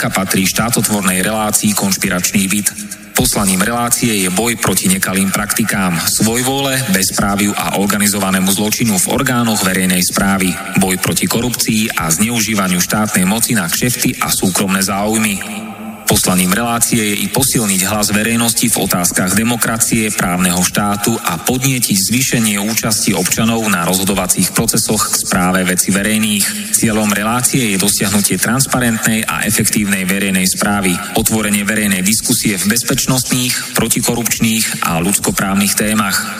Znielka patrí štátotvornej relácii Konšpiračný byt. Poslaním relácie je boj proti nekalým praktikám, svojvole, bezpráviu a organizovanému zločinu v orgánoch verejnej správy, boj proti korupcii a zneužívaniu štátnej moci na kšefty a súkromné záujmy. Poslaním relácie je i posilniť hlas verejnosti v otázkach demokracie, právneho štátu a podnietiť zvýšenie účasti občanov na rozhodovacích procesoch k správe veci verejných. Cieľom relácie je dosiahnutie transparentnej efektívnej verejnej správy, otvorenie verejnej diskusie v bezpečnostných, protikorupčných a ľudskoprávnych témach.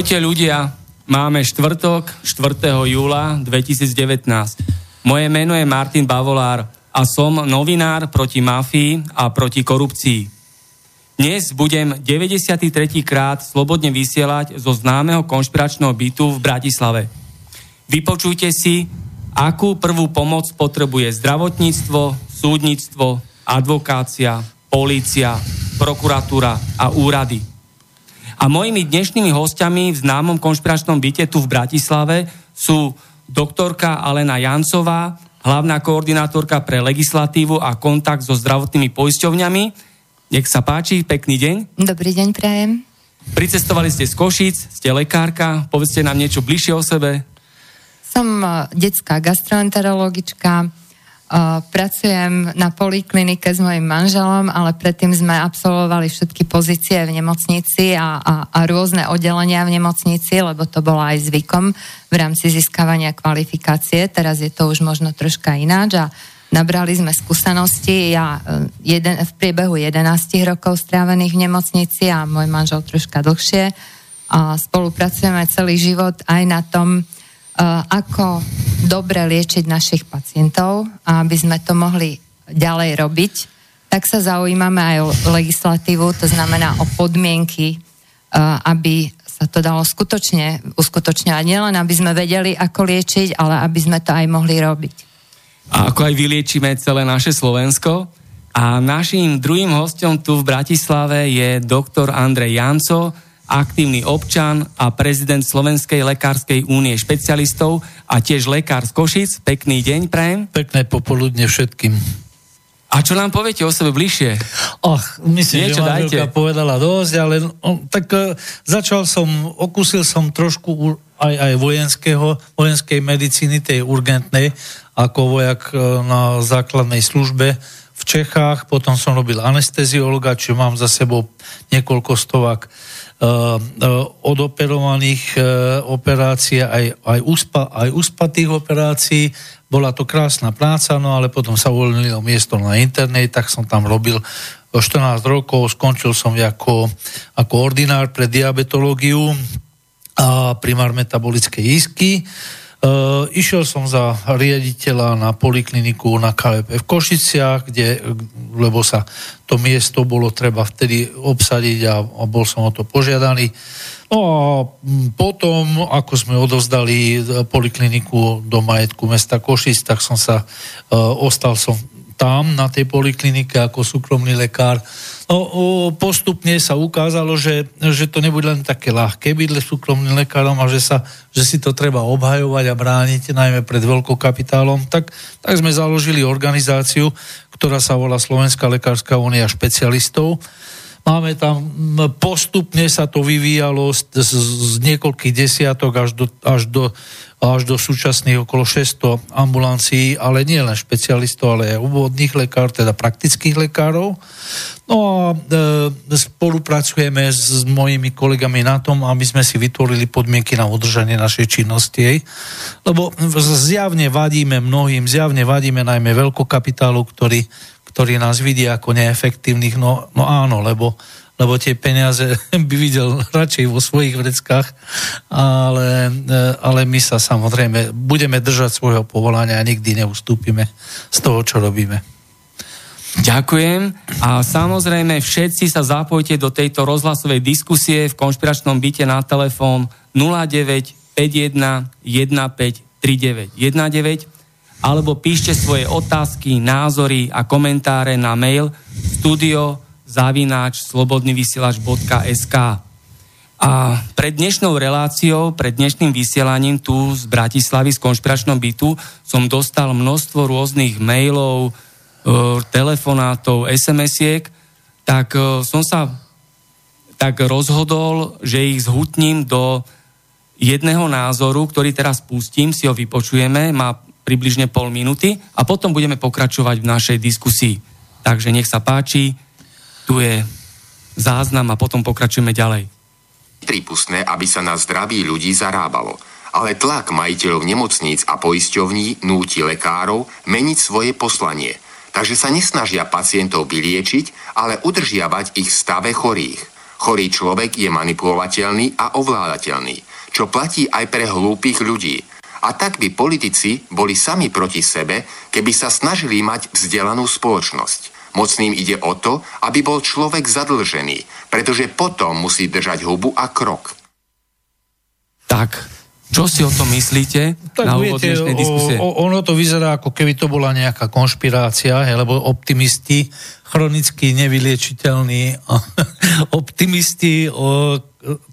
Ahojte ľudia, máme štvrtok 4. júla 2019. Moje meno je Martin Bavolár a som novinár proti mafii a proti korupcii. Dnes budem 93. krát slobodne vysielať zo známeho konšpiračného bytu v Bratislave. Vypočujte si, akú prvú pomoc potrebuje zdravotníctvo, súdnictvo, advokácia, polícia, prokuratúra a úrady. A mojimi dnešnými hostiami v známom konšpiračnom byte tu v Bratislave sú doktorka Alena Jancová, hlavná koordinátorka pre legislatívu a kontakt so zdravotnými poisťovňami. Nech sa páči, pekný deň. Dobrý deň, prajem. Pricestovali ste z Košic, ste lekárka, povedzte nám niečo bližšie o sebe. Som eh, detská gastroenterologička, pracujem na poliklinike s mojim manželom, ale predtým sme absolvovali všetky pozície v nemocnici a, a, a rôzne oddelenia v nemocnici, lebo to bolo aj zvykom v rámci získavania kvalifikácie. Teraz je to už možno troška ináč a nabrali sme skúsenosti. Ja e, jeden, v priebehu 11 rokov strávených v nemocnici a môj manžel troška dlhšie. A spolupracujeme celý život aj na tom, ako dobre liečiť našich pacientov a aby sme to mohli ďalej robiť, tak sa zaujímame aj o legislatívu, to znamená o podmienky, aby sa to dalo skutočne uskutočňovať. Nielen, aby sme vedeli, ako liečiť, ale aby sme to aj mohli robiť. A ako aj vyliečíme celé naše Slovensko. A našim druhým hostom tu v Bratislave je doktor Andrej Janco, aktívny občan a prezident Slovenskej lekárskej únie špecialistov a tiež lekár z Košic. Pekný deň, prajem. Pekné popoludne všetkým. A čo nám poviete o sebe bližšie? Ach, myslím, Niečo že dajte. povedala dosť, ale no, tak uh, začal som, okúsil som trošku aj, aj vojenského, vojenskej medicíny, tej urgentnej, ako vojak uh, na základnej službe v Čechách, potom som robil anesteziologa, čiže mám za sebou niekoľko stovák Eh, eh, odoperovaných eh, operácií, aj, aj, uspa, aj uspatých operácií. Bola to krásna práca, no ale potom sa uvoľnilo miesto na internet, tak som tam robil 14 rokov, skončil som ako, ako ordinár pre diabetológiu a primár metabolické isky. Uh, išiel som za riaditeľa na polikliniku na KVP v Košiciach, kde, lebo sa to miesto bolo treba vtedy obsadiť a, a bol som o to požiadaný. No a potom, ako sme odovzdali e, polikliniku do majetku mesta Košic, tak som sa, uh, ostal som tam na tej poliklinike ako súkromný lekár. No, postupne sa ukázalo, že, že to nebude len také ľahké byť súkromným lekárom a že, sa, že si to treba obhajovať a brániť, najmä pred veľkokapitálom. Tak, tak sme založili organizáciu, ktorá sa volá Slovenská lekárska únia špecialistov. Máme tam, postupne sa to vyvíjalo z, z, z niekoľkých desiatok až do, až do až do súčasných okolo 600 ambulancií, ale nie len špecialistov, ale aj úvodných lekárov, teda praktických lekárov. No a e, spolupracujeme s mojimi kolegami na tom, aby sme si vytvorili podmienky na udržanie našej činnosti. Lebo zjavne vadíme mnohým, zjavne vadíme najmä veľkokapitálu, ktorý, ktorý nás vidí ako neefektívnych. No, no áno, lebo lebo tie peniaze by videl radšej vo svojich vreckách, ale, e, ale my sa samozrejme budeme držať svojho povolania a nikdy neustúpime z toho, čo robíme. Ďakujem. A samozrejme všetci sa zapojte do tejto rozhlasovej diskusie v konšpiračnom byte na telefón 0951 1539 19 alebo píšte svoje otázky, názory a komentáre na mail studio zavináč slobodnyvysielač.sk a pred dnešnou reláciou, pred dnešným vysielaním tu z Bratislavy, z konšpiračnom bytu, som dostal množstvo rôznych mailov, e, telefonátov, SMS-iek, tak e, som sa tak rozhodol, že ich zhutním do jedného názoru, ktorý teraz pustím, si ho vypočujeme, má približne pol minúty a potom budeme pokračovať v našej diskusii. Takže nech sa páči, tu je záznam a potom pokračujeme ďalej. Prípustné, aby sa na zdraví ľudí zarábalo, ale tlak majiteľov nemocníc a poisťovní núti lekárov meniť svoje poslanie, takže sa nesnažia pacientov vyliečiť, ale udržiavať ich stave chorých. Chorý človek je manipulovateľný a ovládateľný, čo platí aj pre hlúpych ľudí. A tak by politici boli sami proti sebe, keby sa snažili mať vzdelanú spoločnosť. Mocným ide o to, aby bol človek zadlžený, pretože potom musí držať hubu a krok. Tak, čo si o tom myslíte tak na viete, diskusie? O, ono to vyzerá, ako keby to bola nejaká konšpirácia, he, lebo optimisti, chronicky nevyliečiteľní optimisti, o,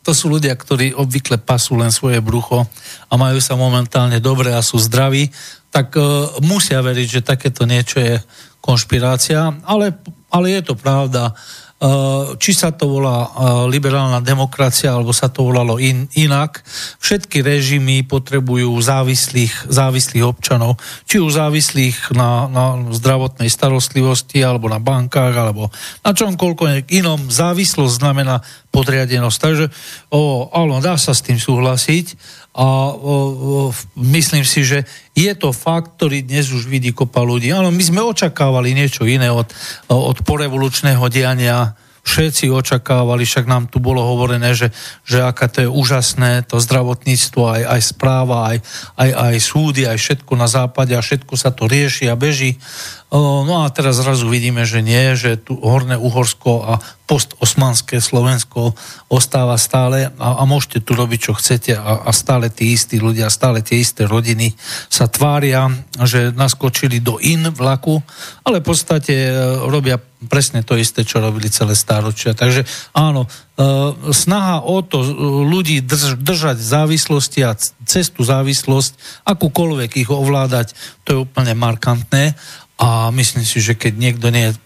to sú ľudia, ktorí obvykle pasú len svoje brucho a majú sa momentálne dobre a sú zdraví, tak uh, musia veriť, že takéto niečo je konšpirácia, ale, ale je to pravda. Uh, či sa to volá uh, liberálna demokracia, alebo sa to volalo in, inak, všetky režimy potrebujú závislých, závislých občanov, či už závislých na, na zdravotnej starostlivosti, alebo na bankách, alebo na čomkoľko inom. Závislosť znamená podriadenosť. Takže o, áno, dá sa s tým súhlasiť a o, o, myslím si, že je to fakt, ktorý dnes už vidí kopa ľudí. Áno, my sme očakávali niečo iné od, od porevolučného diania všetci očakávali, však nám tu bolo hovorené, že, že aká to je úžasné, to zdravotníctvo, aj, aj správa, aj, aj, aj súdy, aj všetko na západe a všetko sa to rieši a beží. No a teraz zrazu vidíme, že nie, že tu Horné Uhorsko a postosmanské Slovensko ostáva stále a, a môžete tu robiť, čo chcete a, a stále tí istí ľudia, stále tie isté rodiny sa tvária, že naskočili do in vlaku, ale v podstate e, robia presne to isté, čo robili celé stáročia. Takže áno, e, snaha o to ľudí drž, držať závislosti a cestu závislosť, akúkoľvek ich ovládať, to je úplne markantné a myslím si, že keď niekto nie je e,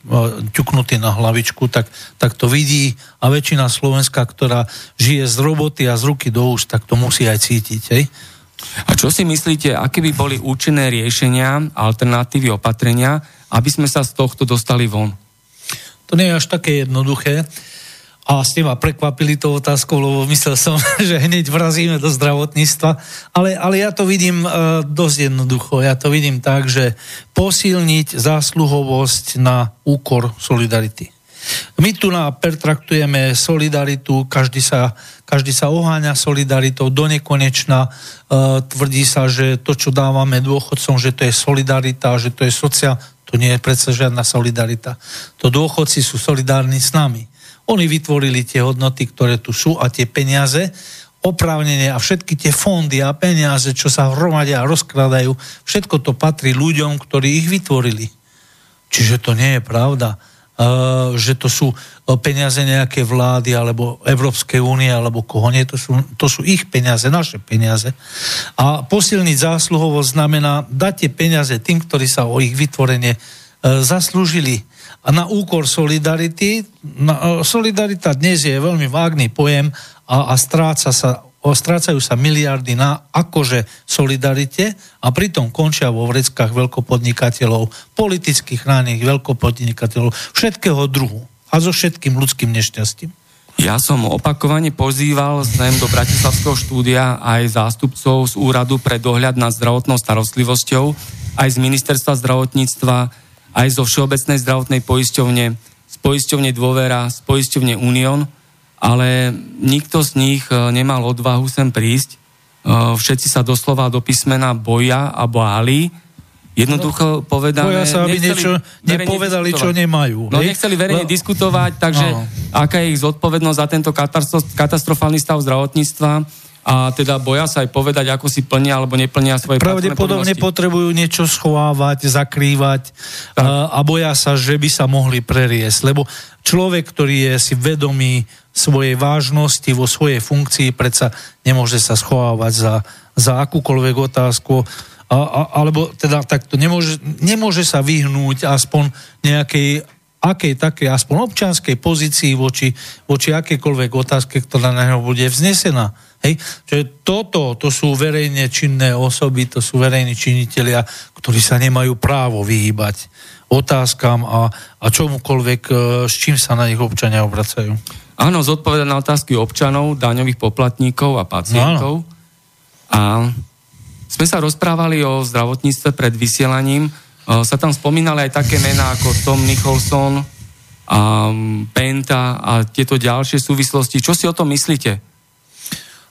ťuknutý na hlavičku, tak, tak to vidí a väčšina Slovenska, ktorá žije z roboty a z ruky do úst, tak to musí aj cítiť. Hej? A čo si myslíte, aké by boli účinné riešenia, alternatívy, opatrenia, aby sme sa z tohto dostali von? To nie je až také jednoduché. A ste ma prekvapili tou otázkou, lebo myslel som, že hneď vrazíme do zdravotníctva. Ale, ale ja to vidím uh, dosť jednoducho. Ja to vidím tak, že posilniť zásluhovosť na úkor solidarity. My tu na pertraktujeme solidaritu, každý sa, každý sa oháňa solidaritou do nekonečna, uh, tvrdí sa, že to, čo dávame dôchodcom, že to je solidarita, že to je sociál, to nie je predsa žiadna solidarita. To dôchodci sú solidárni s nami. Oni vytvorili tie hodnoty, ktoré tu sú a tie peniaze, oprávnenie a všetky tie fondy a peniaze, čo sa hromadia a rozkladajú, všetko to patrí ľuďom, ktorí ich vytvorili. Čiže to nie je pravda, že to sú peniaze nejaké vlády alebo Európskej únie alebo koho nie, to sú, to sú ich peniaze, naše peniaze. A posilniť zásluhovo znamená dať tie peniaze tým, ktorí sa o ich vytvorenie uh, zaslúžili a na úkor solidarity. Solidarita dnes je veľmi vágný pojem a, a stráca sa strácajú sa miliardy na akože solidarite a pritom končia vo vreckách veľkopodnikateľov, politicky chránených veľkopodnikateľov, všetkého druhu a so všetkým ľudským nešťastím. Ja som opakovane pozýval sem do Bratislavského štúdia aj zástupcov z Úradu pre dohľad nad zdravotnou starostlivosťou, aj z Ministerstva zdravotníctva, aj zo Všeobecnej zdravotnej poisťovne, z poisťovne Dôvera, z poisťovne Unión, ale nikto z nich e, nemal odvahu sem prísť. E, všetci sa doslova do písmena boja a báli, Jednoducho povedané... Boja sa, aby niečo nepovedali, čo nemajú. No nechceli verejne no. diskutovať, takže no. aká je ich zodpovednosť za tento katastrofálny stav zdravotníctva a teda boja sa aj povedať, ako si plnia alebo neplnia svoje Pravdepodobne potrebujú niečo schovávať, zakrývať a, a boja sa, že by sa mohli preriesť, lebo človek, ktorý je si vedomý svojej vážnosti vo svojej funkcii, predsa nemôže sa schovávať za, za akúkoľvek otázku a, a, alebo teda takto nemôže, nemôže sa vyhnúť aspoň nejakej akej také aspoň občianskej pozícii voči, voči akejkoľvek otázke, ktorá na neho bude vznesená. Hej? Čiže toto, to sú verejne činné osoby, to sú verejní činitelia, ktorí sa nemajú právo vyhýbať otázkam a, a čomukoľvek, e, s čím sa na nich občania obracajú. Áno, zodpovedať na otázky občanov, daňových poplatníkov a pacientov. No, a sme sa rozprávali o zdravotníctve pred vysielaním. E, sa tam spomínali aj také mená ako Tom Nicholson, a Penta a tieto ďalšie súvislosti. Čo si o tom myslíte?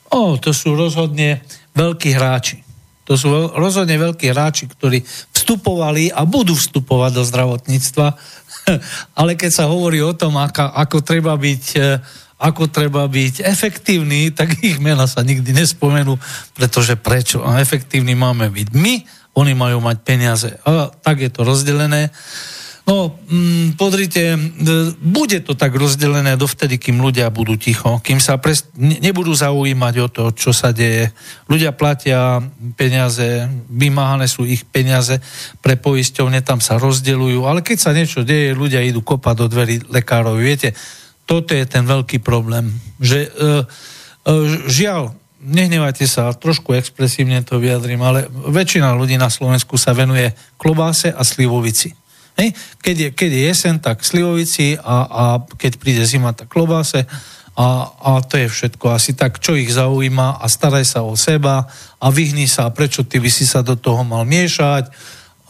O, to sú rozhodne veľkí hráči. To sú rozhodne veľkí hráči, ktorí vstupovali a budú vstupovať do zdravotníctva. Ale keď sa hovorí o tom, ako, ako treba byť e, ako treba byť efektívny, tak ich mena sa nikdy nespomenú, pretože prečo? A efektívny máme byť my, oni majú mať peniaze. A tak je to rozdelené. No, mm, podrite, bude to tak rozdelené dovtedy, kým ľudia budú ticho, kým sa pres, nebudú zaujímať o to, čo sa deje. Ľudia platia peniaze, vymáhané sú ich peniaze pre poisťovne, tam sa rozdeľujú, ale keď sa niečo deje, ľudia idú kopať do dverí lekárov. Viete, toto je ten veľký problém, že uh, uh, žiaľ, nehnevajte sa, trošku expresívne to vyjadrím, ale väčšina ľudí na Slovensku sa venuje klobáse a slivovici. Hej? Keď, je, keď je jesen, tak slivovici a, a keď príde zima, tak klobáse a, a to je všetko. Asi tak, čo ich zaujíma a staraj sa o seba a vyhni sa, prečo ty by si sa do toho mal miešať.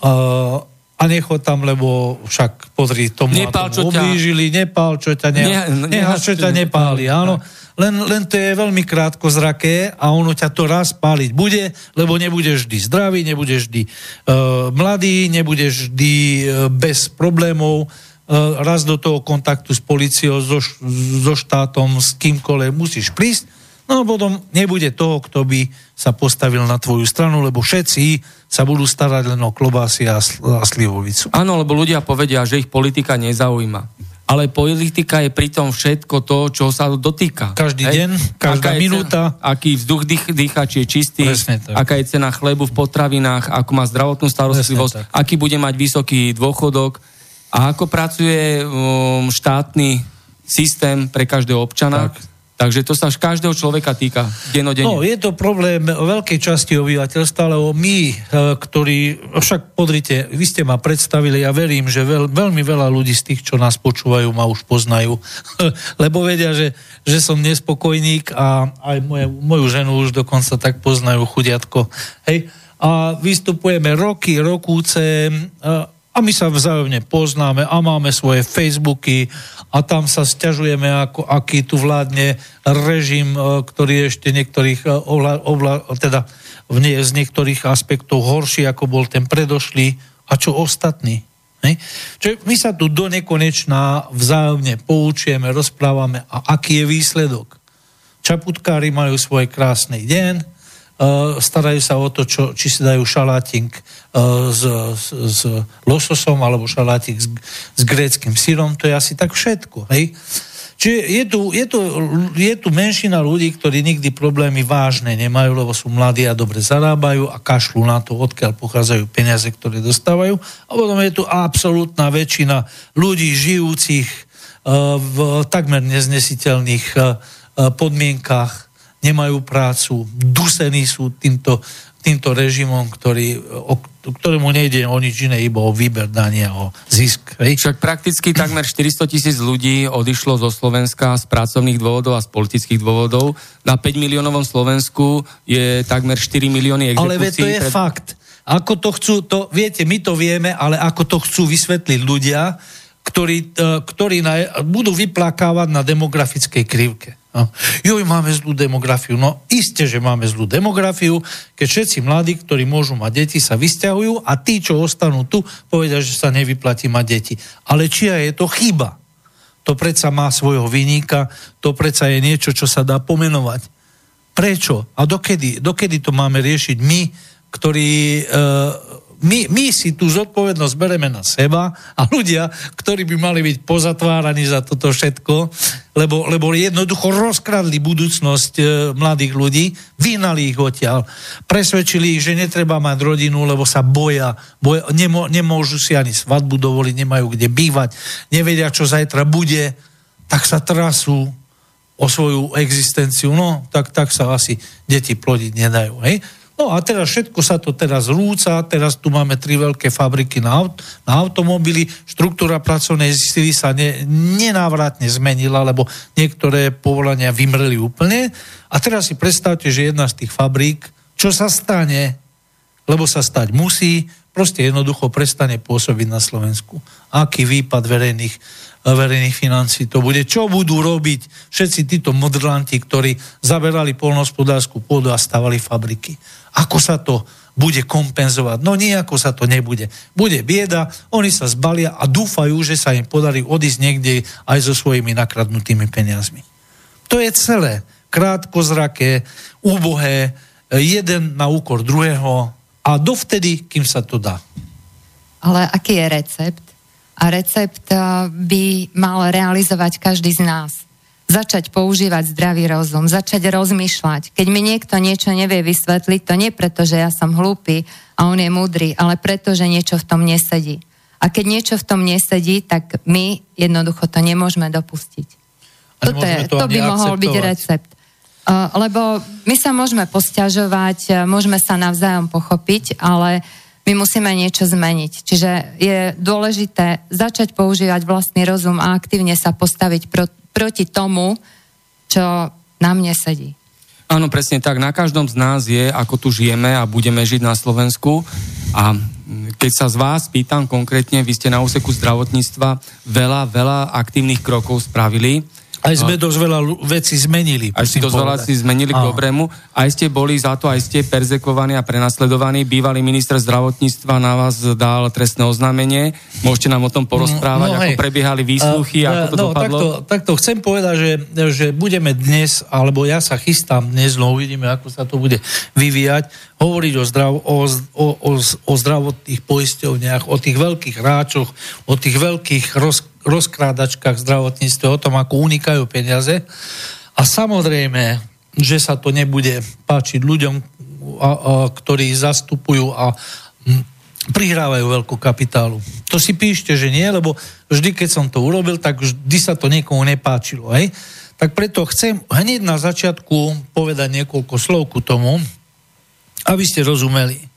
Uh, a nechod tam, lebo však pozri, tomu nepál, tomu ublížili, ťa... nepál, čo ťa ne... ne, nehaš, čo ťa nepáli, áno. Len, len to je veľmi krátko zraké a ono ťa to raz páliť bude, lebo nebudeš vždy zdravý, nebudeš vždy uh, mladý, nebudeš vždy uh, bez problémov, uh, raz do toho kontaktu s policiou, so, so štátom, s kýmkoľvek musíš prísť, no a potom nebude toho, kto by sa postavil na tvoju stranu, lebo všetci sa budú starať len o klobásy a, a slivovicu. Áno, lebo ľudia povedia, že ich politika nezaujíma. Ale politika je pritom všetko to, čo sa dotýka. Každý Hej? deň, každá aká minúta. Cena, aký vzduch dých, dýcha, či je čistý, aká je cena chlebu v potravinách, ako má zdravotnú starostlivosť, aký bude mať vysoký dôchodok a ako pracuje um, štátny systém pre každého občana. Tak Takže to sa až každého človeka týka denodenne. No, je to problém veľkej časti obyvateľstva, lebo my, e, ktorí, však podrite, vy ste ma predstavili, ja verím, že veľ, veľmi veľa ľudí z tých, čo nás počúvajú, ma už poznajú, lebo vedia, že, že som nespokojník a aj moje, moju ženu už dokonca tak poznajú chudiatko. Hej? A vystupujeme roky, rokúce, a my sa vzájomne poznáme a máme svoje Facebooky a tam sa stiažujeme, ako, aký tu vládne režim, e, ktorý je ešte niektorých, e, ovla, ovla, teda v nie, z niektorých aspektov horší, ako bol ten predošlý a čo ostatní. Hej? Čiže my sa tu do nekonečná vzájomne poučujeme, rozprávame a aký je výsledok. Čaputkári majú svoj krásny deň, starajú sa o to, čo, či si dajú šalátik uh, s, s, s lososom alebo šalátik s, s gréckým sírom, to je asi tak všetko. Hej? Čiže je tu, je, tu, je tu menšina ľudí, ktorí nikdy problémy vážne nemajú, lebo sú mladí a dobre zarábajú a kašľú na to, odkiaľ pochádzajú peniaze, ktoré dostávajú. A potom je tu absolútna väčšina ľudí žijúcich uh, v takmer neznesiteľných podmienkach nemajú prácu, dusení sú týmto, týmto režimom, ktorý, o, ktorému nejde o nič iné, iba o výber dania, o zisk. Hej? Však prakticky takmer 400 tisíc ľudí odišlo zo Slovenska z pracovných dôvodov a z politických dôvodov. Na 5 miliónovom Slovensku je takmer 4 milióny exekúcií. Ale to je pred... fakt. Ako to chcú, to, viete, my to vieme, ale ako to chcú vysvetliť ľudia, ktorí, e, ktorí na, budú vyplakávať na demografickej krivke. No. Joj, máme zlú demografiu. No iste, že máme zlú demografiu, keď všetci mladí, ktorí môžu mať deti, sa vysťahujú a tí, čo ostanú tu, povedia, že sa nevyplatí mať deti. Ale čia je to chyba. To predsa má svojho vyníka, to predsa je niečo, čo sa dá pomenovať. Prečo? A dokedy, dokedy to máme riešiť my, ktorí e, my, my si tú zodpovednosť bereme na seba a ľudia, ktorí by mali byť pozatváraní za toto všetko, lebo, lebo jednoducho rozkradli budúcnosť e, mladých ľudí, vynali ich odtiaľ, presvedčili ich, že netreba mať rodinu, lebo sa boja, boja nemô, nemôžu si ani svadbu dovoliť, nemajú kde bývať, nevedia, čo zajtra bude, tak sa trasú o svoju existenciu, no tak, tak sa asi deti plodiť nedajú. Hej? No a teraz všetko sa to teraz rúca, teraz tu máme tri veľké fabriky na, aut- na automobily, štruktúra pracovnej sily sa ne, nenávratne zmenila, lebo niektoré povolania vymreli úplne. A teraz si predstavte, že jedna z tých fabrík, čo sa stane, lebo sa stať musí, proste jednoducho prestane pôsobiť na Slovensku. Aký výpad verejných, verejných financí to bude? Čo budú robiť všetci títo modrlanti, ktorí zaberali polnohospodárskú pôdu a stavali fabriky? Ako sa to bude kompenzovať? No nejako sa to nebude. Bude bieda, oni sa zbalia a dúfajú, že sa im podarí odísť niekde aj so svojimi nakradnutými peniazmi. To je celé. Krátkozraké, úbohé, jeden na úkor druhého a dovtedy, kým sa to dá. Ale aký je recept? A recept eh, by mal realizovať každý z nás začať používať zdravý rozum, začať rozmýšľať. Keď mi niekto niečo nevie vysvetliť, to nie preto, že ja som hlúpy a on je múdry, ale preto, že niečo v tom nesedí. A keď niečo v tom nesedí, tak my jednoducho to nemôžeme dopustiť. Toto je, to, to by mohol byť recept. Uh, lebo my sa môžeme posťažovať, uh, môžeme sa navzájom pochopiť, ale my musíme niečo zmeniť. Čiže je dôležité začať používať vlastný rozum a aktívne sa postaviť pro, proti tomu, čo na mne sedí. Áno, presne tak. Na každom z nás je, ako tu žijeme a budeme žiť na Slovensku. A keď sa z vás pýtam konkrétne, vy ste na úseku zdravotníctva veľa, veľa aktívnych krokov spravili. Aj sme dosť veľa veci zmenili. Aj ste dosť veľa si zmenili k dobrému. Aj ste boli za to, aj ste perzekovaní a prenasledovaní. Bývalý minister zdravotníctva na vás dal trestné oznámenie. Môžete nám o tom porozprávať, no, ako hej. prebiehali výsluchy, uh, ako to no, dopadlo? Takto, takto chcem povedať, že, že budeme dnes, alebo ja sa chystám dnes, no uvidíme, ako sa to bude vyvíjať, hovoriť o, zdrav, o, o, o, o zdravotných poisťovniach, o tých veľkých hráčoch, o tých veľkých roz, rozkrádačkách v zdravotníctve, o tom, ako unikajú peniaze. A samozrejme, že sa to nebude páčiť ľuďom, a, a, ktorí zastupujú a m, prihrávajú veľkú kapitálu. To si píšte, že nie, lebo vždy, keď som to urobil, tak vždy sa to niekomu nepáčilo. Hej? Tak preto chcem hneď na začiatku povedať niekoľko slov ku tomu, aby ste rozumeli.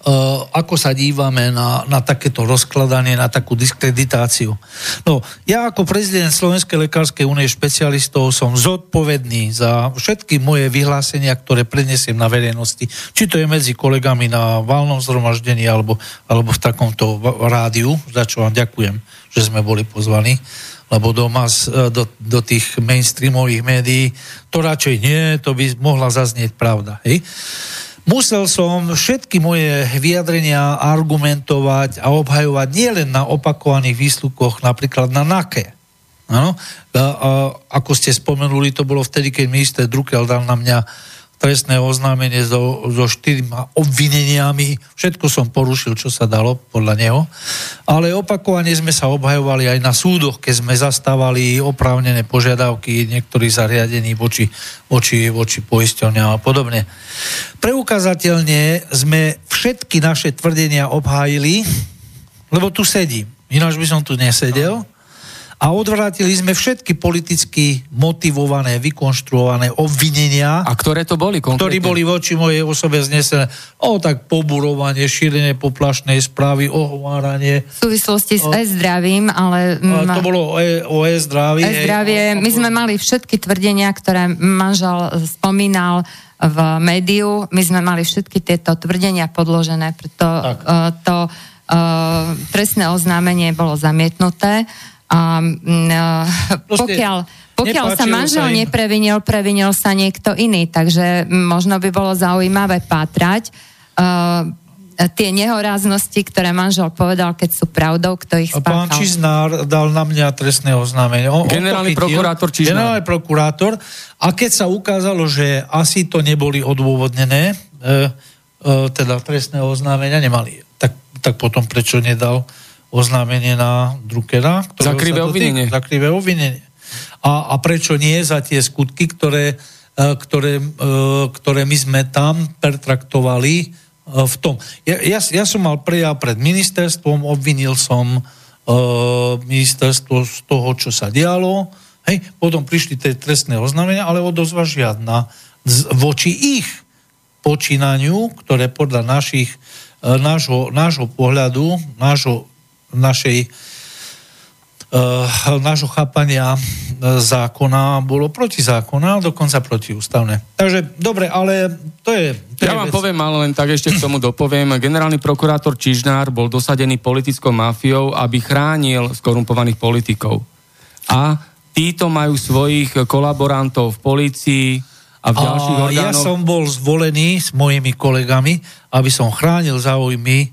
Uh, ako sa dívame na, na takéto rozkladanie, na takú diskreditáciu. No, ja ako prezident Slovenskej lekárskej únie špecialistov som zodpovedný za všetky moje vyhlásenia, ktoré prenesiem na verejnosti, či to je medzi kolegami na valnom zhromaždení alebo, alebo v takomto rádiu, za čo vám ďakujem, že sme boli pozvaní lebo doma e, do, do tých mainstreamových médií, to radšej nie, to by mohla zaznieť pravda. Hej? Musel som všetky moje vyjadrenia argumentovať a obhajovať nielen na opakovaných výslukoch, napríklad na NAKE. Ano? A, a, ako ste spomenuli, to bolo vtedy, keď minister Drukel dal na mňa trestné oznámenie so, so štyrma obvineniami. Všetko som porušil, čo sa dalo podľa neho. Ale opakovane sme sa obhajovali aj na súdoch, keď sme zastávali oprávnené požiadavky niektorých zariadení voči, voči, voči poisťovňam a podobne. Preukazateľne sme všetky naše tvrdenia obhájili, lebo tu sedím. Ináč by som tu nesedel. A odvrátili sme všetky politicky motivované, vykonštruované obvinenia. A ktoré to boli konkrétne? Ktorí boli voči mojej osobe znesené. O, tak poburovanie, šírenie poplašnej správy, ohováranie. V súvislosti s e-zdravím, ale... A to bolo e, o e-zdraví. E-zdravie. My sme mali všetky tvrdenia, ktoré manžel spomínal v médiu. My sme mali všetky tieto tvrdenia podložené, preto uh, to uh, trestné oznámenie bolo zamietnuté. A uh, pokiaľ, pokiaľ sa manžel sa neprevinil, previnil sa niekto iný, takže možno by bolo zaujímavé pátrať. Uh, tie nehoráznosti, ktoré manžel povedal, keď sú pravdou, kto ich spáchal. Pán Čiznár dal na mňa trestné oznámenie. On, generálny on prokurátor Čiznár. Generálny prokurátor. A keď sa ukázalo, že asi to neboli odôvodnené, e, e, teda trestné oznámenia nemali, tak, tak potom prečo nedal oznámenie na Druckera? Za krivé obvinenie. Za krivé obvinenie. A, a prečo nie za tie skutky, ktoré, e, ktoré, e, ktoré my sme tam pertraktovali E, v tom. Ja, ja, ja som mal prejav pred ministerstvom, obvinil som ministerstvo z toho, čo sa dialo, hej, potom prišli tie trestné oznámenia, ale odozva žiadna voči ich počínaniu, ktoré podľa našich, nášho, nášho pohľadu, nášho, našej uh, nášho chápania zákona bolo protizákonné, dokonca protiústavné. Takže, dobre, ale to je... To ja je vám vec. poviem, ale len tak ešte k tomu dopoviem. Generálny prokurátor Čižnár bol dosadený politickou mafiou, aby chránil skorumpovaných politikov. A títo majú svojich kolaborantov v policii a v ďalších a orgánoch. Ja som bol zvolený s mojimi kolegami, aby som chránil záujmy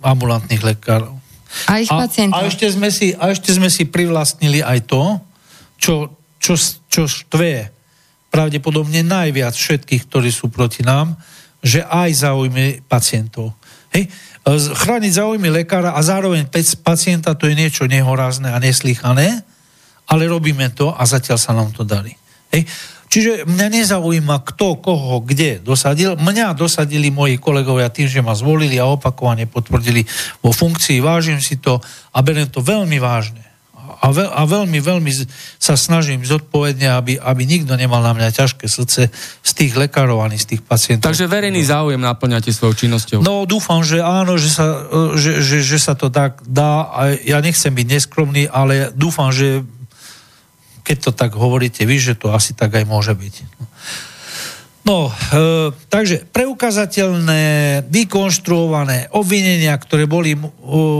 ambulantných lekárov. A ich pacientov. A, a, ešte sme si, a ešte sme si privlastnili aj to, čo, čo, čo štve pravdepodobne najviac všetkých, ktorí sú proti nám, že aj záujmy pacientov. Hej? Chrániť záujmy lekára a zároveň pacienta to je niečo nehorázne a neslychané, ale robíme to a zatiaľ sa nám to darí. Hej? Čiže mňa nezaujíma, kto koho kde dosadil. Mňa dosadili moji kolegovia tým, že ma zvolili a opakovane potvrdili vo funkcii. Vážim si to a beriem to veľmi vážne. A, veľ, a veľmi, veľmi sa snažím zodpovedne, aby, aby nikto nemal na mňa ťažké srdce z tých lekárov ani z tých pacientov. Takže verejný záujem naplňate svojou činnosťou? No dúfam, že áno, že sa, že, že, že sa to tak dá. A ja nechcem byť neskromný, ale dúfam, že keď to tak hovoríte vy, že to asi tak aj môže byť. No, e, takže preukazateľné, vykonštruované obvinenia, ktoré boli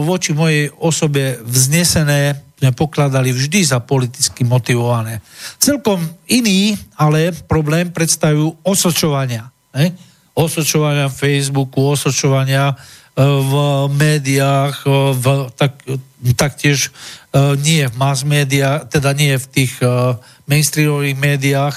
voči mojej osobe vznesené, sme pokladali vždy za politicky motivované. Celkom iný, ale problém predstavujú osočovania. Ne? Osočovania Facebooku, osočovania e, v médiách, v, tak, taktiež E, nie v mass media, teda nie v tých e, mainstreamových médiách,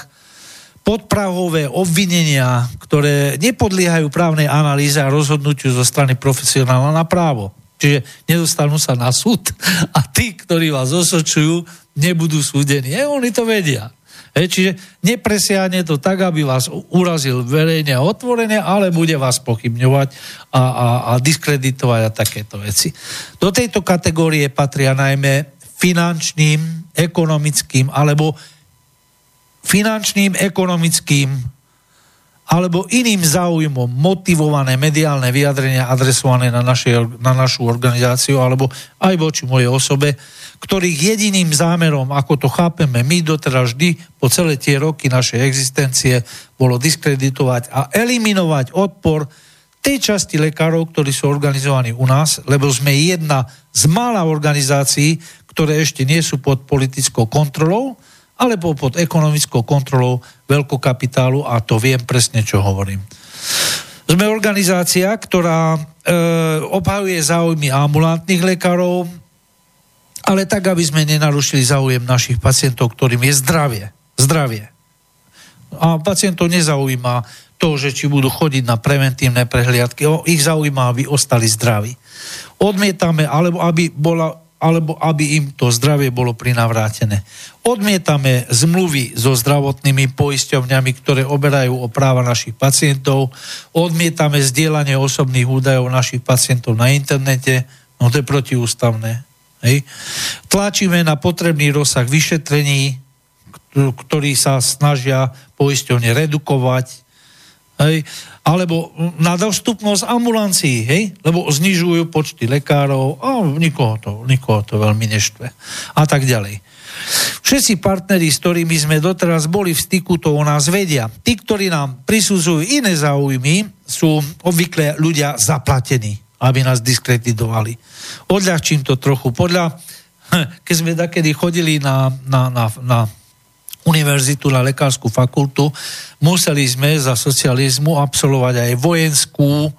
podprahové obvinenia, ktoré nepodliehajú právnej analýze a rozhodnutiu zo strany profesionála na právo. Čiže nedostanú sa na súd a tí, ktorí vás osočujú, nebudú súdení. E, oni to vedia. E, čiže nepresiahne to tak, aby vás urazil verejne a otvorene, ale bude vás pochybňovať a, a, a diskreditovať a takéto veci. Do tejto kategórie patria najmä finančným, ekonomickým alebo finančným, ekonomickým alebo iným záujmom motivované mediálne vyjadrenia adresované na, našej, na našu organizáciu alebo aj voči mojej osobe, ktorých jediným zámerom, ako to chápeme my doteraz vždy po celé tie roky našej existencie, bolo diskreditovať a eliminovať odpor tej časti lekárov, ktorí sú organizovaní u nás, lebo sme jedna z mála organizácií, ktoré ešte nie sú pod politickou kontrolou, alebo pod ekonomickou kontrolou veľkokapitálu a to viem presne, čo hovorím. Sme organizácia, ktorá e, obhajuje záujmy ambulantných lekárov, ale tak, aby sme nenarušili záujem našich pacientov, ktorým je zdravie. Zdravie. A pacientov nezaujíma to, že či budú chodiť na preventívne prehliadky. Ich zaujíma, aby ostali zdraví. Odmietame, alebo aby bola alebo aby im to zdravie bolo prinavrátené. Odmietame zmluvy so zdravotnými poisťovňami, ktoré oberajú o práva našich pacientov, odmietame zdieľanie osobných údajov našich pacientov na internete, no to je protiústavné. Hej. Tlačíme na potrebný rozsah vyšetrení, ktorý sa snažia poisťovne redukovať, hej, alebo na dostupnosť ambulancií, hej, lebo znižujú počty lekárov a nikoho to, nikoho to veľmi neštve. A tak ďalej. Všetci partneri, s ktorými sme doteraz boli v styku, to o nás vedia. Tí, ktorí nám prisudzujú iné záujmy, sú obvykle ľudia zaplatení, aby nás diskreditovali. Odľahčím to trochu. Podľa, keď sme takedy chodili na, na, na, na univerzitu, na lekárskú fakultu, museli sme za socializmu absolvovať aj vojenskú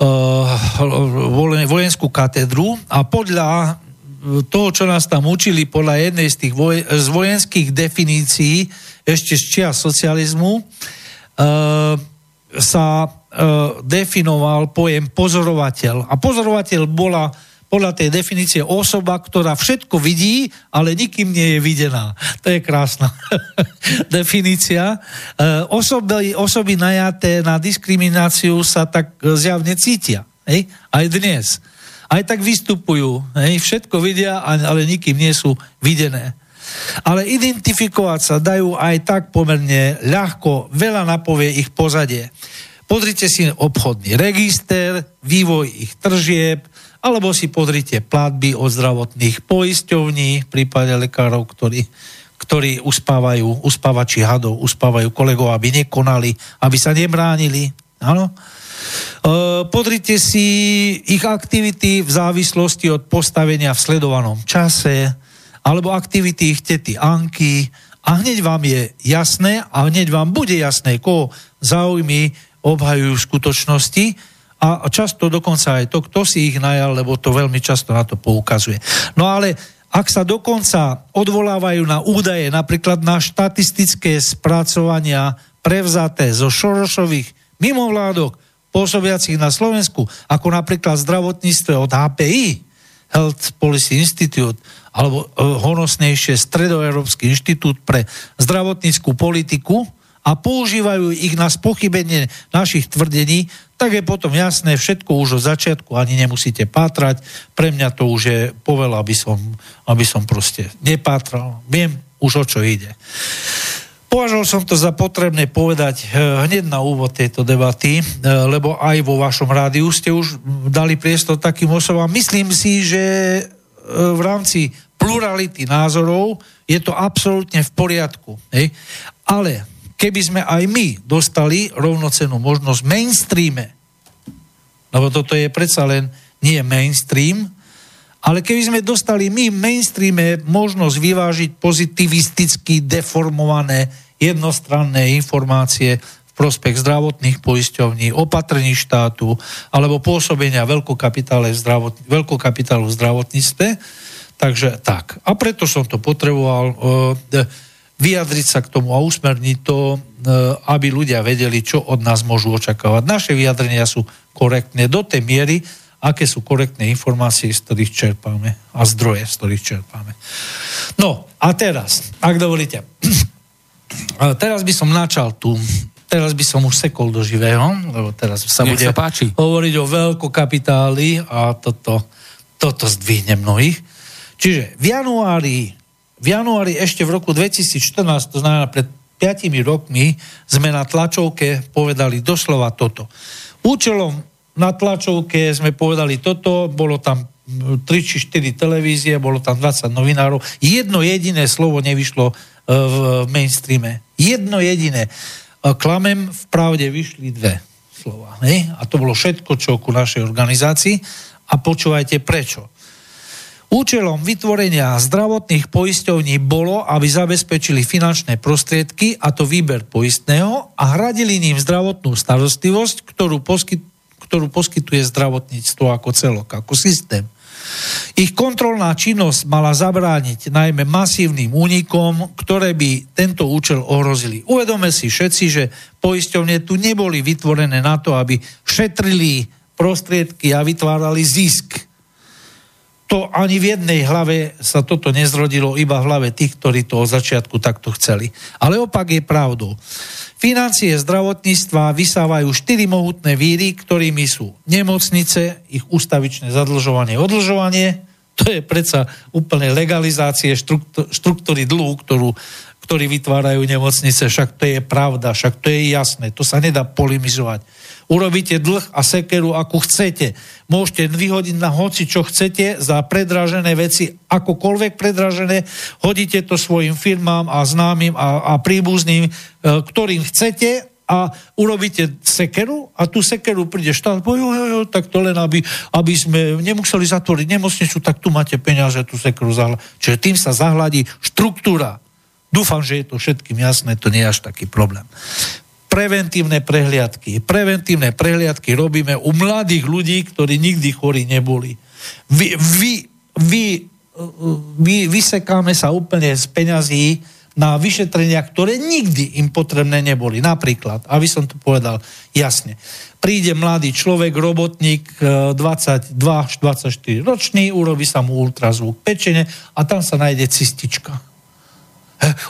uh, vojenskú katedru a podľa toho, čo nás tam učili podľa jednej z tých voj- z vojenských definícií ešte z čia socializmu, uh, sa uh, definoval pojem pozorovateľ. A pozorovateľ bola podľa tej definície osoba, ktorá všetko vidí, ale nikým nie je videná. To je krásna definícia. E, osoby, osoby najaté na diskrimináciu sa tak zjavne cítia. Hej? Aj dnes. Aj tak vystupujú. Hej? Všetko vidia, ale nikým nie sú videné. Ale identifikovať sa dajú aj tak pomerne ľahko, veľa napovie ich pozadie. Pozrite si obchodný register, vývoj ich tržieb, alebo si pozrite platby od zdravotných poisťovní, v prípade lekárov, ktorí, ktorí uspávajú, uspávači hadov, uspávajú kolegov, aby nekonali, aby sa nebránili. Áno? E, podrite si ich aktivity v závislosti od postavenia v sledovanom čase, alebo aktivity ich tety Anky a hneď vám je jasné a hneď vám bude jasné, koho záujmy obhajujú v skutočnosti, a často dokonca aj to, kto si ich najal, lebo to veľmi často na to poukazuje. No ale ak sa dokonca odvolávajú na údaje, napríklad na štatistické spracovania prevzaté zo Šorošových mimovládok pôsobiacich na Slovensku, ako napríklad zdravotníctve od HPI, Health Policy Institute, alebo e, honosnejšie Stredoeurópsky inštitút pre zdravotníckú politiku a používajú ich na spochybenie našich tvrdení, tak je potom jasné, všetko už od začiatku ani nemusíte pátrať. Pre mňa to už je poveľa, aby som, aby som proste nepátral. Viem už o čo ide. Považoval som to za potrebné povedať eh, hneď na úvod tejto debaty, eh, lebo aj vo vašom rádiu ste už dali priestor takým osobám. Myslím si, že eh, v rámci plurality názorov je to absolútne v poriadku. Hej? Ale keby sme aj my dostali rovnocenú možnosť mainstreame, lebo toto je predsa len nie mainstream, ale keby sme dostali my v mainstreame možnosť vyvážiť pozitivisticky deformované jednostranné informácie v prospech zdravotných poisťovní, opatrení štátu alebo pôsobenia veľkokapitálu v, v zdravotníctve. Takže tak. A preto som to potreboval. Uh, vyjadriť sa k tomu a usmerniť to, e, aby ľudia vedeli, čo od nás môžu očakávať. Naše vyjadrenia sú korektné do tej miery, aké sú korektné informácie, z ktorých čerpáme a zdroje, z ktorých čerpáme. No a teraz, ak dovolíte, teraz by som načal tu teraz by som už sekol do živého, lebo teraz sa Nech bude sa páči. hovoriť o veľkokapitáli a toto, toto zdvihne mnohých. Čiže v januári v januári ešte v roku 2014, to znamená pred 5 rokmi, sme na tlačovke povedali doslova toto. Účelom na tlačovke sme povedali toto, bolo tam 3 či 4 televízie, bolo tam 20 novinárov. Jedno jediné slovo nevyšlo e, v mainstreame. Jedno jediné. Klamem, v pravde vyšli dve slova. Ne? A to bolo všetko, čo ku našej organizácii. A počúvajte prečo. Účelom vytvorenia zdravotných poisťovní bolo, aby zabezpečili finančné prostriedky, a to výber poistného, a hradili ním zdravotnú starostlivosť, ktorú, poskyt, ktorú poskytuje zdravotníctvo ako celok, ako systém. Ich kontrolná činnosť mala zabrániť najmä masívnym únikom, ktoré by tento účel ohrozili. Uvedome si všetci, že poisťovne tu neboli vytvorené na to, aby šetrili prostriedky a vytvárali zisk to ani v jednej hlave sa toto nezrodilo, iba v hlave tých, ktorí to od začiatku takto chceli. Ale opak je pravdou. Financie zdravotníctva vysávajú štyri mohutné víry, ktorými sú nemocnice, ich ústavičné zadlžovanie, odlžovanie, To je predsa úplne legalizácie štruktúry dlhu, ktorú, ktorí vytvárajú nemocnice, však to je pravda, však to je jasné, to sa nedá polimizovať. Urobíte dlh a sekeru, ako chcete. Môžete vyhodiť na hoci, čo chcete za predražené veci, akokoľvek predražené, hodíte to svojim firmám a známym a, a príbuzným, e, ktorým chcete a urobíte sekeru a tú sekeru príde štát, jo, jo, jo, tak to len, aby, aby sme nemuseli zatvoriť nemocnicu, tak tu máte peniaze, tú sekeru zahľadí. Čiže tým sa zahľadí štruktúra. Dúfam, že je to všetkým jasné, to nie je až taký problém. Preventívne prehliadky. Preventívne prehliadky robíme u mladých ľudí, ktorí nikdy chorí neboli. Vy, vy, vy, vy, vysekáme sa úplne z peňazí, na vyšetrenia, ktoré nikdy im potrebné neboli. Napríklad, aby som to povedal jasne, príde mladý človek, robotník, 22-24 e, ročný, urobí sa mu ultrazvuk pečene a tam sa nájde cistička.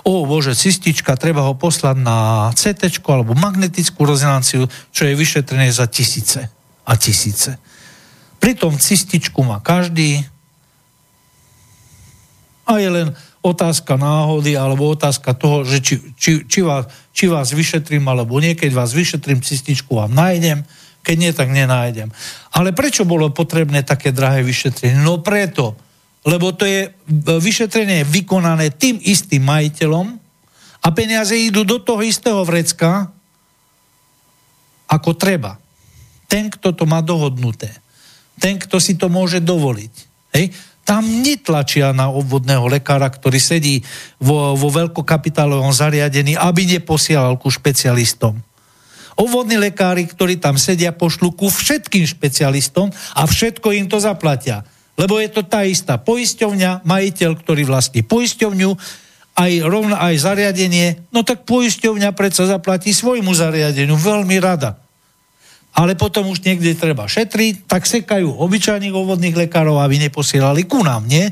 O bože, cistička, treba ho poslať na CT alebo magnetickú rezonanciu, čo je vyšetrené za tisíce a tisíce. Pritom cističku má každý a je len otázka náhody alebo otázka toho, že či, či, či, vás, či vás vyšetrím alebo nie, vás vyšetrím, cističku vám nájdem, keď nie, tak nenájdem. Ale prečo bolo potrebné také drahé vyšetrenie? No preto, lebo to je vyšetrenie vykonané tým istým majiteľom a peniaze idú do toho istého vrecka, ako treba. Ten, kto to má dohodnuté. Ten, kto si to môže dovoliť. Hej? tam netlačia na obvodného lekára, ktorý sedí vo, vo veľkokapitálovom zariadení, aby neposielal ku špecialistom. Obvodní lekári, ktorí tam sedia, pošlu ku všetkým špecialistom a všetko im to zaplatia. Lebo je to tá istá poisťovňa, majiteľ, ktorý vlastní poisťovňu, aj rovno aj zariadenie, no tak poisťovňa predsa zaplatí svojmu zariadeniu veľmi rada. Ale potom už niekde treba šetriť, tak sekajú obyčajných obvodných lekárov, aby neposielali ku nám, nie?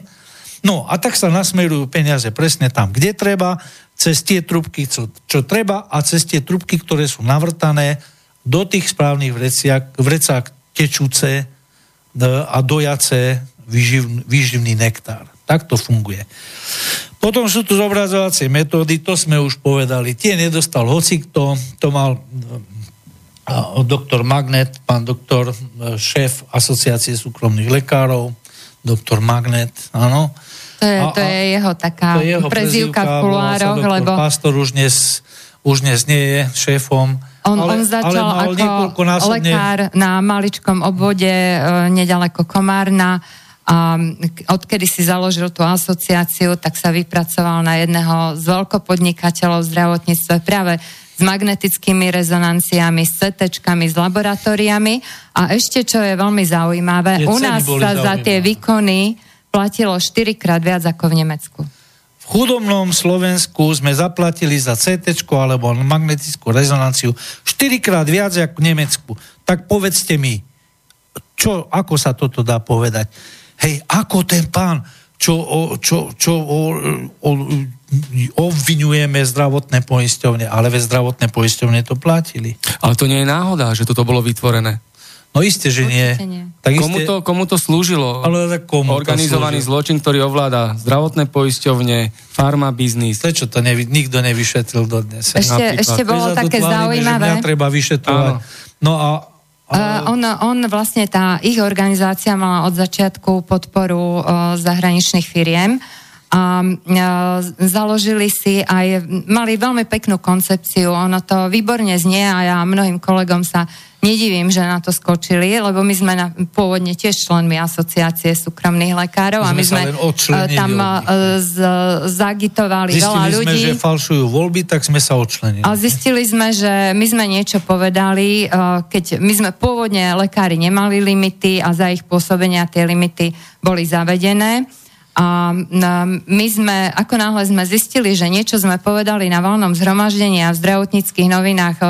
No a tak sa nasmerujú peniaze presne tam, kde treba, cez tie trubky, čo, čo treba a cez tie trubky, ktoré sú navrtané do tých správnych vreciak, vrecák tečúce a dojace výživ, výživný nektár. Tak to funguje. Potom sú tu zobrazovacie metódy, to sme už povedali. Tie nedostal hocikto, to mal doktor Magnet, pán doktor, e, šéf asociácie súkromných lekárov, doktor Magnet, áno. To je, a, to je jeho taká je jeho prezývka v kulároch, lebo... Pastor už dnes, už dnes nie je šéfom. On, ale, on začal ale ako lekár na maličkom obvode e, nedaleko Komárna a odkedy si založil tú asociáciu, tak sa vypracoval na jedného z veľkopodnikateľov v zdravotníctve práve s magnetickými rezonanciami, s CT, s laboratóriami. A ešte, čo je veľmi zaujímavé, je u nás sa zaujímavé. za tie výkony platilo 4 krát viac ako v Nemecku. V chudobnom Slovensku sme zaplatili za CT alebo magnetickú rezonanciu 4 krát viac ako v Nemecku. Tak povedzte mi, čo, ako sa toto dá povedať? Hej, ako ten pán, čo, čo, čo o, o, obvinujeme zdravotné poisťovne, ale ve zdravotné poisťovne to platili. Ale to nie je náhoda, že toto bolo vytvorené. No isté, že nie. nie. Tak komu, to, komu to slúžilo? Ale komu Organizovaný to zločin, ktorý ovláda zdravotné poisťovne, farma biznis. Prečo to nevy, nikto nevyšetril dodnes? Ešte, ešte bolo také zaujímavé. Že treba vyšetrovať. Áno. No a Uh, on, on vlastne, tá ich organizácia mala od začiatku podporu uh, zahraničných firiem. A založili si aj, mali veľmi peknú koncepciu, ono to výborne znie a ja mnohým kolegom sa nedivím, že na to skočili, lebo my sme na, pôvodne tiež členmi asociácie súkromných lekárov a my sme tam z, zagitovali zistili veľa ľudí. Zistili sme, že falšujú voľby, tak sme sa odčlenili. A zistili sme, že my sme niečo povedali, keď my sme pôvodne lekári nemali limity a za ich pôsobenia tie limity boli zavedené a my sme, ako náhle sme zistili, že niečo sme povedali na voľnom zhromaždení a v zdravotníckých novinách e,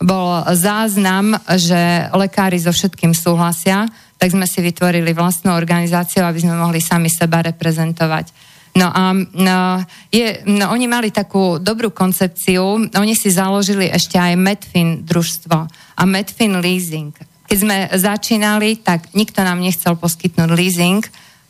bol záznam, že lekári so všetkým súhlasia, tak sme si vytvorili vlastnú organizáciu, aby sme mohli sami seba reprezentovať. No a no, je, no, oni mali takú dobrú koncepciu, oni si založili ešte aj Medfin družstvo a Medfin leasing. Keď sme začínali, tak nikto nám nechcel poskytnúť leasing,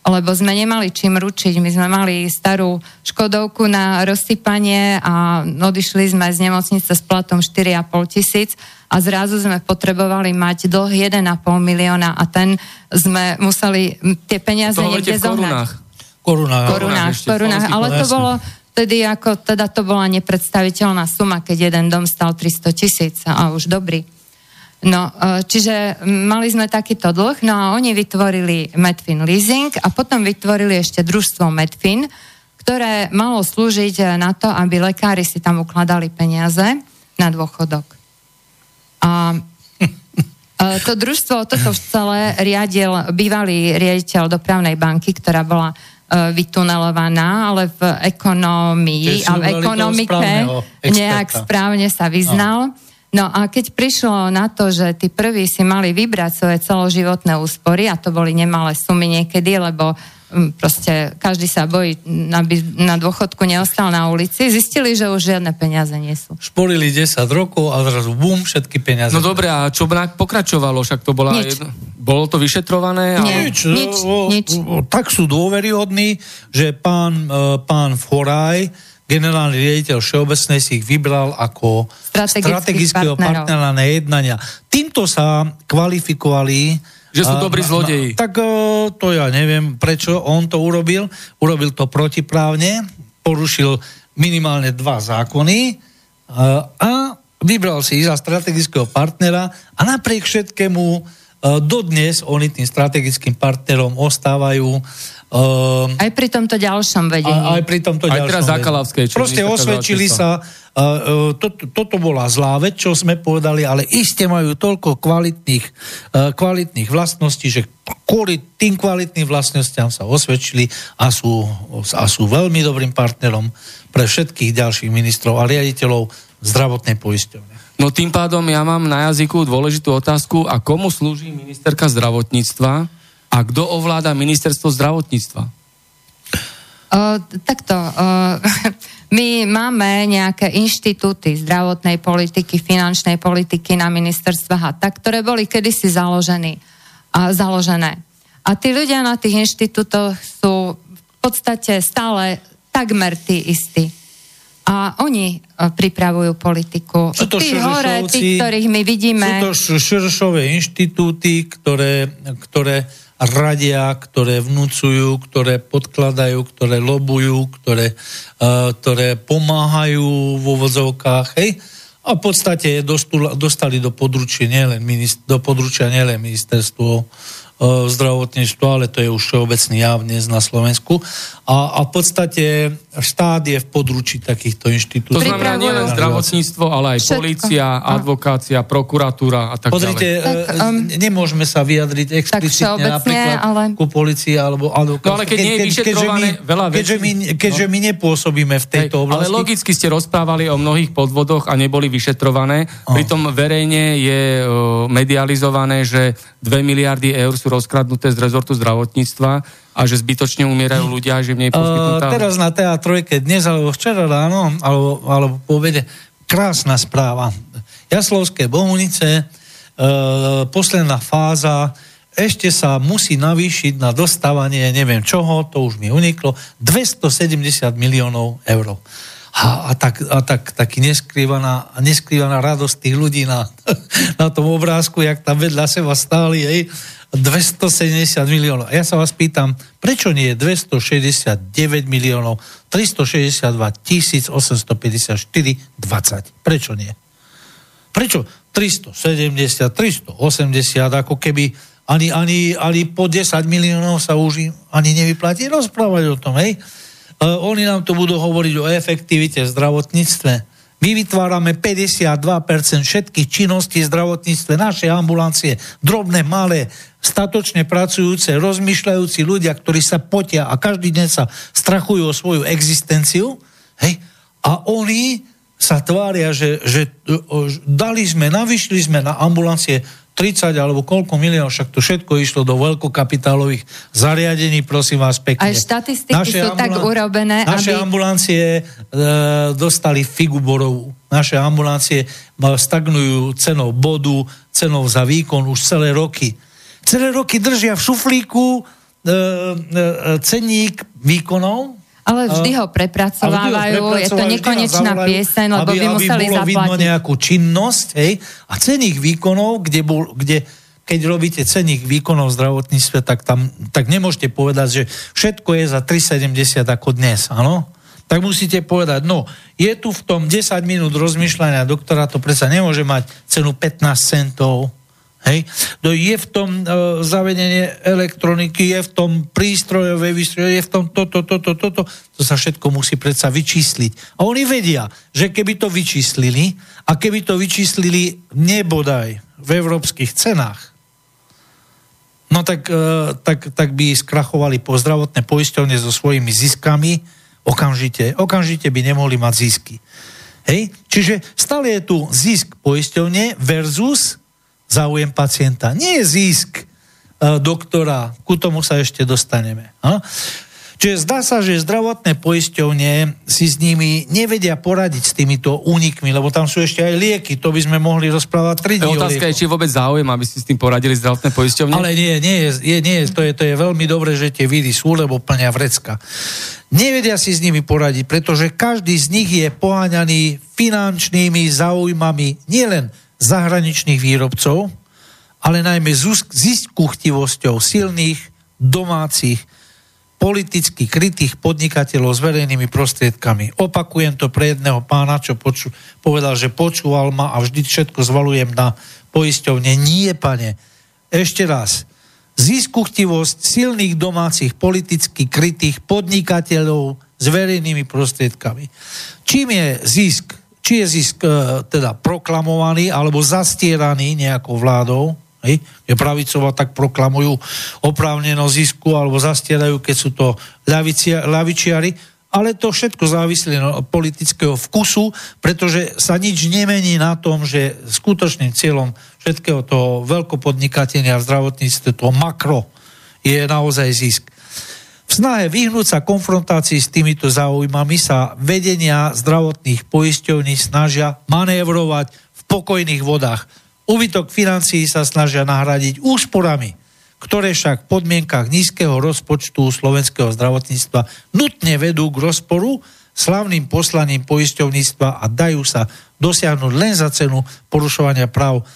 lebo sme nemali čím ručiť. My sme mali starú Škodovku na rozsypanie a odišli sme z nemocnice s platom 4,5 tisíc a zrazu sme potrebovali mať dlh 1,5 milióna a ten sme museli tie peniaze to niekde zohnať. Korunách. Korunách, korunách, ale to bolo vtedy ako, teda to bola nepredstaviteľná suma, keď jeden dom stal 300 tisíc a už dobrý. No, e, čiže mali sme takýto dlh, no a oni vytvorili Medfin Leasing a potom vytvorili ešte družstvo Medfin, ktoré malo slúžiť na to, aby lekári si tam ukladali peniaze na dôchodok. A e, to družstvo, toto celé riadil bývalý riaditeľ dopravnej banky, ktorá bola e, vytunelovaná, ale v ekonomii a v ekonomike nejak správne sa vyznal. Aha. No a keď prišlo na to, že tí prví si mali vybrať svoje celoživotné úspory, a to boli nemalé sumy niekedy, lebo mm, proste každý sa bojí, aby na dôchodku neostal na ulici, zistili, že už žiadne peniaze nie sú. Šporili 10 rokov a zrazu bum, všetky peniaze. No dobre, a čo pokračovalo? Však to bola nič. Jedno... Bolo to vyšetrované? Nie, nič, nič, o, nič. O, tak sú dôveryhodní, že pán, e, pán Foraj generálny riaditeľ Všeobecnej si ich vybral ako strategického partnera na jednania. Týmto sa kvalifikovali že sú dobrí zlodeji. Tak to ja neviem, prečo on to urobil. Urobil to protiprávne, porušil minimálne dva zákony a vybral si za strategického partnera a napriek všetkému dodnes oni tým strategickým partnerom ostávajú Uh, aj pri tomto ďalšom vedení. Aj, aj pri tomto aj ďalšom teraz vedení. Proste osvedčili sa, uh, uh, to, toto bola zlá vec, čo sme povedali, ale iste majú toľko kvalitných, uh, kvalitných vlastností, že kvôli tým kvalitným vlastnostiam sa osvedčili a sú, a sú veľmi dobrým partnerom pre všetkých ďalších ministrov a riaditeľov zdravotnej poisťovne. No tým pádom ja mám na jazyku dôležitú otázku, a komu slúži ministerka zdravotníctva, a kto ovláda ministerstvo zdravotníctva? Uh, takto, uh, my máme nejaké inštitúty zdravotnej politiky, finančnej politiky na ministerstvách a tak, ktoré boli kedysi založené. Uh, založené. A tí ľudia na tých inštitútoch sú v podstate stále takmer tí istí. A oni pripravujú politiku. Sú to tí hore, tí, ktorých my vidíme... Sú to širšové inštitúty, ktoré, ktoré radia, ktoré vnúcujú, ktoré podkladajú, ktoré lobujú, ktoré, uh, ktoré pomáhajú vo vozovkách, hej? A v podstate dostali do područia nielen, do područia nielen ministerstvo zdravotníctvo, ale to je už všeobecný jav dnes na Slovensku. A, a v podstate štát je v područí takýchto inštitúcií. To znamená nielen zdravotníctvo, ale aj Všetko. polícia, advokácia, prokuratúra a tak Pozrite, ďalej. Tak, um, nemôžeme sa vyjadriť explicitne napríklad ale... ku policii alebo advokácii. No ale keď nie je vyšetrované keďže my, veľa vecí. Keďže my, keďže no. my nepôsobíme v tejto oblasti. Ale logicky ste rozprávali o mnohých podvodoch a neboli vyšetrované. Oh. Pritom verejne je uh, medializované, že 2 miliardy eur sú rozkradnuté z rezortu zdravotníctva a že zbytočne umierajú ľudia, že v nej poskytnutá... Uh, teraz na TA3 dnes alebo včera ráno, alebo, alebo povede, krásna správa. Jaslovské Bohunice, uh, posledná fáza, ešte sa musí navýšiť na dostávanie neviem čoho, to už mi uniklo, 270 miliónov eur. A, a, tak, a tak, taký neskrývaná, neskrývaná radosť tých ľudí na, na tom obrázku, jak tam vedľa seba stáli, hej, 270 miliónov. A ja sa vás pýtam, prečo nie 269 miliónov 362 854 20? Prečo nie? Prečo 370, 380, ako keby ani, ani, ani po 10 miliónov sa už ani nevyplatí rozprávať o tom, hej? Uh, oni nám tu budú hovoriť o efektivite v zdravotníctve. My vytvárame 52% všetkých činností v zdravotníctve, naše ambulancie, drobné, malé, statočne pracujúce, rozmýšľajúci ľudia, ktorí sa potia a každý deň sa strachujú o svoju existenciu, hej, a oni sa tvária, že, že dali sme, navyšli sme na ambulancie 30 alebo koľko miliónov, však to všetko išlo do veľkokapitálových zariadení, prosím vás pekne. Aj štatistiky naše sú tak urobené, Naše aby... ambulancie e, dostali figu borovú. Naše ambulancie stagnujú cenou bodu, cenou za výkon už celé roky. Celé roky držia v šuflíku e, cenník výkonov, ale vždy ho prepracovávajú, ho je to nekonečná pieseň, lebo aby, by museli aby bolo zaplatiť. vidno nejakú činnosť, hej, a cených výkonov, kde, bol, kde keď robíte cených výkonov v zdravotníctve, tak tam tak nemôžete povedať, že všetko je za 3,70 ako dnes, áno? Tak musíte povedať, no, je tu v tom 10 minút rozmýšľania doktora, to predsa nemôže mať cenu 15 centov, Hej? No je v tom uh, zavedenie elektroniky, je v tom prístrojové výstroje, je v tom toto, toto, toto. To sa všetko musí predsa vyčísliť. A oni vedia, že keby to vyčíslili a keby to vyčíslili nebodaj v európskych cenách, no tak, uh, tak, tak by skrachovali po zdravotné poisťovne so svojimi ziskami okamžite. Okamžite by nemohli mať zisky. Hej? Čiže stále je tu zisk poisťovne versus záujem pacienta. Nie je zisk e, doktora, ku tomu sa ešte dostaneme. A? Čiže zdá sa, že zdravotné poisťovne si s nimi nevedia poradiť s týmito únikmi, lebo tam sú ešte aj lieky, to by sme mohli rozprávať 3 dní Otázka je, či vôbec záujem, aby si s tým poradili zdravotné poisťovne? Ale nie, nie, je, nie to, je, to je veľmi dobré, že tie vidy sú, lebo plnia vrecka. Nevedia si s nimi poradiť, pretože každý z nich je poháňaný finančnými záujmami nielen zahraničných výrobcov, ale najmä ziskuchtivosťou silných domácich politicky krytých podnikateľov s verejnými prostriedkami. Opakujem to pre jedného pána, čo poču, povedal, že počúval ma a vždy všetko zvalujem na poisťovne. Nie, pane. Ešte raz. Ziskuchtivosť silných domácich politicky krytých podnikateľov s verejnými prostriedkami. Čím je zisk či je zisk e, teda proklamovaný alebo zastieraný nejakou vládou, hej, pravicová, tak proklamujú oprávnenosť zisku alebo zastierajú, keď sú to ľavičiari, ale to všetko závislí od politického vkusu, pretože sa nič nemení na tom, že skutočným cieľom všetkého toho veľkopodnikatenia v zdravotníctve, toho makro, je naozaj zisk. V snahe vyhnúť sa konfrontácii s týmito záujmami sa vedenia zdravotných poisťovní snažia manévrovať v pokojných vodách. Ubytok financií sa snažia nahradiť úsporami, ktoré však v podmienkach nízkeho rozpočtu slovenského zdravotníctva nutne vedú k rozporu slavným poslaním poisťovníctva a dajú sa dosiahnuť len za cenu porušovania práv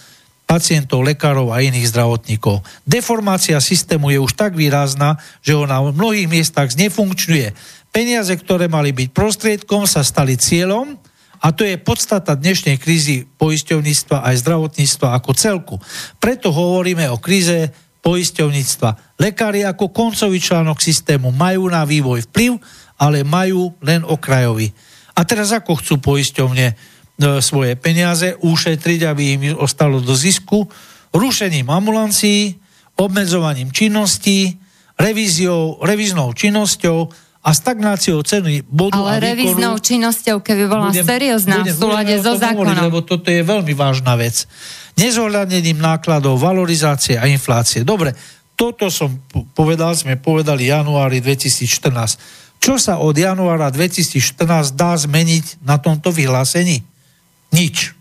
pacientov, lekárov a iných zdravotníkov. Deformácia systému je už tak výrazná, že ho na mnohých miestach znefunkčňuje. Peniaze, ktoré mali byť prostriedkom, sa stali cieľom a to je podstata dnešnej krízy poisťovníctva aj zdravotníctva ako celku. Preto hovoríme o kríze poisťovníctva. Lekári ako koncový článok systému majú na vývoj vplyv, ale majú len okrajový. A teraz ako chcú poisťovne svoje peniaze, ušetriť, aby im ostalo do zisku, rušením ambulancií, obmedzovaním činností, revíziou, revíznou činnosťou a stagnáciou ceny bodu Ale a revíznou činnosťou, keby bola budem, seriózna budem, v súlade so zákonom. Hovoriť, lebo toto je veľmi vážna vec. Nezohľadnením nákladov, valorizácie a inflácie. Dobre, toto som povedal, sme povedali januári 2014. Čo sa od januára 2014 dá zmeniť na tomto vyhlásení? Nič.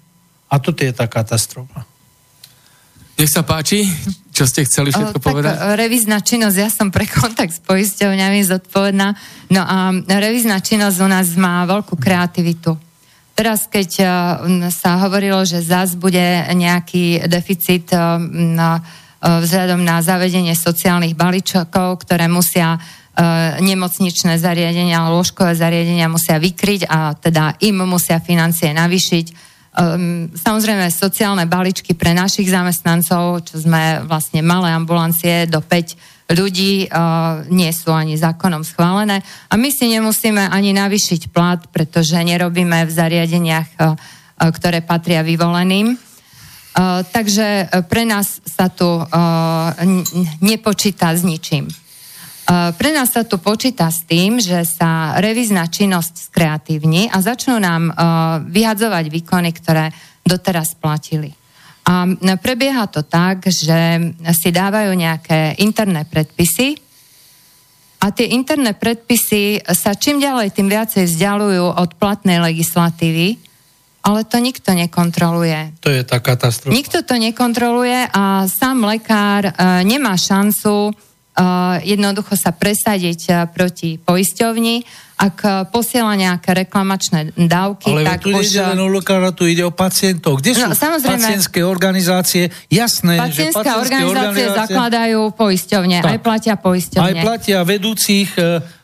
A toto je tá katastrofa. Nech sa páči, čo ste chceli všetko o, povedať? Tak, revizná činnosť, ja som pre kontakt s poisťovňami zodpovedná. No a revizná činnosť u nás má veľkú kreativitu. Teraz, keď uh, sa hovorilo, že zás bude nejaký deficit uh, na, vzhľadom na zavedenie sociálnych balíčkov, ktoré musia nemocničné zariadenia, lôžkové zariadenia musia vykryť a teda im musia financie navýšiť. Um, samozrejme, sociálne balíčky pre našich zamestnancov, čo sme vlastne malé ambulancie do 5 ľudí, uh, nie sú ani zákonom schválené. A my si nemusíme ani navýšiť plat, pretože nerobíme v zariadeniach, uh, ktoré patria vyvoleným. Takže pre nás sa tu nepočíta s ničím. Pre nás sa tu počíta s tým, že sa revízna činnosť skreatívni a začnú nám vyhadzovať výkony, ktoré doteraz platili. A prebieha to tak, že si dávajú nejaké interné predpisy a tie interné predpisy sa čím ďalej, tým viacej vzdialujú od platnej legislatívy, ale to nikto nekontroluje. To je tá katastrofa. Nikto to nekontroluje a sám lekár nemá šancu jednoducho sa presadiť proti poisťovni ak eh, posiela nejaké reklamačné dávky, Ale tak tu už... ide len o lekára, tu ide o pacientov. Kde no, sú samozrejme, pacientské organizácie? Jasné, pacientské že pacientské organizácie, organizácie zakladajú poisťovne, tak. aj platia poisťovne. Aj platia vedúcich,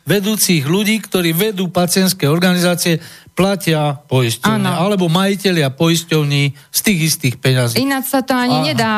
vedúcich ľudí, ktorí vedú pacientské organizácie, platia poisťovne, ano. alebo majiteľia poisťovní z tých istých peňazí. Ináč sa to ani a, nedá...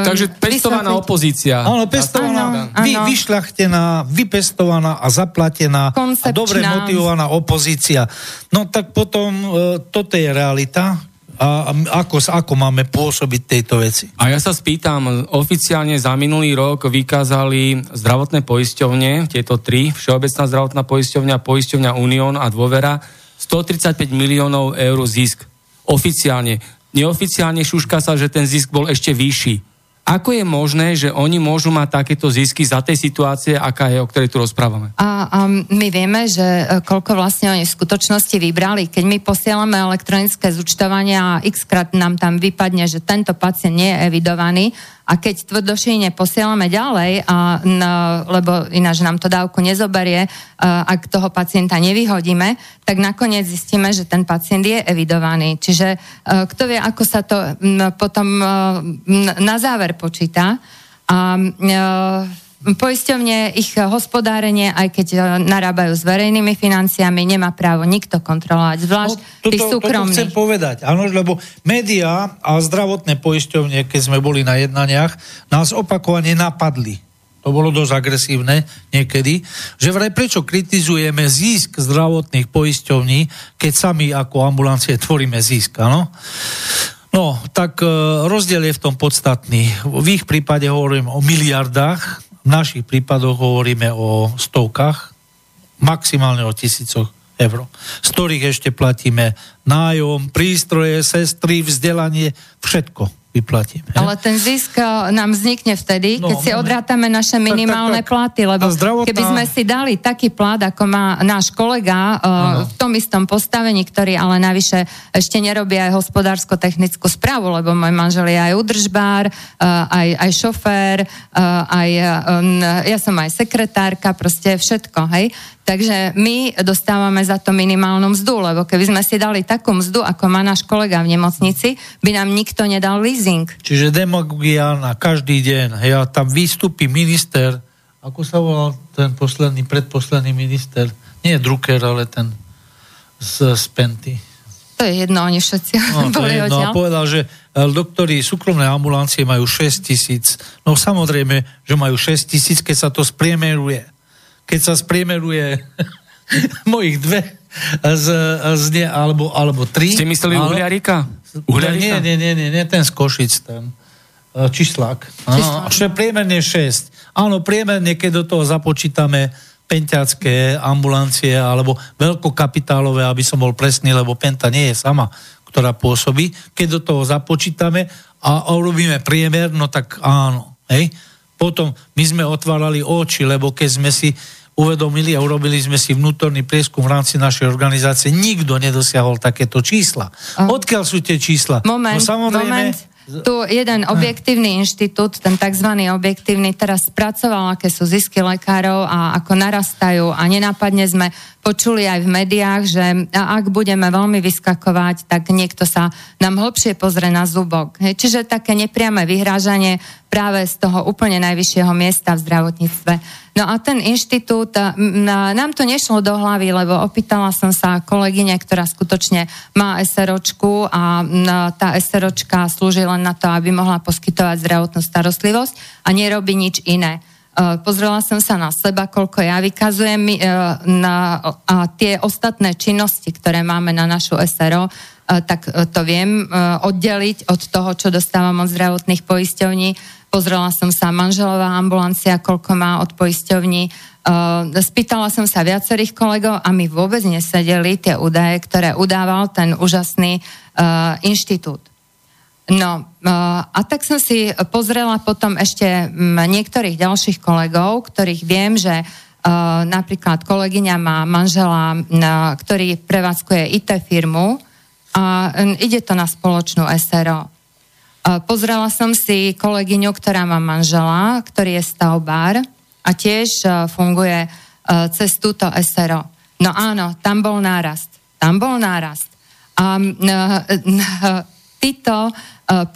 Uh, Takže pestovaná vysvetliť. opozícia. Áno, pestovaná, ano, vy, ano. vyšľachtená, vypestovaná a zaplatená Koncepčná. a dobre motivovaná opozícia. No tak potom uh, toto je realita, a ako, ako máme pôsobiť tejto veci. A ja sa spýtam, oficiálne za minulý rok vykázali zdravotné poisťovne, tieto tri, Všeobecná zdravotná poisťovňa, poisťovňa Unión a Dôvera, 135 miliónov eur zisk. Oficiálne. Neoficiálne šuška sa, že ten zisk bol ešte vyšší. Ako je možné, že oni môžu mať takéto zisky za tej situácie, aká je, o ktorej tu rozprávame? A, a my vieme, že e, koľko vlastne oni v skutočnosti vybrali. Keď my posielame elektronické zúčtovanie a x krát nám tam vypadne, že tento pacient nie je evidovaný, a keď tvrdošíne posielame ďalej, a, no, lebo ináč nám to dávku nezoberie, a, ak toho pacienta nevyhodíme, tak nakoniec zistíme, že ten pacient je evidovaný. Čiže a, kto vie, ako sa to m, potom a, na záver počíta. A, a poisťovne, ich hospodárenie, aj keď e, narábajú s verejnými financiami, nemá právo nikto kontrolovať, zvlášť no, toto, tých súkromných. Toto chcem povedať, áno, lebo médiá a zdravotné poisťovne, keď sme boli na jednaniach, nás opakovane napadli. To bolo dosť agresívne niekedy, že vraj prečo kritizujeme zisk zdravotných poisťovní, keď sami ako ambulancie tvoríme zisk, áno? No, tak e, rozdiel je v tom podstatný. V ich prípade hovorím o miliardách, v našich prípadoch hovoríme o stovkách, maximálne o tisícoch eur, z ktorých ešte platíme nájom, prístroje, sestry, vzdelanie, všetko vyplatíme. Ale ten zisk eh, nám vznikne vtedy, no, keď si odrátame naše minimálne tak, tak, tak. platy, lebo zdravotná... keby sme si dali taký plat, ako má náš kolega uh, v tom istom postavení, ktorý ale navyše ešte nerobí aj hospodársko-technickú správu, lebo môj manžel je aj udržbár, uh, aj, aj šofér, aj, ja som aj sekretárka, proste všetko, hej. Takže my dostávame za to minimálnu mzdu, lebo keby sme si dali takú mzdu, ako má náš kolega v nemocnici, by nám nikto nedal leasing. Čiže demagogia na každý deň. Ja tam vystupí minister, ako sa volal ten posledný, predposledný minister? Nie Drucker, ale ten z, z Penty. To je jedno, oni všetci no, je jedno. A povedal, že e, doktori súkromné ambulancie majú 6 tisíc. No samozrejme, že majú 6 tisíc, keď sa to spriemeruje keď sa spriemeruje mojich dve z, z ne, alebo, alebo tri. Ste mysleli ale, Uhliarika? Uhliarika? Nie, nie, nie, nie, nie, ten z Košic, ten uh, Čislák. Čo je priemerne 6. Áno, priemerne, keď do toho započítame penťacké ambulancie alebo veľkokapitálové, aby som bol presný, lebo Penta nie je sama, ktorá pôsobí. Keď do toho započítame a urobíme priemer, no tak áno. Hej? Potom my sme otvárali oči, lebo keď sme si uvedomili a urobili sme si vnútorný prieskum v rámci našej organizácie, nikto nedosiahol takéto čísla. Odkiaľ sú tie čísla? Moment, no, samozrejme, moment tu jeden objektívny inštitút, ten tzv. objektívny, teraz spracoval, aké sú zisky lekárov a ako narastajú a nenápadne sme počuli aj v médiách, že ak budeme veľmi vyskakovať, tak niekto sa nám hlbšie pozrie na zubok. Čiže také nepriame vyhrážanie práve z toho úplne najvyššieho miesta v zdravotníctve. No a ten inštitút, nám to nešlo do hlavy, lebo opýtala som sa kolegyne, ktorá skutočne má SROčku a tá SROčka slúži len na to, aby mohla poskytovať zdravotnú starostlivosť a nerobí nič iné. E, pozrela som sa na seba, koľko ja vykazujem e, na, a tie ostatné činnosti, ktoré máme na našu SRO, tak to viem oddeliť od toho, čo dostávam od zdravotných poisťovní. Pozrela som sa manželová ambulancia, koľko má od poisťovní. Spýtala som sa viacerých kolegov a mi vôbec nesedeli tie údaje, ktoré udával ten úžasný inštitút. No a tak som si pozrela potom ešte niektorých ďalších kolegov, ktorých viem, že napríklad kolegyňa má manžela, ktorý prevádzkuje IT firmu a ide to na spoločnú SRO. Pozrela som si kolegyňu, ktorá má manžela, ktorý je stavbár a tiež funguje cez túto SRO. No áno, tam bol nárast. Tam bol nárast. A títo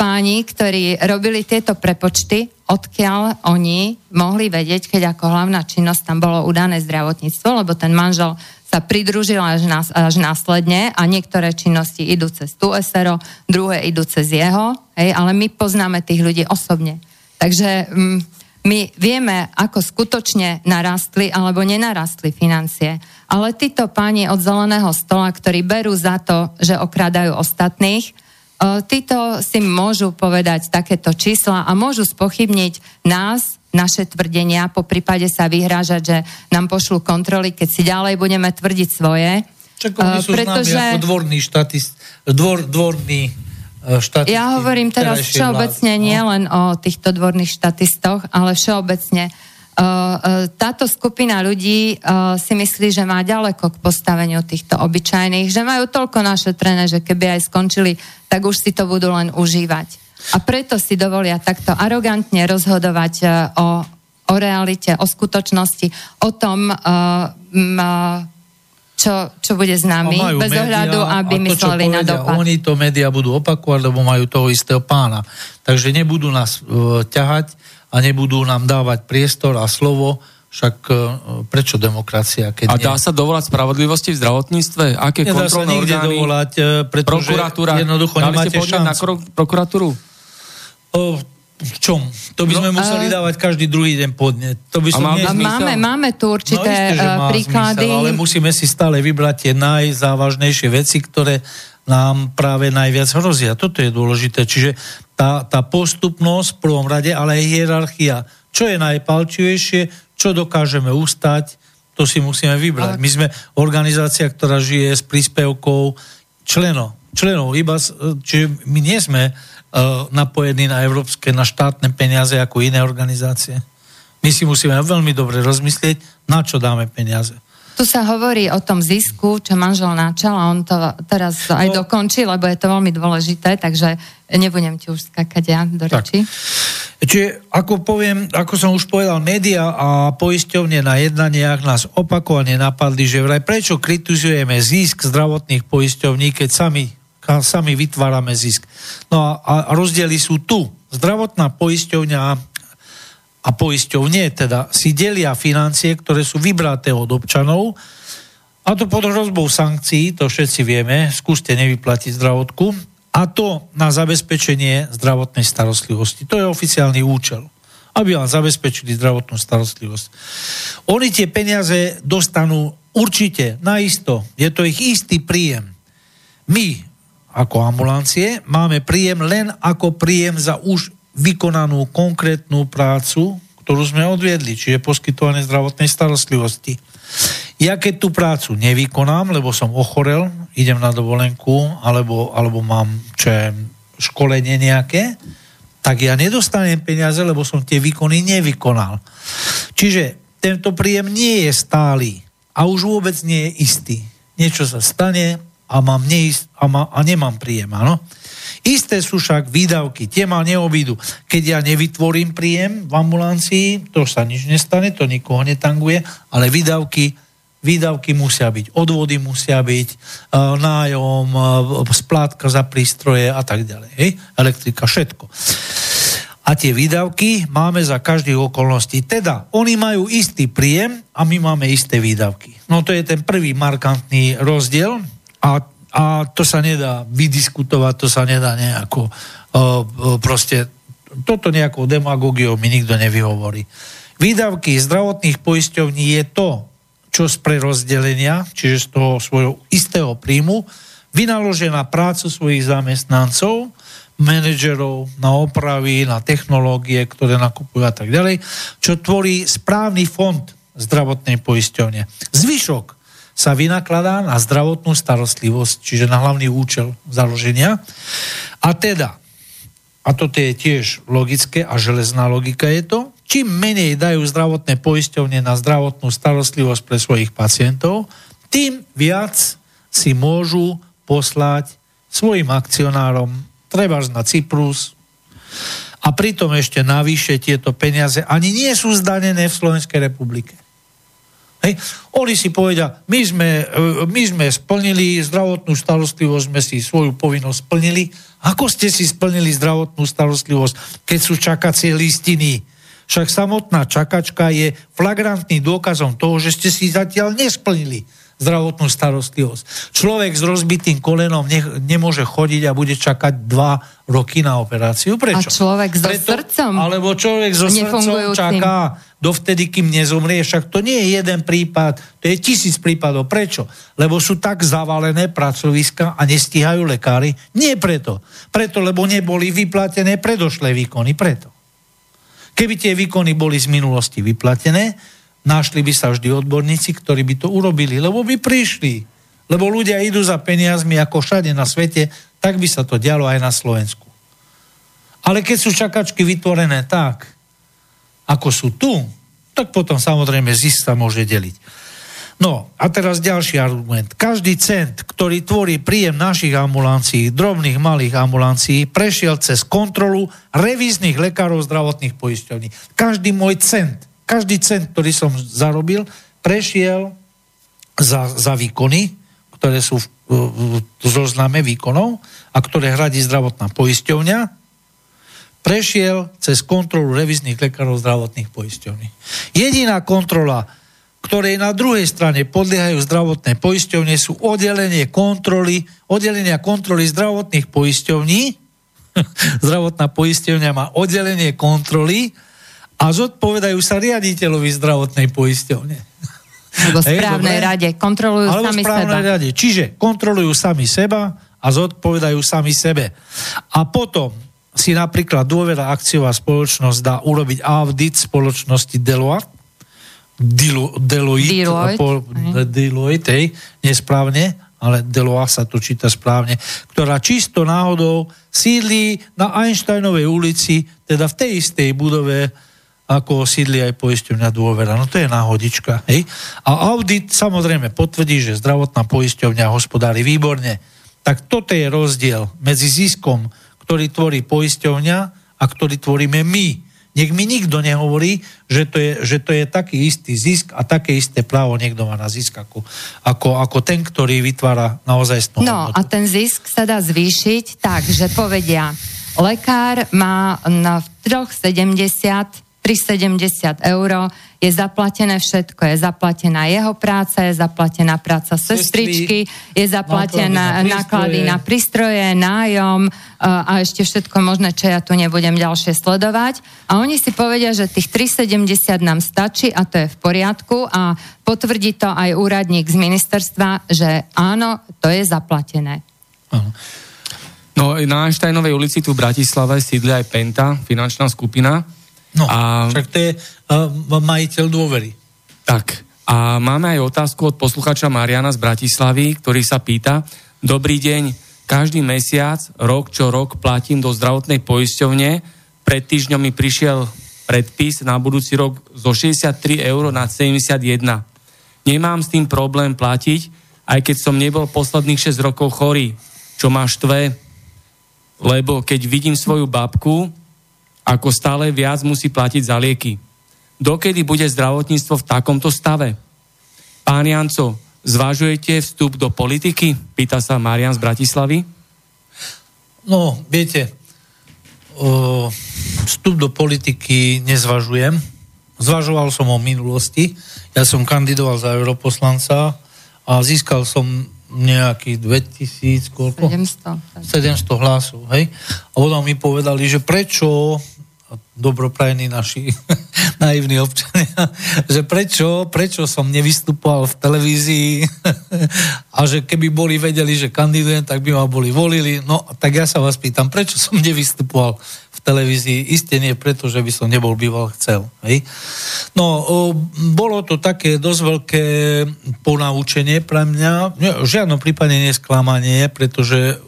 páni, ktorí robili tieto prepočty, odkiaľ oni mohli vedieť, keď ako hlavná činnosť tam bolo udané zdravotníctvo, lebo ten manžel sa pridružil až, nás, až následne a niektoré činnosti idú cez tú SRO, druhé idú cez jeho, hej, ale my poznáme tých ľudí osobne. Takže mm, my vieme, ako skutočne narastli alebo nenarastli financie. Ale títo páni od zeleného stola, ktorí berú za to, že okrádajú ostatných, títo si môžu povedať takéto čísla a môžu spochybniť nás, naše tvrdenia, po prípade sa vyhrážať, že nám pošlú kontroly, keď si ďalej budeme tvrdiť svoje. Čo uh, pretože... ako dvorný štatist, dvor, dvorný e, štatisti. Ja hovorím teraz všeobecne vlád, no? nie len o týchto dvorných štatistoch, ale všeobecne. Uh, uh, táto skupina ľudí uh, si myslí, že má ďaleko k postaveniu týchto obyčajných, že majú toľko našetrené, že keby aj skončili, tak už si to budú len užívať. A preto si dovolia takto arogantne rozhodovať e, o, o realite, o skutočnosti, o tom, čo, čo bude s nami, bez média, ohľadu, aby to, mysleli povedia, na dopad. Oni to médiá budú opakovať, lebo majú toho istého pána. Takže nebudú nás uh, ťahať a nebudú nám dávať priestor a slovo, však uh, prečo demokracia? Keď a dá nie? sa dovolať spravodlivosti v zdravotníctve? Aké Nedá kontrolné sa orgány? dovolať, pretože prokuratúra. jednoducho Dali nemáte šancu. na prokuratúru? V čom? To by sme no, museli uh, dávať každý druhý deň podne. To by som a má, máme, máme tu určité no, isté, uh, príklady. Zmysel, ale musíme si stále vybrať tie najzávažnejšie veci, ktoré nám práve najviac hrozia. Toto je dôležité. Čiže tá, tá postupnosť v prvom rade, ale aj hierarchia. Čo je najpalčivejšie, čo dokážeme ustať, to si musíme vybrať. Ale... My sme organizácia, ktorá žije s príspevkou členov. Členov, iba, čiže my nie sme E, napojení na európske, na štátne peniaze ako iné organizácie. My si musíme veľmi dobre rozmyslieť, na čo dáme peniaze. Tu sa hovorí o tom zisku, čo manžel načal a on to teraz aj no, dokončí, lebo je to veľmi dôležité, takže nebudem ti už skakať ja do reči. Čiže ako poviem, ako som už povedal, média a poisťovne na jednaniach nás opakovane napadli, že vraj prečo kritizujeme zisk zdravotných poisťovní, keď sami a sami vytvárame zisk. No a, a rozdiely sú tu. Zdravotná poisťovňa a poisťovne teda si delia financie, ktoré sú vybraté od občanov a to pod hrozbou sankcií, to všetci vieme, skúste nevyplatiť zdravotku a to na zabezpečenie zdravotnej starostlivosti. To je oficiálny účel aby vám zabezpečili zdravotnú starostlivosť. Oni tie peniaze dostanú určite, naisto. Je to ich istý príjem. My, ako ambulancie, máme príjem len ako príjem za už vykonanú konkrétnu prácu, ktorú sme odviedli, čiže poskytovanie zdravotnej starostlivosti. Ja keď tú prácu nevykonám, lebo som ochorel, idem na dovolenku, alebo, alebo mám čo je, školenie nejaké, tak ja nedostanem peniaze, lebo som tie výkony nevykonal. Čiže tento príjem nie je stály a už vôbec nie je istý. Niečo sa stane, a, mám neist, a, má, a nemám príjem, áno. Isté sú však výdavky, tie ma neobídu. Keď ja nevytvorím príjem v ambulancii, to sa nič nestane, to nikoho netanguje, ale výdavky, výdavky musia byť, odvody musia byť, e, nájom, e, splátka za prístroje a tak ďalej. Hej? Elektrika, všetko. A tie výdavky máme za každých okolností. Teda, oni majú istý príjem a my máme isté výdavky. No to je ten prvý markantný rozdiel a, a to sa nedá vydiskutovať, to sa nedá nejako proste, toto nejakou demagógiou mi nikto nevyhovorí. Výdavky zdravotných poisťovní je to, čo z prerozdelenia, čiže z toho svojho istého príjmu, vynaložia na prácu svojich zamestnancov, manažerov, na opravy, na technológie, ktoré nakupujú a tak ďalej, čo tvorí správny fond zdravotnej poisťovne. Zvyšok sa vynakladá na zdravotnú starostlivosť, čiže na hlavný účel založenia. A teda, a toto je tiež logické a železná logika je to, čím menej dajú zdravotné poisťovne na zdravotnú starostlivosť pre svojich pacientov, tým viac si môžu poslať svojim akcionárom, treba na Cyprus, a pritom ešte navyše tieto peniaze ani nie sú zdanené v Slovenskej republike. Hej. Oni si povedia, my sme, e, my sme splnili zdravotnú starostlivosť, sme si svoju povinnosť splnili. Ako ste si splnili zdravotnú starostlivosť, keď sú čakacie listiny? Však samotná čakačka je flagrantným dôkazom toho, že ste si zatiaľ nesplnili zdravotnú starostlivosť. Človek s rozbitým kolenom ne, nemôže chodiť a bude čakať dva roky na operáciu. Prečo? A človek so Preto, srdcom? Alebo človek so srdcom čaká dovtedy, kým nezomrie. Však to nie je jeden prípad, to je tisíc prípadov. Prečo? Lebo sú tak zavalené pracoviska a nestíhajú lekári. Nie preto. Preto, lebo neboli vyplatené predošlé výkony. Preto. Keby tie výkony boli z minulosti vyplatené, našli by sa vždy odborníci, ktorí by to urobili, lebo by prišli. Lebo ľudia idú za peniazmi ako všade na svete, tak by sa to dialo aj na Slovensku. Ale keď sú čakačky vytvorené tak, ako sú tu, tak potom samozrejme zisk sa môže deliť. No a teraz ďalší argument. Každý cent, ktorý tvorí príjem našich ambulancií, drobných malých ambulancií, prešiel cez kontrolu revíznych lekárov zdravotných poisťovní. Každý môj cent každý cent, ktorý som zarobil, prešiel za, za výkony, ktoré sú v, v zozname výkonov a ktoré hradí zdravotná poisťovňa, prešiel cez kontrolu revizných lekárov zdravotných poisťovní. Jediná kontrola, ktorej na druhej strane podliehajú zdravotné poisťovne, sú oddelenie kontroly, oddelenia kontroly zdravotných poisťovní. Zdravotná poisťovňa má oddelenie kontroly, a zodpovedajú sa riaditeľovi zdravotnej poisťovne. Alebo správnej Hej, rade. Kontrolujú Alebo sami seba. rade. Čiže kontrolujú sami seba a zodpovedajú sami sebe. A potom si napríklad dôvera akciová spoločnosť dá urobiť audit spoločnosti Deloitte, Dilo, Deloitte, Deloitte, po, Deloitte hej, nesprávne, ale Deloitte sa to číta správne, ktorá čisto náhodou sídli na Einsteinovej ulici, teda v tej istej budove, ako sídli aj poisťovňa dôvera. No to je náhodička. Hej? A audit samozrejme potvrdí, že zdravotná poisťovňa hospodári výborne. Tak toto je rozdiel medzi ziskom, ktorý tvorí poisťovňa a ktorý tvoríme my. Nech mi nikto nehovorí, že to, je, že to je taký istý zisk a také isté právo niekto má na zisk ako, ako, ako ten, ktorý vytvára naozaj No hodnotu. a ten zisk sa dá zvýšiť tak, že povedia, lekár má na 3,70 370 eur, je zaplatené všetko. Je zaplatená jeho práca, je zaplatená práca sestričky, je zaplatená náklady na prístroje, nájom a ešte všetko možné, čo ja tu nebudem ďalšie sledovať. A oni si povedia, že tých 370 nám stačí a to je v poriadku a potvrdí to aj úradník z ministerstva, že áno, to je zaplatené. Aha. No, na Einsteinovej ulici tu v Bratislave sídli aj Penta, finančná skupina, No, a, však to je uh, majiteľ dôvery. Tak. A máme aj otázku od posluchača Mariana z Bratislavy, ktorý sa pýta, dobrý deň, každý mesiac, rok čo rok platím do zdravotnej poisťovne, pred týždňom mi prišiel predpis na budúci rok zo 63 eur na 71. Nemám s tým problém platiť, aj keď som nebol posledných 6 rokov chorý, čo má štve, lebo keď vidím svoju babku, ako stále viac musí platiť za lieky. Dokedy bude zdravotníctvo v takomto stave? Pán Janco, zvažujete vstup do politiky? Pýta sa Marian z Bratislavy. No, viete, o, vstup do politiky nezvažujem. Zvažoval som o minulosti. Ja som kandidoval za europoslanca a získal som nejakých 2000, koľko? 700. 700 hlasov, hej? A potom mi povedali, že prečo dobroprajní naši naivní občania, že prečo, prečo som nevystupoval v televízii a že keby boli vedeli, že kandidujem, tak by ma boli volili. No, tak ja sa vás pýtam, prečo som nevystupoval v televízii? Isté nie preto, že by som nebol býval chcel. Hej? No, bolo to také dosť veľké ponaučenie pre mňa. V žiadnom prípade nesklamanie, pretože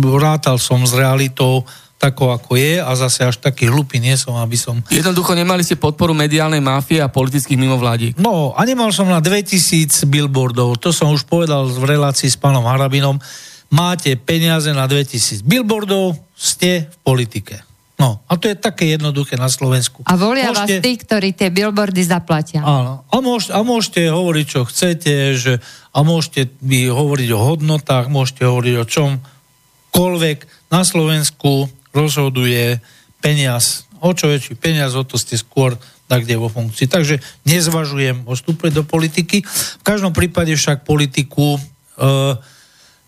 rátal som s realitou tako, ako je a zase až taký hlupý nie som, aby som... Jednoducho nemali ste podporu mediálnej mafie a politických mimovládí. No, a nemal som na 2000 billboardov, to som už povedal v relácii s pánom Harabinom. Máte peniaze na 2000 billboardov, ste v politike. No, a to je také jednoduché na Slovensku. A volia môžete... vás tí, ktorí tie billboardy zaplatia. Áno. A, môž, a môžete hovoriť, čo chcete, že, a môžete by hovoriť o hodnotách, môžete hovoriť o čomkoľvek. Na Slovensku rozhoduje peniaz. O čo väčší peniaz, o to ste skôr tak kde vo funkcii. Takže nezvažujem o do politiky. V každom prípade však politiku uh,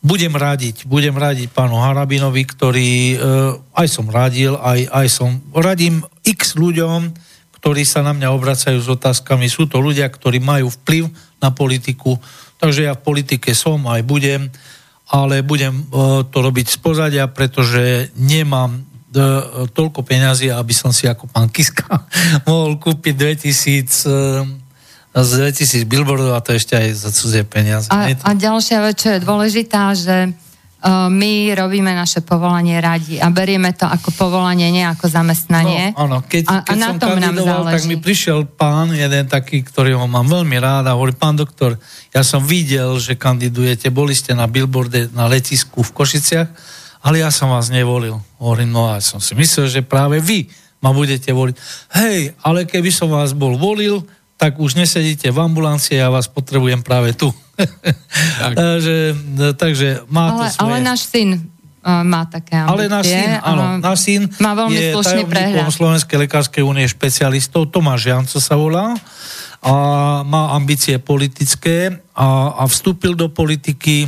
budem radiť, budem radiť pánu Harabinovi, ktorý e, aj som radil, aj, aj som radím x ľuďom, ktorí sa na mňa obracajú s otázkami. Sú to ľudia, ktorí majú vplyv na politiku, takže ja v politike som, aj budem, ale budem e, to robiť z pozadia, pretože nemám e, toľko peňazí, aby som si ako pán Kiska mohol kúpiť 2000 z 2000 billboardov a to ešte aj za cudzie peniaze. A, a ďalšia vec, čo je dôležitá, že my robíme naše povolanie radi a berieme to ako povolanie, nie ako zamestnanie. No, áno, keď, a, keď a na som tom kandidoval, tak mi prišiel pán, jeden taký, ktorý ho mám veľmi rád a hovorí, pán doktor, ja som videl, že kandidujete, boli ste na billboarde na letisku v Košiciach, ale ja som vás nevolil. Hovorím, no a som si myslel, že práve vy ma budete voliť. Hej, ale keby som vás bol volil, tak už nesedíte v ambulancii, ja vás potrebujem práve tu. Tak. takže, takže má to ale, svoje. Ale náš syn uh, má také ambície. Ale náš syn, áno, náš syn má veľmi je tajomníkom Slovenskej lekárskej únie špecialistov, Tomáš Janco sa volá a má ambície politické a, a vstúpil do politiky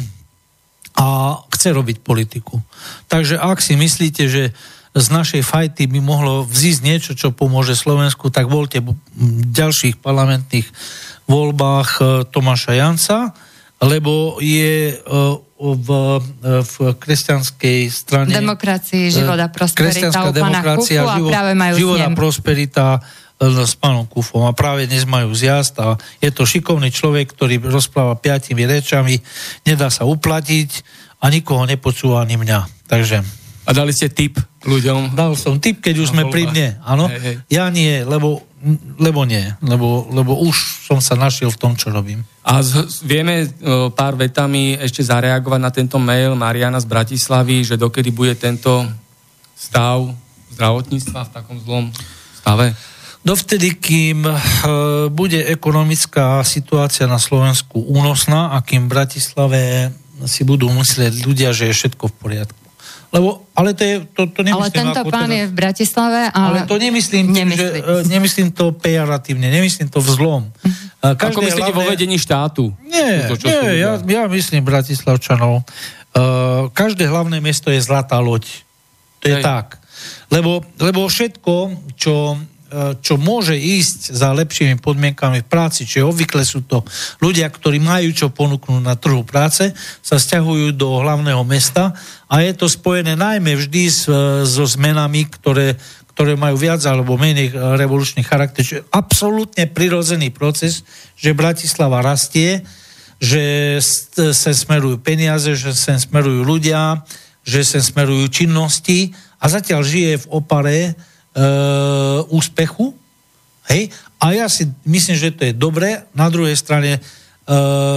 a chce robiť politiku. Takže ak si myslíte, že z našej fajty by mohlo vzísť niečo, čo pomôže Slovensku, tak voľte ďalších parlamentných voľbách e, Tomáša Janca, lebo je e, v, e, v kresťanskej strane... Demokracii, život a prosperita pána Kufu a život, práve majú život a prosperita s pánom Kufom. A práve dnes majú zjazd a je to šikovný človek, ktorý rozpráva piatimi rečami, nedá sa uplatiť a nikoho nepočúva ani mňa. Takže a dali ste tip ľuďom? Dal som tip, keď už sme pri mne, áno. Hej, hej. Ja nie, lebo, lebo nie, lebo, lebo už som sa našiel v tom, čo robím. A z, vieme o, pár vetami ešte zareagovať na tento mail Mariana z Bratislavy, že dokedy bude tento stav zdravotníctva v takom zlom stave? Dovtedy, kým e, bude ekonomická situácia na Slovensku únosná a kým v Bratislave si budú myslieť ľudia, že je všetko v poriadku. Lebo, ale to, je, to, to nemyslím... Ale tento pán teda, je v Bratislave a... Ale to nemyslím, tým, že, uh, nemyslím to pejoratívne, nemyslím to vzlom. Uh, Ako myslíte hlavne... vo vedení štátu? Nie, to, nie ja, ja myslím Bratislavčanov. Uh, každé hlavné mesto je zlatá loď. To je Hej. tak. Lebo, lebo všetko, čo E, čo môže ísť za lepšími podmienkami v práci, čiže obvykle sú to ľudia, ktorí majú čo ponúknuť na trhu práce, sa stiahujú do hlavného mesta a je to spojené najmä vždy s, e, so zmenami, ktoré, ktoré majú viac alebo menej revolučný charakter. Čiže absolútne prirodzený proces, že Bratislava rastie, že sa smerujú peniaze, že sa smerujú ľudia, že sa smerujú činnosti a zatiaľ žije v opare e, úspechu. Hej? A ja si myslím, že to je dobré. Na druhej strane e,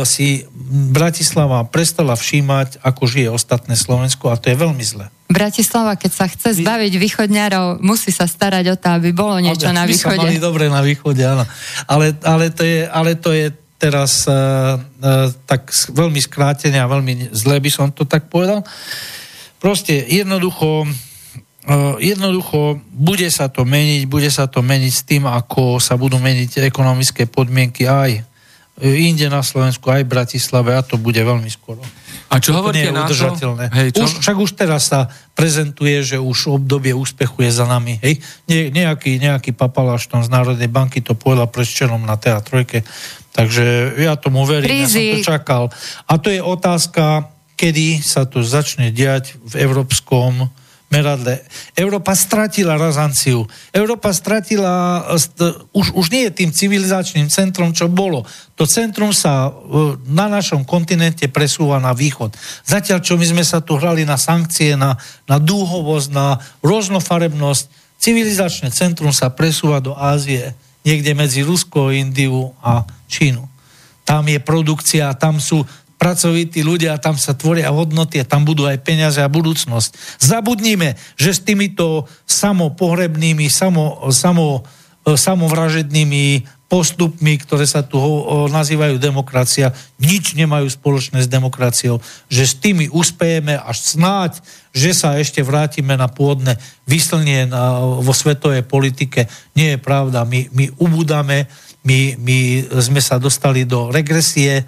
si Bratislava prestala všímať, ako žije ostatné Slovensko a to je veľmi zle. Bratislava, keď sa chce zbaviť východňarov, musí sa starať o to, aby bolo niečo ale, na východe. Mali dobre na východe, áno. Ale, ale, to, je, ale to je teraz uh, uh, tak veľmi skrátene a veľmi zle by som to tak povedal. Proste jednoducho jednoducho bude sa to meniť, bude sa to meniť s tým, ako sa budú meniť ekonomické podmienky aj inde na Slovensku, aj v Bratislave a to bude veľmi skoro. A čo hovoríte na to? Hej, čo? Už, však už teraz sa prezentuje, že už obdobie úspechu je za nami. Hej? Ne, nejaký, nejaký papaláš tam z Národnej banky to povedal pred čelom na TA3, takže ja tomu verím, Prízi. ja som to čakal. A to je otázka, kedy sa to začne diať v európskom meradle. Európa stratila razanciu. Európa stratila, už, už nie je tým civilizačným centrom, čo bolo. To centrum sa na našom kontinente presúva na východ. Zatiaľ, čo my sme sa tu hrali na sankcie, na, na dúhovosť, na rôznofarebnosť, civilizačné centrum sa presúva do Ázie, niekde medzi Rusko, Indiu a Čínu. Tam je produkcia, tam sú pracovití ľudia a tam sa tvoria hodnoty a tam budú aj peniaze a budúcnosť. Zabudnime, že s týmito samopohrebnými, samo, samo, e, samovražednými postupmi, ktoré sa tu nazývajú demokracia, nič nemajú spoločné s demokraciou, že s tými uspejeme až snáď, že sa ešte vrátime na pôdne vyslnie na, vo svetovej politike. Nie je pravda, my, my ubúdame, my, my sme sa dostali do regresie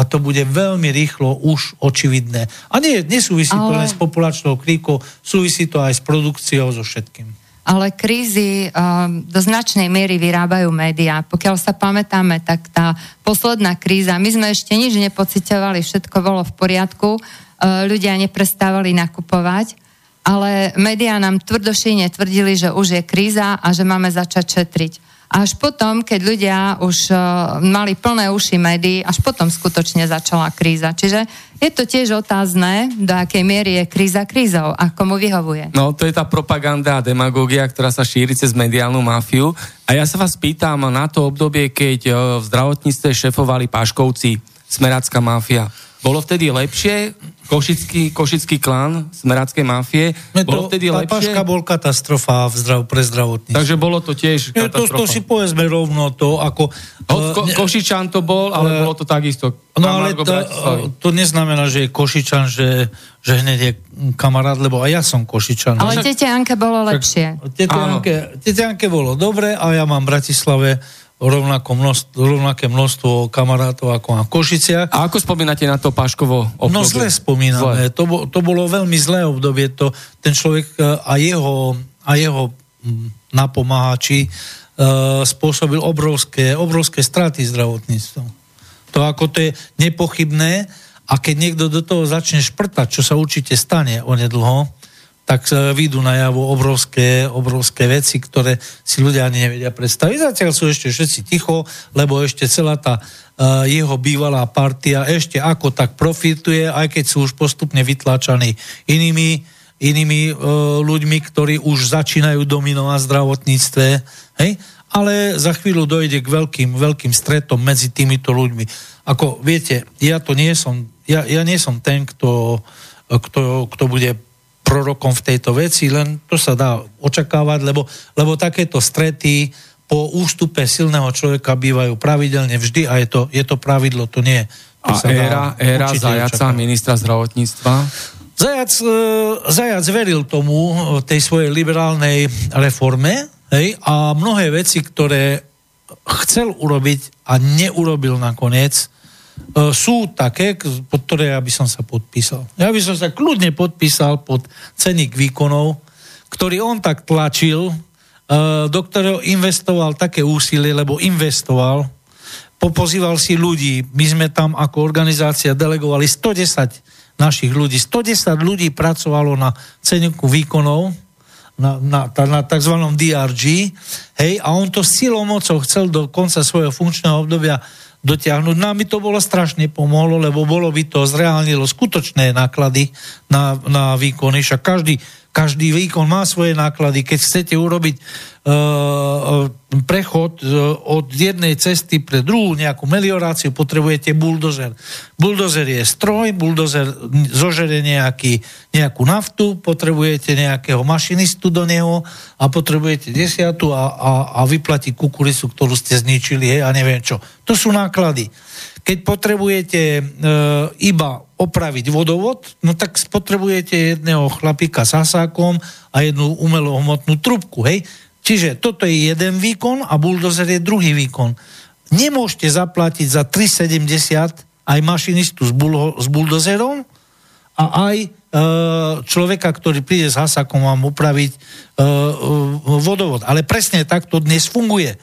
a to bude veľmi rýchlo už očividné. A nie, nesúvisí Ale... to len s populačnou kríkou, súvisí to aj s produkciou, so všetkým ale krízy um, do značnej miery vyrábajú médiá. Pokiaľ sa pamätáme, tak tá posledná kríza, my sme ešte nič nepocitovali, všetko bolo v poriadku, uh, ľudia neprestávali nakupovať, ale médiá nám tvrdošine tvrdili, že už je kríza a že máme začať šetriť. Až potom, keď ľudia už uh, mali plné uši médií, až potom skutočne začala kríza. Čiže je to tiež otázne, do akej miery je kríza krízou a komu vyhovuje. No, to je tá propaganda a demagógia, ktorá sa šíri cez mediálnu mafiu. A ja sa vás pýtam na to obdobie, keď uh, v zdravotníctve šefovali Páškovci, smerácká mafia. Bolo vtedy lepšie? Košický, košický klan smeráckej mafie. Me bolo to, vtedy lepšie? Paška bol katastrofa v zdrav, pre zdravotníctvo. Takže bolo to tiež Nie, to, to si povedzme rovno to, ako... Od ko, ne, Košičan to bol, ale uh, bolo to takisto. No ale to, to neznamená, že je Košičan, že, že hneď je kamarát, lebo aj ja som Košičan. Ale tete Anke bolo lepšie. Tete Anke, tete Anke bolo dobre a ja mám v Bratislave rovnako množstvo, rovnaké množstvo kamarátov ako na Košiciach. A ako spomínate na to Páškovo obdobie? No zle spomíname. Zle. To, to bolo veľmi zlé obdobie. To, ten človek e, a jeho, a jeho napomáhači uh, spôsobil obrovské, obrovské straty zdravotníctvom. To ako to je nepochybné a keď niekto do toho začne šprtať, čo sa určite stane onedlho, tak výjdu na javo obrovské, obrovské veci, ktoré si ľudia ani nevedia predstaviť. Zatiaľ sú ešte všetci ticho, lebo ešte celá tá uh, jeho bývalá partia ešte ako tak profituje, aj keď sú už postupne vytláčaní inými, inými uh, ľuďmi, ktorí už začínajú dominovať v zdravotníctve. Hej? Ale za chvíľu dojde k veľkým, veľkým stretom medzi týmito ľuďmi. Ako viete, ja to nie som, ja, ja nie som ten, kto, kto, kto bude prorokom v tejto veci, len to sa dá očakávať, lebo, lebo takéto strety po ústupe silného človeka bývajú pravidelne vždy a je to, je to pravidlo, to nie. To a éra, éra Zajaca, očakávať. ministra zdravotníctva? Zajac, e, Zajac veril tomu, tej svojej liberálnej reforme hej, a mnohé veci, ktoré chcel urobiť a neurobil nakoniec, E, sú také, pod ktoré ja by som sa podpísal. Ja by som sa kľudne podpísal pod ceník výkonov, ktorý on tak tlačil, e, do ktorého investoval také úsilie, lebo investoval, popozýval si ľudí. My sme tam ako organizácia delegovali 110 našich ľudí. 110 ľudí pracovalo na ceníku výkonov, na, na, na tzv. DRG, hej, a on to silou mocou chcel do konca svojho funkčného obdobia dotiahnuť. No a to bolo strašne pomohlo, lebo bolo by to zreálnilo skutočné náklady na, na výkony. Však každý, každý výkon má svoje náklady. Keď chcete urobiť uh, prechod uh, od jednej cesty pre druhú nejakú melioráciu, potrebujete buldozer. Buldozer je stroj, buldozer zožere nejaký, nejakú naftu, potrebujete nejakého mašinistu do neho a potrebujete desiatu a, a, a vyplatiť kukurisu, ktorú ste zničili hej, a neviem čo. To sú náklady. Keď potrebujete e, iba opraviť vodovod, no tak potrebujete jedného chlapíka s hasákom a jednu umelohmotnú trubku, hej? Čiže toto je jeden výkon a buldozer je druhý výkon. Nemôžete zaplatiť za 3,70 aj mašinistu s, bul- s buldozerom a aj e, človeka, ktorý príde s hasákom vám upraviť e, e, vodovod. Ale presne tak to dnes funguje.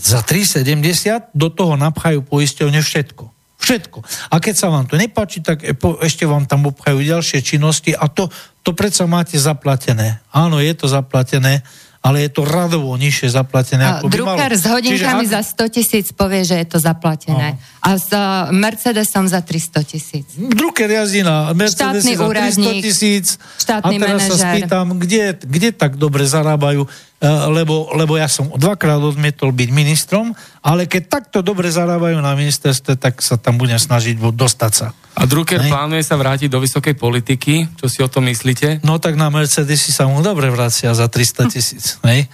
Za 3,70 do toho napchajú poisťovne všetko. Všetko. A keď sa vám to nepáči, tak ešte vám tam obchajú ďalšie činnosti a to, to predsa máte zaplatené. Áno, je to zaplatené, ale je to radovo nižšie zaplatené. A ako drukár s hodinkami Čiže, za 100 tisíc povie, že je to zaplatené. Aha. A s uh, Mercedesom za 300 tisíc. Druker jazdí na Mercedes za 300 tisíc. Štátny a teraz manažer. sa spýtam, kde, kde tak dobre zarábajú. Lebo, lebo ja som dvakrát odmietol byť ministrom, ale keď takto dobre zarábajú na ministerstve, tak sa tam budem snažiť dostať sa. A Drucker plánuje sa vrátiť do vysokej politiky, čo si o tom myslíte? No tak na Mercedesi sa mu dobre vracia za 300 tisíc, hej?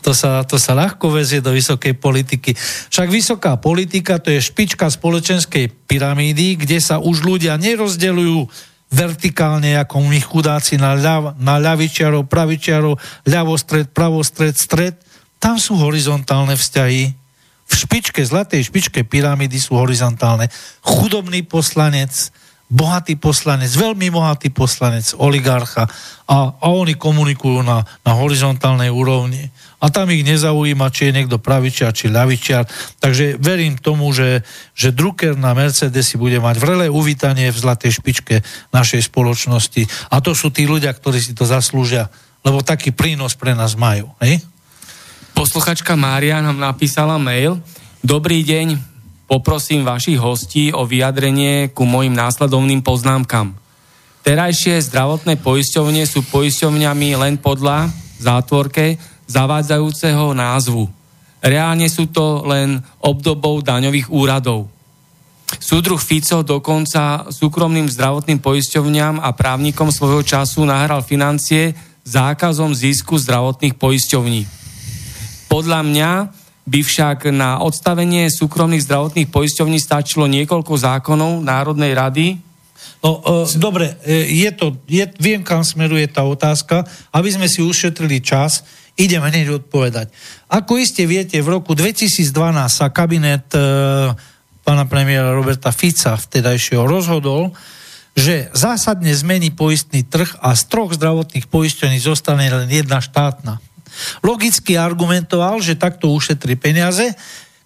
To sa, to sa ľahko vezie do vysokej politiky. Však vysoká politika to je špička spoločenskej pyramídy, kde sa už ľudia nerozdeľujú vertikálne ako my chudáci na, ľav, na ľavičiarov, pravičiarov, ľavostred, pravostred, stred. Tam sú horizontálne vzťahy. V špičke, zlatej špičke pyramídy sú horizontálne. Chudobný poslanec, bohatý poslanec, veľmi bohatý poslanec, oligarcha a, a oni komunikujú na, na horizontálnej úrovni a tam ich nezaujíma, či je niekto pravičiar, či ľavičiar. Takže verím tomu, že, že Drucker na Mercedesi bude mať vrelé uvítanie v zlatej špičke našej spoločnosti. A to sú tí ľudia, ktorí si to zaslúžia, lebo taký prínos pre nás majú. Hej? Posluchačka Mária nám napísala mail. Dobrý deň, poprosím vašich hostí o vyjadrenie ku mojim následovným poznámkam. Terajšie zdravotné poisťovne sú poisťovňami len podľa zátvorke zavádzajúceho názvu. Reálne sú to len obdobou daňových úradov. Súdruh Fico dokonca súkromným zdravotným poisťovňam a právnikom svojho času nahral financie zákazom zisku zdravotných poisťovní. Podľa mňa by však na odstavenie súkromných zdravotných poisťovní stačilo niekoľko zákonov Národnej rady. No, uh, dobre, e, je to, je, viem, kam smeruje tá otázka, aby sme si ušetrili čas Idem hneď odpovedať. Ako iste viete, v roku 2012 sa kabinet e, pána premiéra Roberta Fica vtedajšieho rozhodol, že zásadne zmení poistný trh a z troch zdravotných poistení zostane len jedna štátna. Logicky argumentoval, že takto ušetrí peniaze,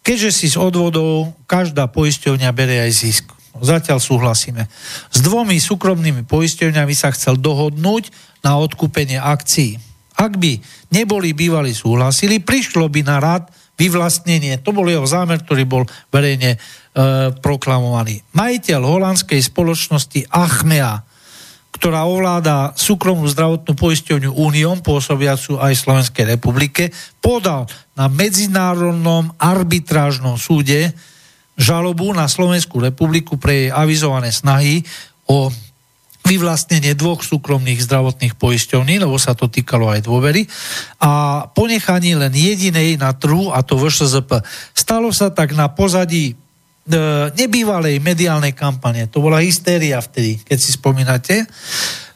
keďže si z odvodov každá poisťovňa berie aj zisk. Zatiaľ súhlasíme. S dvomi súkromnými poisťovňami sa chcel dohodnúť na odkúpenie akcií. Ak by neboli bývali súhlasili, prišlo by na rad vyvlastnenie. To bol jeho zámer, ktorý bol verejne e, proklamovaný. Majiteľ holandskej spoločnosti Achmea, ktorá ovláda súkromnú zdravotnú poisťovňu Úniom, pôsobiacu aj Slovenskej republike, podal na Medzinárodnom arbitrážnom súde žalobu na Slovenskú republiku pre jej avizované snahy o vyvlastnenie dvoch súkromných zdravotných poisťovní, lebo sa to týkalo aj dôvery, a ponechanie len jedinej na trhu, a to VŠZP. Stalo sa tak na pozadí nebývalej mediálnej kampane. To bola hystéria vtedy, keď si spomínate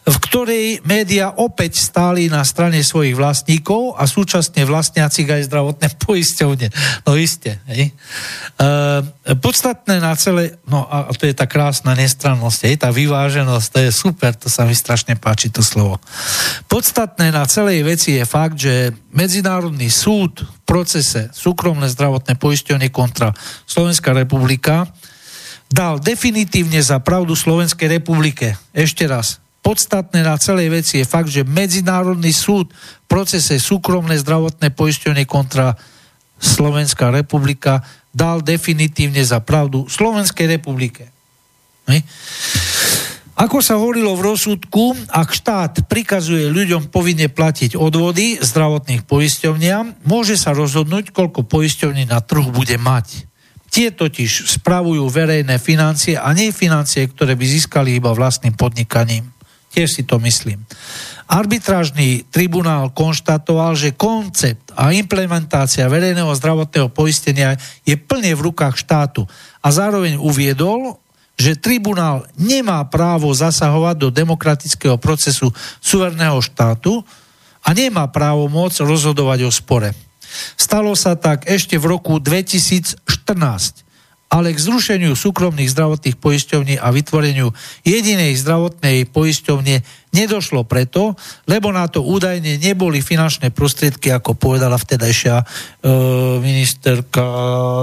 v ktorej média opäť stáli na strane svojich vlastníkov a súčasne vlastniaci aj zdravotné poisťovne. No iste. Hej. E, podstatné na celé, no a to je tá krásna nestrannosť, hej, tá vyváženosť, to je super, to sa mi strašne páči to slovo. Podstatné na celej veci je fakt, že Medzinárodný súd v procese súkromné zdravotné poisťovne kontra Slovenská republika dal definitívne za pravdu Slovenskej republike. Ešte raz, podstatné na celej veci je fakt, že Medzinárodný súd v procese súkromné zdravotné poisťovne kontra Slovenská republika dal definitívne za pravdu Slovenskej republike. Ne? Ako sa hovorilo v rozsudku, ak štát prikazuje ľuďom povinne platiť odvody zdravotných poisťovniam, môže sa rozhodnúť, koľko poisťovní na trhu bude mať. Tie totiž spravujú verejné financie a nie financie, ktoré by získali iba vlastným podnikaním. Tiež si to myslím. Arbitrážny tribunál konštatoval, že koncept a implementácia verejného zdravotného poistenia je plne v rukách štátu a zároveň uviedol, že tribunál nemá právo zasahovať do demokratického procesu suverného štátu a nemá právo moc rozhodovať o spore. Stalo sa tak ešte v roku 2014 ale k zrušeniu súkromných zdravotných poisťovní a vytvoreniu jedinej zdravotnej poisťovne nedošlo preto, lebo na to údajne neboli finančné prostriedky, ako povedala vtedajšia e, ministerka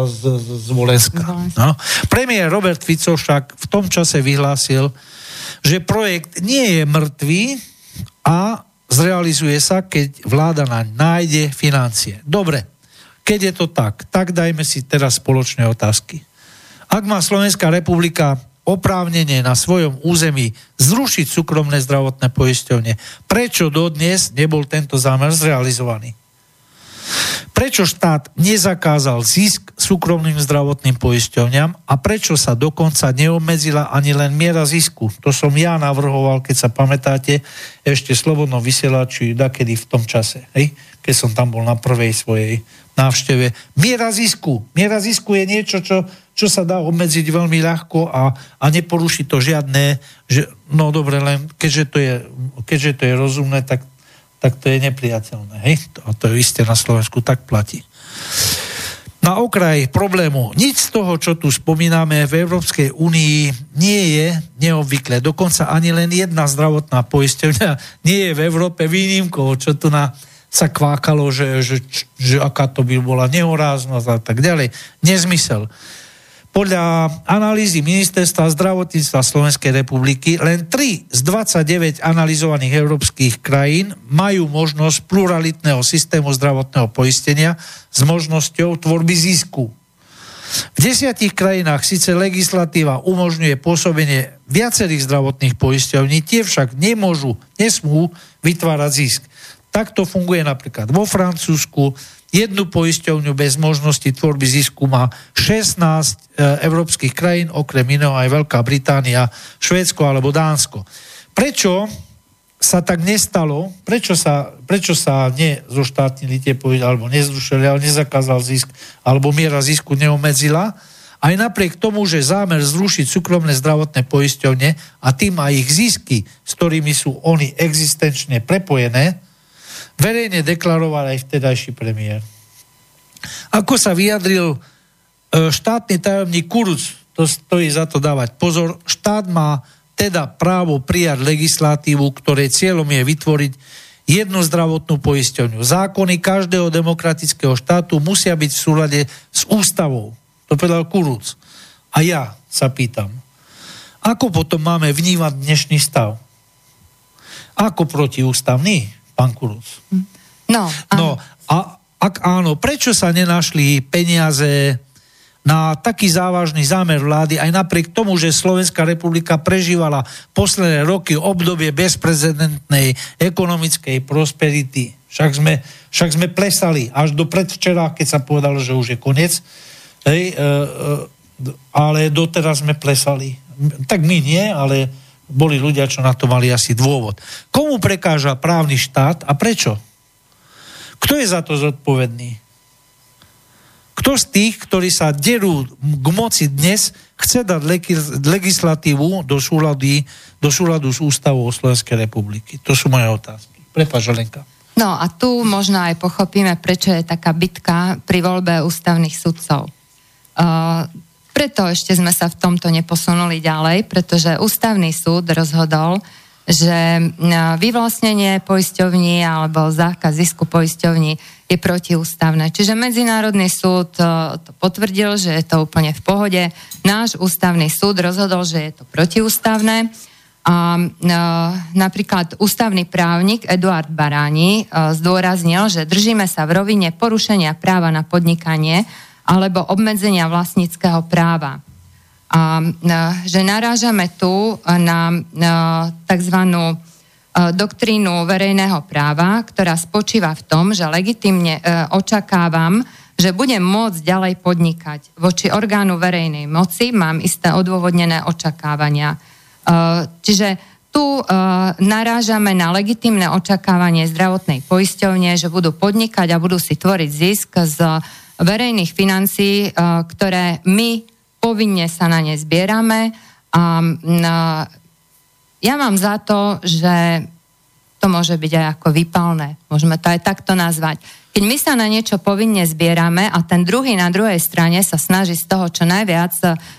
z, z, z Volenska. No. Premiér Robert Fico však v tom čase vyhlásil, že projekt nie je mŕtvý a zrealizuje sa, keď vláda naň nájde financie. Dobre, keď je to tak, tak dajme si teraz spoločné otázky. Ak má Slovenská republika oprávnenie na svojom území zrušiť súkromné zdravotné poisťovne, prečo dodnes nebol tento zámer zrealizovaný? Prečo štát nezakázal zisk súkromným zdravotným poisťovňam a prečo sa dokonca neobmedzila ani len miera zisku? To som ja navrhoval, keď sa pamätáte, ešte slobodno vysielači dakedy v tom čase, hej? keď som tam bol na prvej svojej návšteve. Miera zisku. Miera zisku je niečo, čo, čo sa dá obmedziť veľmi ľahko a, a neporuší to žiadne, že, no dobre, len keďže to je, keďže to je rozumné, tak tak to je nepriateľné. Hej? A to je isté na Slovensku, tak platí. Na okraj problému. Nič z toho, čo tu spomíname v Európskej únii, nie je neobvyklé. Dokonca ani len jedna zdravotná poisťovňa nie je v Európe výnimkou, čo tu na, sa kvákalo, že, že, že aká to by bola nehoráznosť a tak ďalej. Nezmysel. Podľa analýzy Ministerstva zdravotníctva Slovenskej republiky len 3 z 29 analyzovaných európskych krajín majú možnosť pluralitného systému zdravotného poistenia s možnosťou tvorby zisku. V desiatich krajinách síce legislatíva umožňuje pôsobenie viacerých zdravotných poisťovní, tie však nemôžu, nesmú vytvárať zisk. Takto funguje napríklad vo Francúzsku, jednu poisťovňu bez možnosti tvorby zisku má 16 e, európskych krajín, okrem iného aj Veľká Británia, Švédsko alebo Dánsko. Prečo sa tak nestalo, prečo sa, prečo sa nezoštátnili tie poisťovne, alebo nezrušili, ale nezakázal zisk, alebo miera zisku neomedzila, aj napriek tomu, že zámer zrušiť súkromné zdravotné poisťovne a tým aj ich zisky, s ktorými sú oni existenčne prepojené, verejne deklaroval aj vtedajší premiér. Ako sa vyjadril e, štátny tajomník Kuruc, to stojí za to dávať pozor, štát má teda právo prijať legislatívu, ktoré cieľom je vytvoriť jednu zdravotnú poisťovňu. Zákony každého demokratického štátu musia byť v súlade s ústavou. To povedal Kuruc. A ja sa pýtam, ako potom máme vnímať dnešný stav? Ako protiústavný? Pán Kuruc. No, no a ak áno, prečo sa nenašli peniaze na taký závažný zámer vlády, aj napriek tomu, že Slovenská republika prežívala posledné roky obdobie bezprecedentnej ekonomickej prosperity. Však sme, však sme plesali až do predvčera, keď sa povedalo, že už je koniec. Hej, e, e, ale doteraz sme plesali. Tak my nie, ale boli ľudia, čo na to mali asi dôvod. Komu prekáža právny štát a prečo? Kto je za to zodpovedný? Kto z tých, ktorí sa derú k moci dnes, chce dať legislatívu do súladu, do súladu s ústavou Slovenskej republiky? To sú moje otázky. Prepač, Lenka. No a tu možno aj pochopíme, prečo je taká bitka pri voľbe ústavných sudcov. Uh, preto ešte sme sa v tomto neposunuli ďalej, pretože ústavný súd rozhodol, že vyvlastnenie poisťovní alebo zákaz zisku poisťovní je protiústavné. Čiže Medzinárodný súd to, to potvrdil, že je to úplne v pohode. Náš ústavný súd rozhodol, že je to protiústavné. A e, napríklad ústavný právnik Eduard Baráni e, zdôraznil, že držíme sa v rovine porušenia práva na podnikanie alebo obmedzenia vlastníckého práva. A že narážame tu na, tzv. doktrínu verejného práva, ktorá spočíva v tom, že legitimne e, očakávam, že budem môcť ďalej podnikať. Voči orgánu verejnej moci mám isté odôvodnené očakávania. E, čiže tu e, narážame na legitimné očakávanie zdravotnej poisťovne, že budú podnikať a budú si tvoriť zisk z verejných financií, eh, ktoré my povinne sa na ne zbierame a ja mám za to, že to môže byť aj ako vypalné. Môžeme to aj takto nazvať. Keď my sa na niečo povinne zbierame a ten druhý na druhej strane sa snaží z toho čo najviac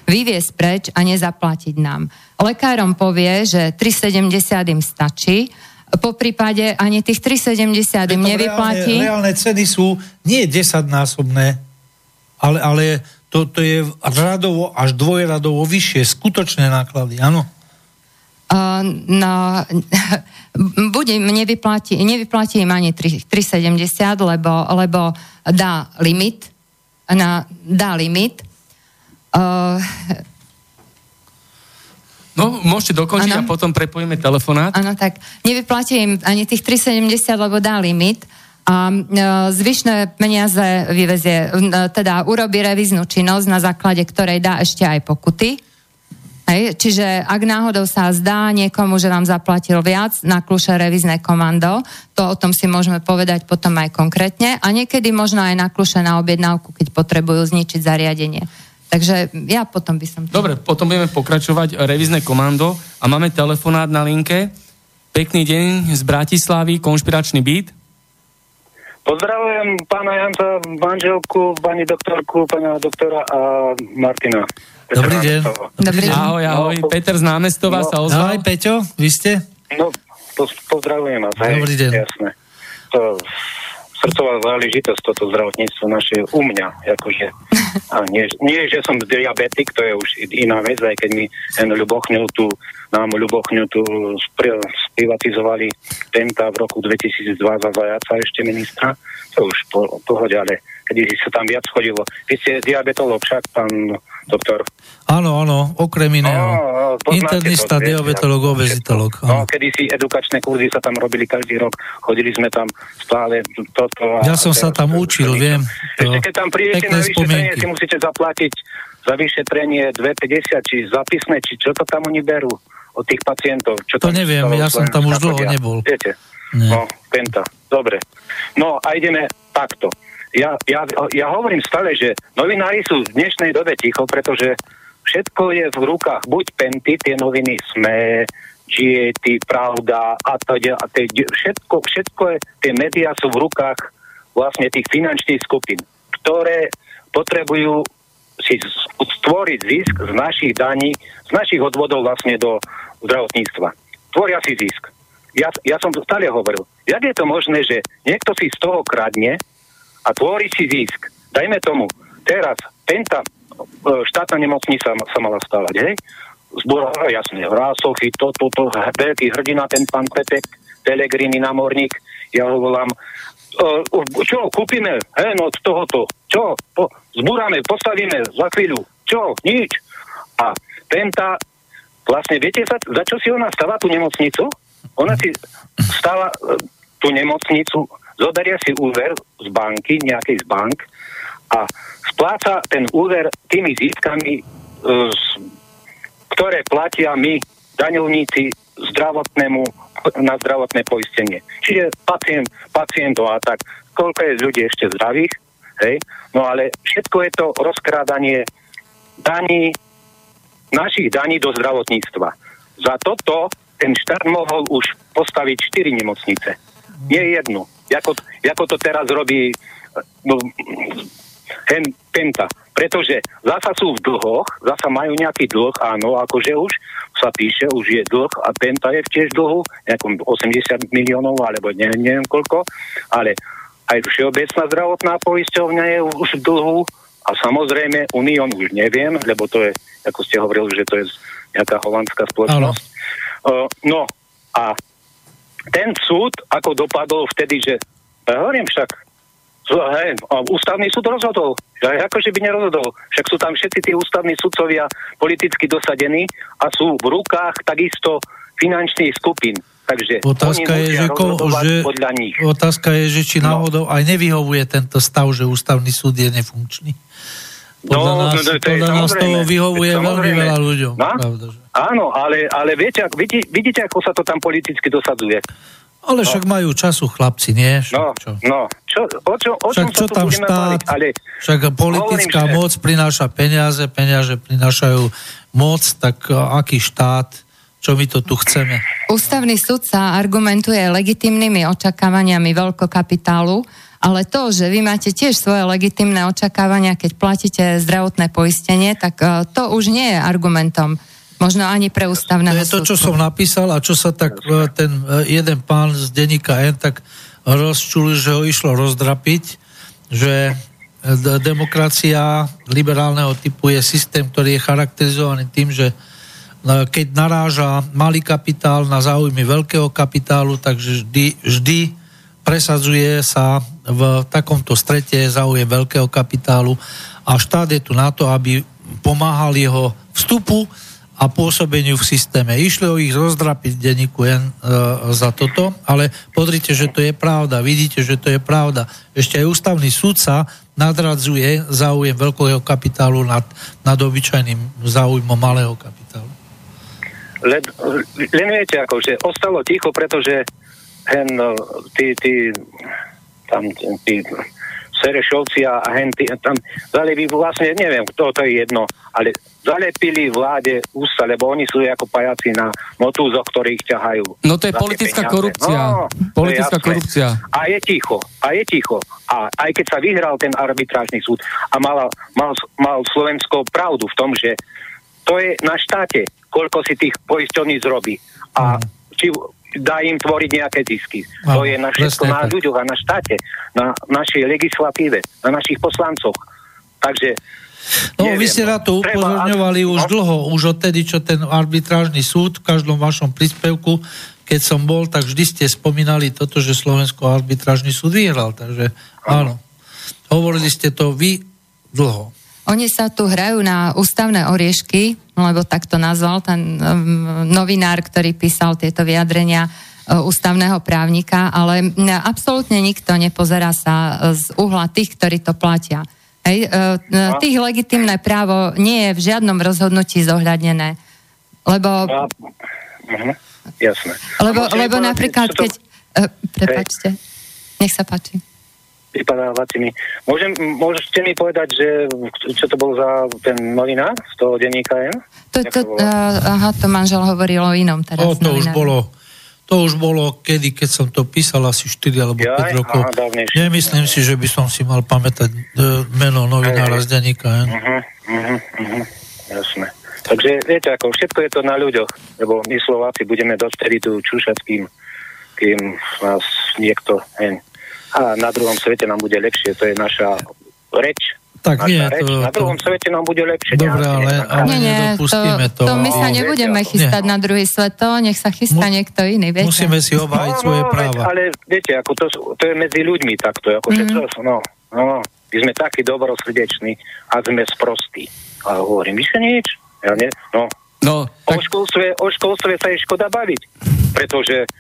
vyviesť preč a nezaplatiť nám. Lekárom povie, že 3,70 im stačí, po prípade ani tých 3,70 im nevyplatí. Reálne, reálne ceny sú nie 10-násobné, ale, ale to, to je radovo až dvojradovo vyššie, skutočné náklady, áno? Uh, no, im nevyplatí, nevyplatí im ani 3,70, lebo, lebo dá limit, na, dá limit. Uh, No, môžete dokončiť ano. a potom prepojíme telefonát. Áno, tak nevyplatí im ani tých 3,70, lebo dá limit a zvyšné peniaze vyvezie, teda urobí revíznu činnosť, na základe ktorej dá ešte aj pokuty. Hej, čiže ak náhodou sa zdá niekomu, že vám zaplatil viac, naklúše revízne komando, to o tom si môžeme povedať potom aj konkrétne a niekedy možno aj naklúše na objednávku, keď potrebujú zničiť zariadenie. Takže ja potom by som... Dobre, potom budeme pokračovať revízne komando a máme telefonát na linke. Pekný deň z Bratislavy, konšpiračný byt. Pozdravujem pána Janca, manželku, pani doktorku, pána doktora a Martina. Peter Dobrý deň. Dobrý deň. Ahoj, ahoj. No, Peter z námestova no, sa ozval. Ahoj, Peťo, vy ste? No, pozdravujem vás. Dobrý deň. Jasné. To, srdcová záležitosť toto zdravotníctvo naše u mňa. Akože, a nie, nie, že som diabetik, to je už iná vec, aj keď mi ten Ľubochňu tu, nám Ľubochňu tu sprivatizovali Penta v roku 2002 za zajaca ešte ministra, to už po, pohode, ale keď sa tam viac chodilo. Vy ste diabetolog však, pán doktor? Áno, áno, okrem iného. No, Internista, to, diabetolog, obezitolog. No, kedy si edukačné kurzy sa tam robili každý rok, chodili sme tam stále toto. Ja som sa tam učil, viem. Ešte keď tam prídete na vyšetrenie, si musíte zaplatiť za vyšetrenie 2,50, či zapisné, či čo to tam oni berú od tých pacientov. Čo to neviem, ja som tam už dlho nebol. Viete? No, penta. Dobre. No a ideme takto ja, ja, ja hovorím stále, že novinári sú v dnešnej dobe ticho, pretože všetko je v rukách buď Penty, tie noviny SME, Giety, Pravda a teda, všetko, všetko je, tie médiá sú v rukách vlastne tých finančných skupín, ktoré potrebujú si stvoriť zisk z našich daní, z našich odvodov vlastne do zdravotníctva. Tvoria si zisk. Ja, ja som stále hovoril, jak je to možné, že niekto si z toho kradne, a tvorí si zisk. Dajme tomu, teraz Penta, e, štátna nemocnica sa mala stávať, hej? Zbor, no, jasne, Rásochy, to, to, to, veľký hrdina, ten pán Petek, Pelegrini, námorník, ja ho volám, e, čo, kúpime, hej, no z tohoto, čo, po, zbúrame, postavíme za chvíľu, čo, nič. A Penta, vlastne viete, za, za čo si ona stáva tú nemocnicu? Ona si stáva e, tú nemocnicu zoberie si úver z banky, nejakej z bank a spláca ten úver tými získami, e, ktoré platia my, daňovníci, zdravotnému, na zdravotné poistenie. Čiže pacient, pacientov a tak, koľko je ľudí ešte zdravých, hej? no ale všetko je to rozkrádanie daní, našich daní do zdravotníctva. Za toto ten štát mohol už postaviť 4 nemocnice. Nie jednu ako, ako to teraz robí no, hen, Penta. Pretože zasa sú v dlhoch, zasa majú nejaký dlh, áno, akože už sa píše, už je dlh a Penta je tiež dlhu, nejakom 80 miliónov, alebo neviem, neviem koľko, ale aj Všeobecná zdravotná poisťovňa je už v dlhu a samozrejme Unión už neviem, lebo to je, ako ste hovorili, že to je nejaká holandská spoločnosť. Uh, no a ten súd, ako dopadol vtedy, že ja hovorím však, hej, ústavný súd rozhodol, že akože by nerozhodol. Však sú tam všetci tí ústavní sudcovia politicky dosadení a sú v rukách takisto finančných skupín. Takže otázka je, že, ko, že, podľa nich. otázka je, že či no. náhodou no. aj nevyhovuje tento stav, že ústavný súd je nefunkčný. Podľa no, nás, no, to podľa nás toho vyhovuje veľmi veľa ľuďom. No? Pravda, že? Áno, ale, ale viete, vidí, vidíte, ako sa to tam politicky dosadzuje. Ale no. však majú času chlapci, nie? Však, no, čo? no. Čo, o, čo, o však čo tam štát, ale... však politická hovorím, moc že... prináša peniaze, peniaze prinášajú moc, tak aký štát, čo my to tu chceme? Ústavný súd sa argumentuje legitimnými očakávaniami veľkokapitálu, ale to, že vy máte tiež svoje legitimné očakávania, keď platíte zdravotné poistenie, tak to už nie je argumentom Možno ani pre ústavného To je to, čo som napísal a čo sa tak e, ten e, jeden pán z denníka N tak rozčul, že ho išlo rozdrapiť, že e, demokracia liberálneho typu je systém, ktorý je charakterizovaný tým, že keď naráža malý kapitál na záujmy veľkého kapitálu, takže vždy, vždy presadzuje sa v takomto strete záujem veľkého kapitálu a štát je tu na to, aby pomáhal jeho vstupu a pôsobeniu v systéme. Išli o ich rozdrapiť denníku jen e, za toto, ale podrite, že to je pravda, vidíte, že to je pravda. Ešte aj ústavný súdca nadradzuje záujem veľkého kapitálu nad, nad obyčajným záujmom malého kapitálu. Len, len viete, ako, ostalo ticho, pretože hen, no, tí, tí, tam, tí Serešovci a henty, tam zalepili vlastne, neviem, kto to je jedno, ale zalepili vláde ústa, lebo oni sú ako pajaci na motúzoch, ktorých ťahajú. No to je politická peniaze. korupcia. No, politická korupcia. A je ticho, a je ticho. A aj keď sa vyhral ten arbitrážny súd a mal, mal, mal Slovensko pravdu v tom, že to je na štáte, koľko si tých poisťovní zrobí. A mm. či dá im tvoriť nejaké zisky. No, to je na všetko na ľuďoch a na štáte, na našej legislatíve, na našich poslancoch. Takže No, neviem, vy ste na to upozorňovali už no? dlho, už odtedy, čo ten arbitrážny súd v každom vašom príspevku, keď som bol, tak vždy ste spomínali toto, že Slovensko arbitrážny súd vyhral, takže áno. Hovorili ste to vy dlho. Oni sa tu hrajú na ústavné oriešky, lebo tak to nazval ten um, novinár, ktorý písal tieto vyjadrenia uh, ústavného právnika, ale absolútne nikto nepozerá sa uh, z uhla tých, ktorí to platia. Hej, uh, tých legitimné právo nie je v žiadnom rozhodnutí zohľadnené. Lebo... Uh, jasné. Lebo, lebo napríklad, keď... Prepačte, nech sa páči vypadávacími. Môžem, môžete mi povedať, že čo to bol za ten novinár z toho denníka N? To, to, to, uh, aha, to manžel hovoril o inom teraz. O, to novinár. už bolo to už bolo kedy, keď som to písal asi 4 alebo 5 Jaj, rokov. Aha, Nemyslím si, že by som si mal pamätať uh, meno novinára z denníka. Uh-huh, uh-huh, uh-huh. Jasné. Takže viete, ako všetko je to na ľuďoch, lebo my Slováci budeme dovtedy tu čúšať, kým, kým nás niekto hen, a na druhom svete nám bude lepšie. To je naša reč, tak nie, reč. To, na druhom to... svete nám bude lepšie. Dobre, ale, ale nie, nie, nedopustíme to. To, to my sa nebudeme chystať nie. na druhý svet, to nech sa chystá Mu, niekto iný, viete. Musíme si obhájiť no, svoje no, práva. Ale viete, ako to, to je medzi ľuďmi takto, ako mm-hmm. všetko, no, no, my sme takí dobrosrdeční a sme sprostí. A hovorím, vyše nič. Ja nie, no. no tak... o, školstve, o školstve sa je škoda baviť, pretože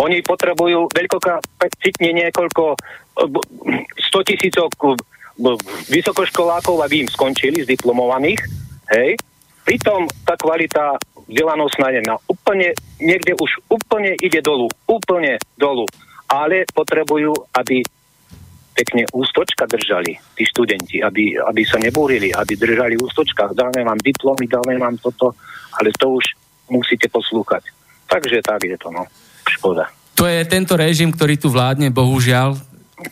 oni potrebujú veľkokapacitne niekoľko 100 tisícov vysokoškolákov, aby im skončili z diplomovaných, hej, pritom tá kvalita vzdelanostná je na úplne, niekde už úplne ide dolu, úplne dolu, ale potrebujú, aby pekne ústočka držali, tí študenti, aby, aby sa nebúrili, aby držali ústočka, dáme vám diplomy, dáme vám toto, ale to už musíte poslúchať. Takže tak je to, no. Škoda. To je tento režim, ktorý tu vládne, bohužiaľ,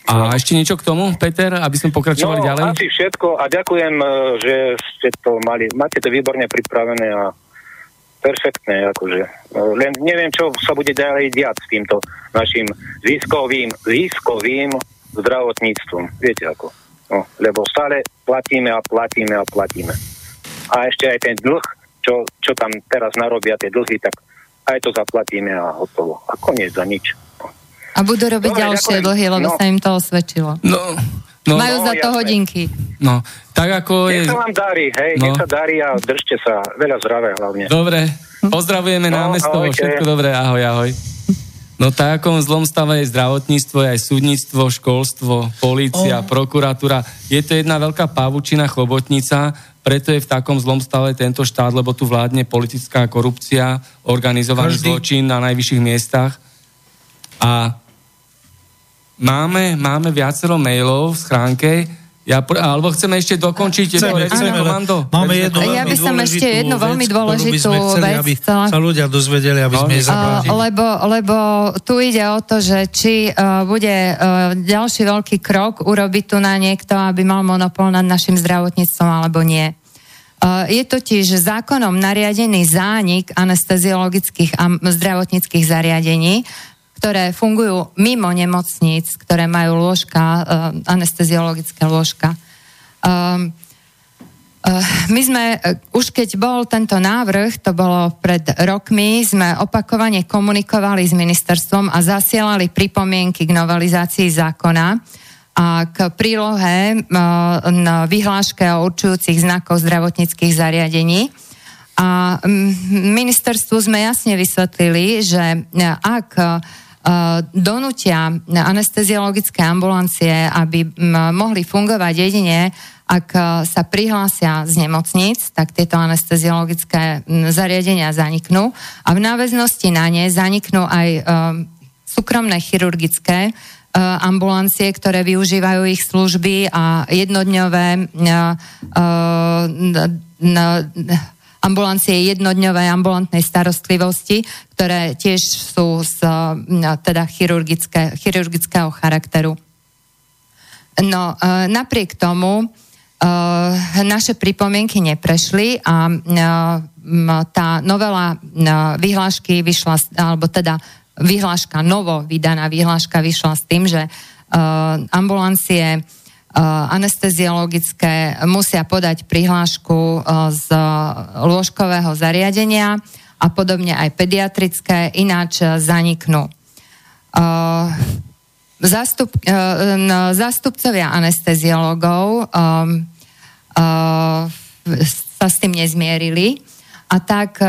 a ešte niečo k tomu, Peter, aby sme pokračovali no, ďalej? asi všetko a ďakujem, e, že ste to mali, máte to výborne pripravené a perfektné, akože. E, len neviem, čo sa bude ďalej diať s týmto našim ziskovým, ziskovým zdravotníctvom. Viete ako. No, lebo stále platíme a platíme a platíme. A ešte aj ten dlh, čo, čo tam teraz narobia tie dlhy, tak aj to zaplatíme a hotovo. A koniec za nič. A budú robiť no, ďalšie ďakujem. dlhy, lebo no. sa im to osvedčilo. No, no, Majú no, za to jasné. hodinky. No, tak ako je... Nech sa vám darí, hej, no. nech sa darí a držte sa. Veľa zdravia hlavne. Dobre, pozdravujeme no, námesto, všetko dobré, ahoj, ahoj. No tak ako v zlom stave je zdravotníctvo, aj súdnictvo, školstvo, polícia, oh. prokuratúra. Je to jedna veľká pavučina, chobotnica, preto je v takom zlom stave tento štát, lebo tu vládne politická korupcia, organizovaný Každý... zločin na najvyšších miestach. A máme, máme viacero mailov v schránke, ja, alebo chceme ešte dokončiť chceme, chceme, komando? Máme jednu ja by som ešte jednu veľmi dôležitú chceli, vec. Aby sa ľudia dozvedeli, aby sme ich lebo, lebo tu ide o to, že či uh, bude uh, ďalší veľký krok urobiť tu na niekto, aby mal monopol nad našim zdravotníctvom, alebo nie. Uh, je totiž zákonom nariadený zánik anesteziologických a zdravotníckých zariadení ktoré fungujú mimo nemocníc, ktoré majú lôžka, uh, anesteziologické lôžka. Um, my sme, uh, už keď bol tento návrh, to bolo pred rokmi, sme opakovane komunikovali s ministerstvom a zasielali pripomienky k novelizácii zákona a k prílohe na vyhláške o určujúcich znakov zdravotníckých zariadení A ministerstvu sme jasne vysvetlili, že ak donútia anesteziologické ambulancie, aby mohli fungovať jedine, ak sa prihlásia z nemocníc, tak tieto anesteziologické zariadenia zaniknú. A v náväznosti na ne zaniknú aj súkromné chirurgické ambulancie, ktoré využívajú ich služby a jednodňové ambulancie jednodňovej ambulantnej starostlivosti, ktoré tiež sú z teda chirurgické, chirurgického charakteru. No, e, napriek tomu e, naše pripomienky neprešli a e, tá novela vyhlášky vyšla, alebo teda vyhláška, novo vydaná vyhláška vyšla s tým, že ambulancie anesteziologické musia podať prihlášku eh, z lôžkového zariadenia a podobne aj pediatrické, ináč zaniknú. Eh, Zastup, zástupcovia anesteziologov sa s tým nezmierili a tak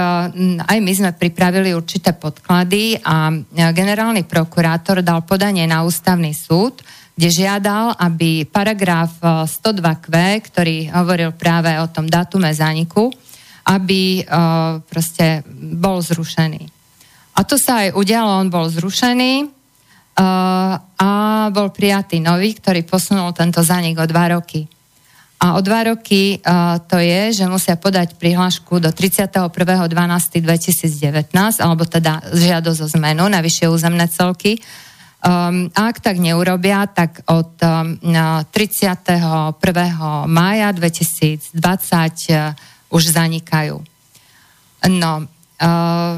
aj my sme pripravili určité podklady a generálny prokurátor dal podanie na ústavný súd, kde žiadal, aby paragraf 102Q, e, ktorý hovoril práve o tom datume zániku, aby uh, proste bol zrušený. A to sa aj udialo, on bol zrušený uh, a bol prijatý nový, ktorý posunul tento zánik o dva roky. A o dva roky to je, že musia podať prihlášku do 31.12.2019, alebo teda žiadosť o zmenu na vyššie územné celky, Um, ak tak neurobia, tak od um, 31. mája 2020 uh, už zanikajú. No, uh,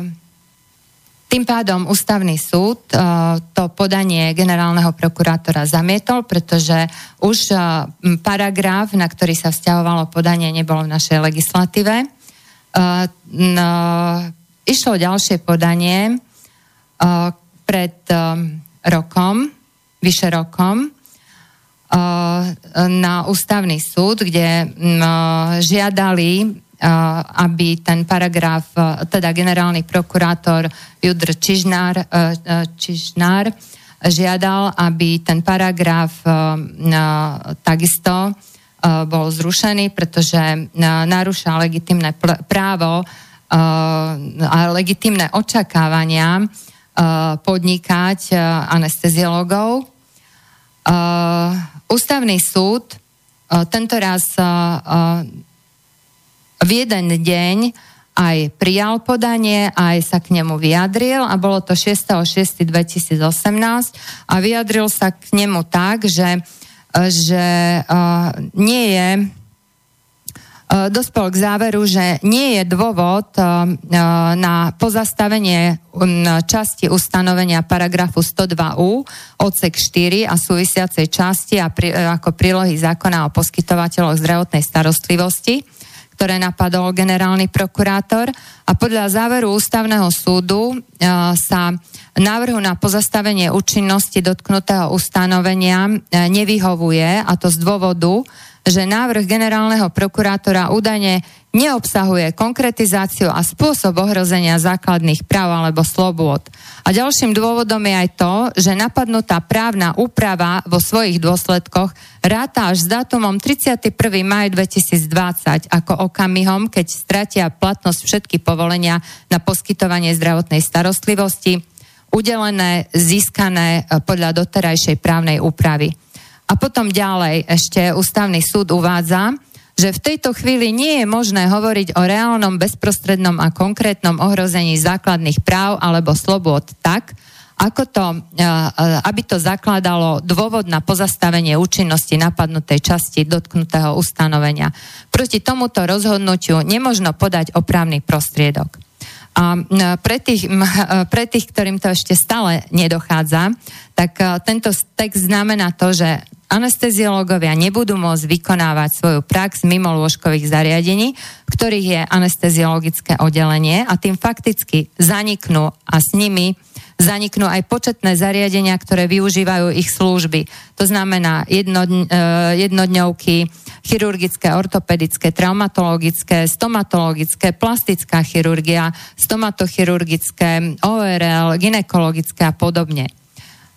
tým pádom ústavný súd uh, to podanie generálneho prokurátora zamietol, pretože už uh, paragraf, na ktorý sa vzťahovalo podanie, nebol v našej legislatíve. Uh, no, išlo ďalšie podanie uh, pred um, rokom, vyše rokom, uh, na ústavný súd, kde uh, žiadali, uh, aby ten paragraf, teda generálny prokurátor Judr Čižnár, Čižnár žiadal, aby ten paragraf takisto bol zrušený, pretože narúša legitimné právo a legitimné očakávania podnikať anesteziologov. Ústavný súd tento raz v jeden deň aj prijal podanie, aj sa k nemu vyjadril a bolo to 6.6.2018 a vyjadril sa k nemu tak, že, že nie je dospel k záveru, že nie je dôvod e, e, na pozastavenie časti ustanovenia paragrafu 102u, odsek 4 a súvisiacej časti a pri, ako prílohy zákona o poskytovateľoch zdravotnej starostlivosti, ktoré napadol generálny prokurátor. A podľa záveru ústavného súdu sa návrhu na pozastavenie účinnosti dotknutého ustanovenia nevyhovuje, a to z dôvodu, že návrh generálneho prokurátora údajne neobsahuje konkretizáciu a spôsob ohrozenia základných práv alebo slobôd. A ďalším dôvodom je aj to, že napadnutá právna úprava vo svojich dôsledkoch ráta až s dátumom 31. maj 2020 ako okamihom, keď stratia platnosť všetky povolenia na poskytovanie zdravotnej starostlivosti, udelené, získané eh, podľa doterajšej právnej úpravy. A potom ďalej ešte ústavný súd uvádza, že v tejto chvíli nie je možné hovoriť o reálnom, bezprostrednom a konkrétnom ohrození základných práv alebo slobod tak, ako to, e, e, aby to zakladalo dôvod na pozastavenie účinnosti napadnutej časti dotknutého ustanovenia. Proti tomuto rozhodnutiu nemožno podať opravný prostriedok. A pre tých, pre tých, ktorým to ešte stále nedochádza, tak tento text znamená to, že anesteziológovia nebudú môcť vykonávať svoju prax mimo lôžkových zariadení, ktorých je anesteziologické oddelenie a tým fakticky zaniknú a s nimi zaniknú aj početné zariadenia, ktoré využívajú ich služby. To znamená jedno, e, jednodňovky, chirurgické, ortopedické, traumatologické, stomatologické, plastická chirurgia, stomatochirurgické, ORL, ginekologické a podobne.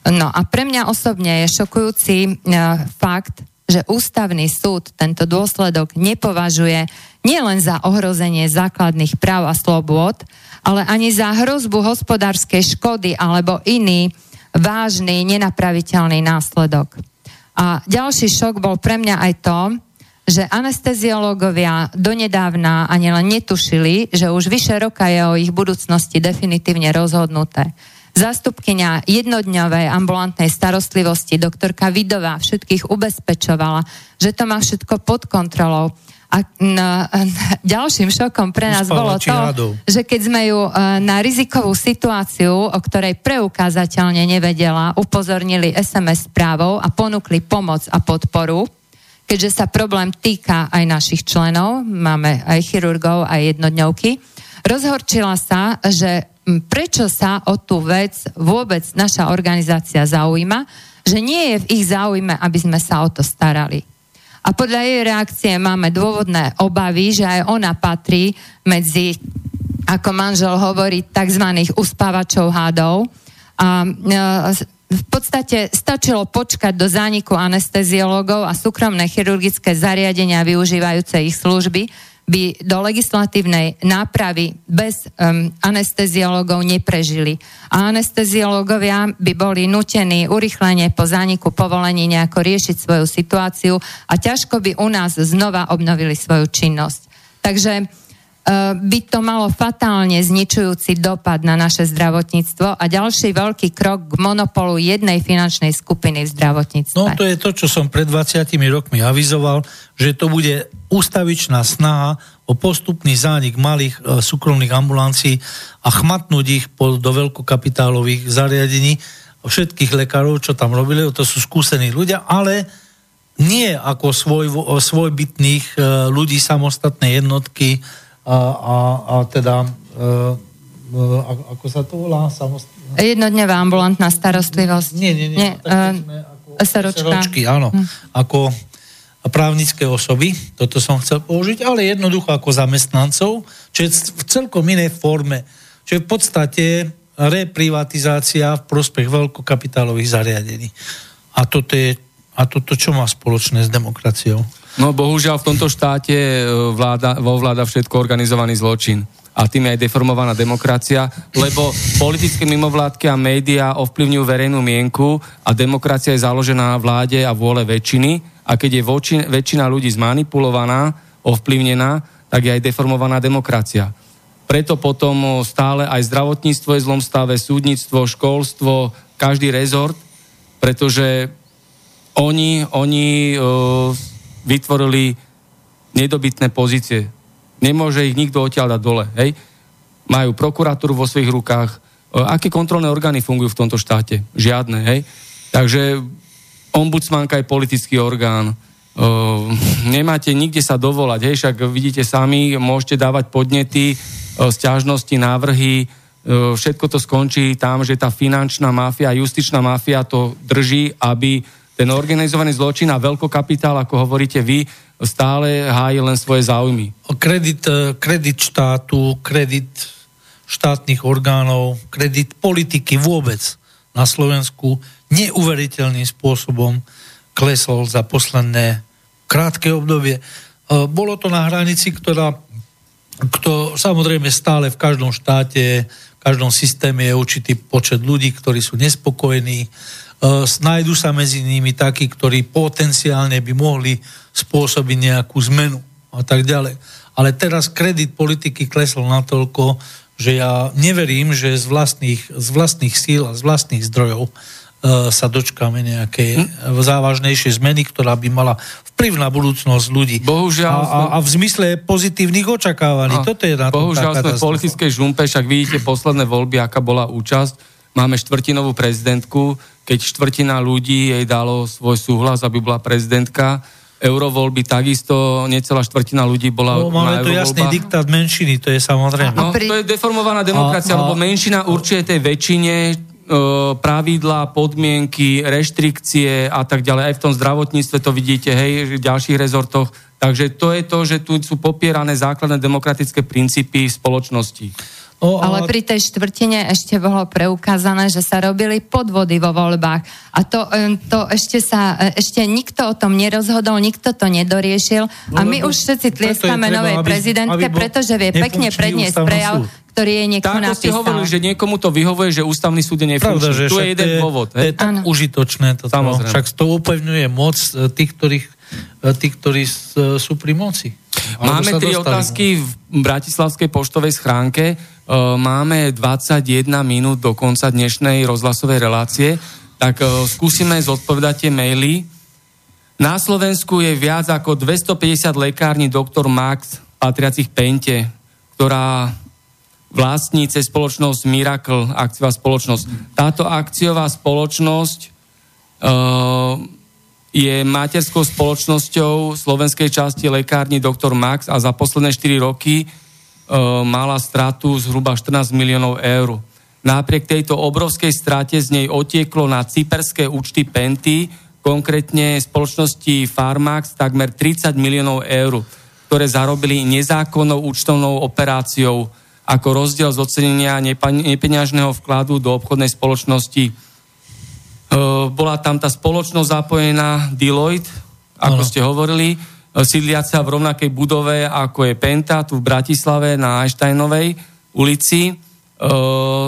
No a pre mňa osobne je šokujúci e, fakt, že ústavný súd tento dôsledok nepovažuje nielen za ohrozenie základných práv a slobôd, ale ani za hrozbu hospodárskej škody alebo iný vážny, nenapraviteľný následok. A ďalší šok bol pre mňa aj to, že anesteziológovia donedávna ani len netušili, že už vyše roka je o ich budúcnosti definitívne rozhodnuté. Zástupkynia jednodňovej ambulantnej starostlivosti doktorka Vidová všetkých ubezpečovala, že to má všetko pod kontrolou a na, ďalším šokom pre nás bolo to, hadov. že keď sme ju e, na rizikovú situáciu, o ktorej preukázateľne nevedela, upozornili SMS správou a ponúkli pomoc a podporu, keďže sa problém týka aj našich členov, máme aj chirurgov, aj jednodňovky, rozhorčila sa, že prečo sa o tú vec vôbec naša organizácia zaujíma, že nie je v ich záujme, aby sme sa o to starali. A podľa jej reakcie máme dôvodné obavy, že aj ona patrí medzi, ako manžel hovorí, tzv. uspávačov hádov. A e, v podstate stačilo počkať do zániku anesteziológov a súkromné chirurgické zariadenia využívajúce ich služby, by do legislatívnej nápravy bez um, anesteziológov neprežili. A anesteziológovia by boli nutení urychlenie po zániku povolení nejako riešiť svoju situáciu a ťažko by u nás znova obnovili svoju činnosť. Takže uh, by to malo fatálne zničujúci dopad na naše zdravotníctvo a ďalší veľký krok k monopolu jednej finančnej skupiny v zdravotníctve. No to je to, čo som pred 20 rokmi avizoval, že to bude ústavičná snaha o postupný zánik malých e, súkromných ambulancií a chmatnúť ich po, do veľkokapitálových zariadení všetkých lekárov, čo tam robili, to sú skúsení ľudia, ale nie ako svoj, svojbytných e, ľudí, samostatné jednotky a, a, a teda e, e, ako sa to volá? Samostatné... Jednodňová ambulantná starostlivosť. Nie, nie, nie. nie uh, ako, SROčky, áno. Hm. Ako a právnické osoby, toto som chcel použiť, ale jednoducho ako zamestnancov, čo je v celkom inej forme, čo je v podstate reprivatizácia v prospech veľkokapitálových zariadení. A toto, je, a toto čo má spoločné s demokraciou? No bohužiaľ v tomto štáte e, vláda, vo vláda všetko organizovaný zločin a tým je aj deformovaná demokracia, lebo politické mimovládky a médiá ovplyvňujú verejnú mienku a demokracia je založená na vláde a vôle väčšiny a keď je voči, väčšina ľudí zmanipulovaná, ovplyvnená, tak je aj deformovaná demokracia. Preto potom stále aj zdravotníctvo je v zlom stave, súdnictvo, školstvo, každý rezort, pretože oni, oni uh, vytvorili nedobytné pozície. Nemôže ich nikto odtiaľ dať dole. Hej? Majú prokuratúru vo svojich rukách. Uh, aké kontrolné orgány fungujú v tomto štáte? Žiadne. Hej? Takže ombudsmanka je politický orgán, Uh, nemáte nikde sa dovolať, hej, však vidíte sami, môžete dávať podnety, uh, stiažnosti, návrhy, uh, všetko to skončí tam, že tá finančná mafia, justičná mafia to drží, aby ten organizovaný zločin a veľkokapitál, ako hovoríte vy, stále hájí len svoje záujmy. Kredit, kredit štátu, kredit štátnych orgánov, kredit politiky vôbec na Slovensku neuveriteľným spôsobom klesol za posledné krátke obdobie. E, bolo to na hranici, ktorá kto, samozrejme stále v každom štáte, v každom systéme je určitý počet ľudí, ktorí sú nespokojní. E, nájdu sa medzi nimi takí, ktorí potenciálne by mohli spôsobiť nejakú zmenu a tak ďalej. Ale teraz kredit politiky klesol natoľko, že ja neverím, že z vlastných, z vlastných síl a z vlastných zdrojov sa dočkáme nejakej hm? závažnejšej zmeny, ktorá by mala vplyv na budúcnosť ľudí. Bohužiaľ a, a, a v zmysle pozitívnych očakávaní. A, Toto je na Bohužiaľ sme v politickej žumpe, však vidíte posledné voľby, aká bola účasť. Máme štvrtinovú prezidentku, keď štvrtina ľudí jej dalo svoj súhlas, aby bola prezidentka eurovoľby takisto necelá štvrtina ľudí bola no, máme na tu jasný diktát menšiny, to je samozrejme. No, to je deformovaná demokracia, a, a, lebo menšina určuje tej väčšine, pravidlá, podmienky, reštrikcie a tak ďalej. Aj v tom zdravotníctve to vidíte, hej, v ďalších rezortoch. Takže to je to, že tu sú popierané základné demokratické princípy v spoločnosti. O, ale... ale pri tej štvrtine ešte bolo preukázané, že sa robili podvody vo voľbách. A to, to ešte sa, e, ešte nikto o tom nerozhodol, nikto to nedoriešil. No, a my už všetci tlieskame novej aby, prezidentke, aby pretože vie pekne predniesť prejav, súd ktorý je niekto tak, napísal. ste hovorili, že niekomu to vyhovuje, že ústavný súd je nefunkčný. Pravda, že tu je jeden je, dôvod. To je tak ano. užitočné toto. Samozrejme. Však to upevňuje moc e, tých, ktorých, e, tých, ktorí sú pri moci. Máme tri dostali. otázky v Bratislavskej poštovej schránke. Máme 21 minút do konca dnešnej rozhlasovej relácie, tak skúsime zodpovedať tie maily. Na Slovensku je viac ako 250 lekární Dr. Max patriacich Pente, ktorá vlastní cez spoločnosť Miracle, akciová spoločnosť. Táto akciová spoločnosť uh, je materskou spoločnosťou slovenskej časti lekárny Dr. Max a za posledné 4 roky E, mala stratu zhruba 14 miliónov eur. Napriek tejto obrovskej strate z nej otieklo na cyperské účty Penty, konkrétne spoločnosti Farmax, takmer 30 miliónov eur, ktoré zarobili nezákonnou účtovnou operáciou ako rozdiel z ocenenia nepeňažného vkladu do obchodnej spoločnosti. E, bola tam tá spoločnosť zapojená Deloitte, ako ano. ste hovorili, sídliaca v rovnakej budove, ako je Penta, tu v Bratislave na Einsteinovej ulici.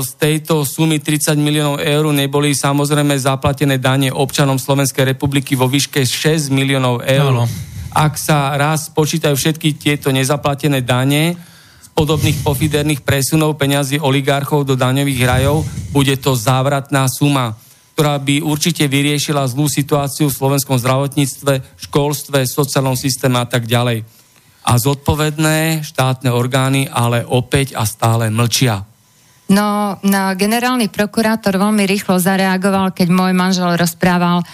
Z tejto sumy 30 miliónov eur neboli samozrejme zaplatené dane občanom Slovenskej republiky vo výške 6 miliónov eur. No, no. Ak sa raz počítajú všetky tieto nezaplatené dane podobných pofiderných presunov peňazí oligarchov do daňových rajov, bude to závratná suma ktorá by určite vyriešila zlú situáciu v slovenskom zdravotníctve, školstve, sociálnom systéme a tak ďalej. A zodpovedné štátne orgány ale opäť a stále mlčia. No, no generálny prokurátor veľmi rýchlo zareagoval, keď môj manžel rozprával uh,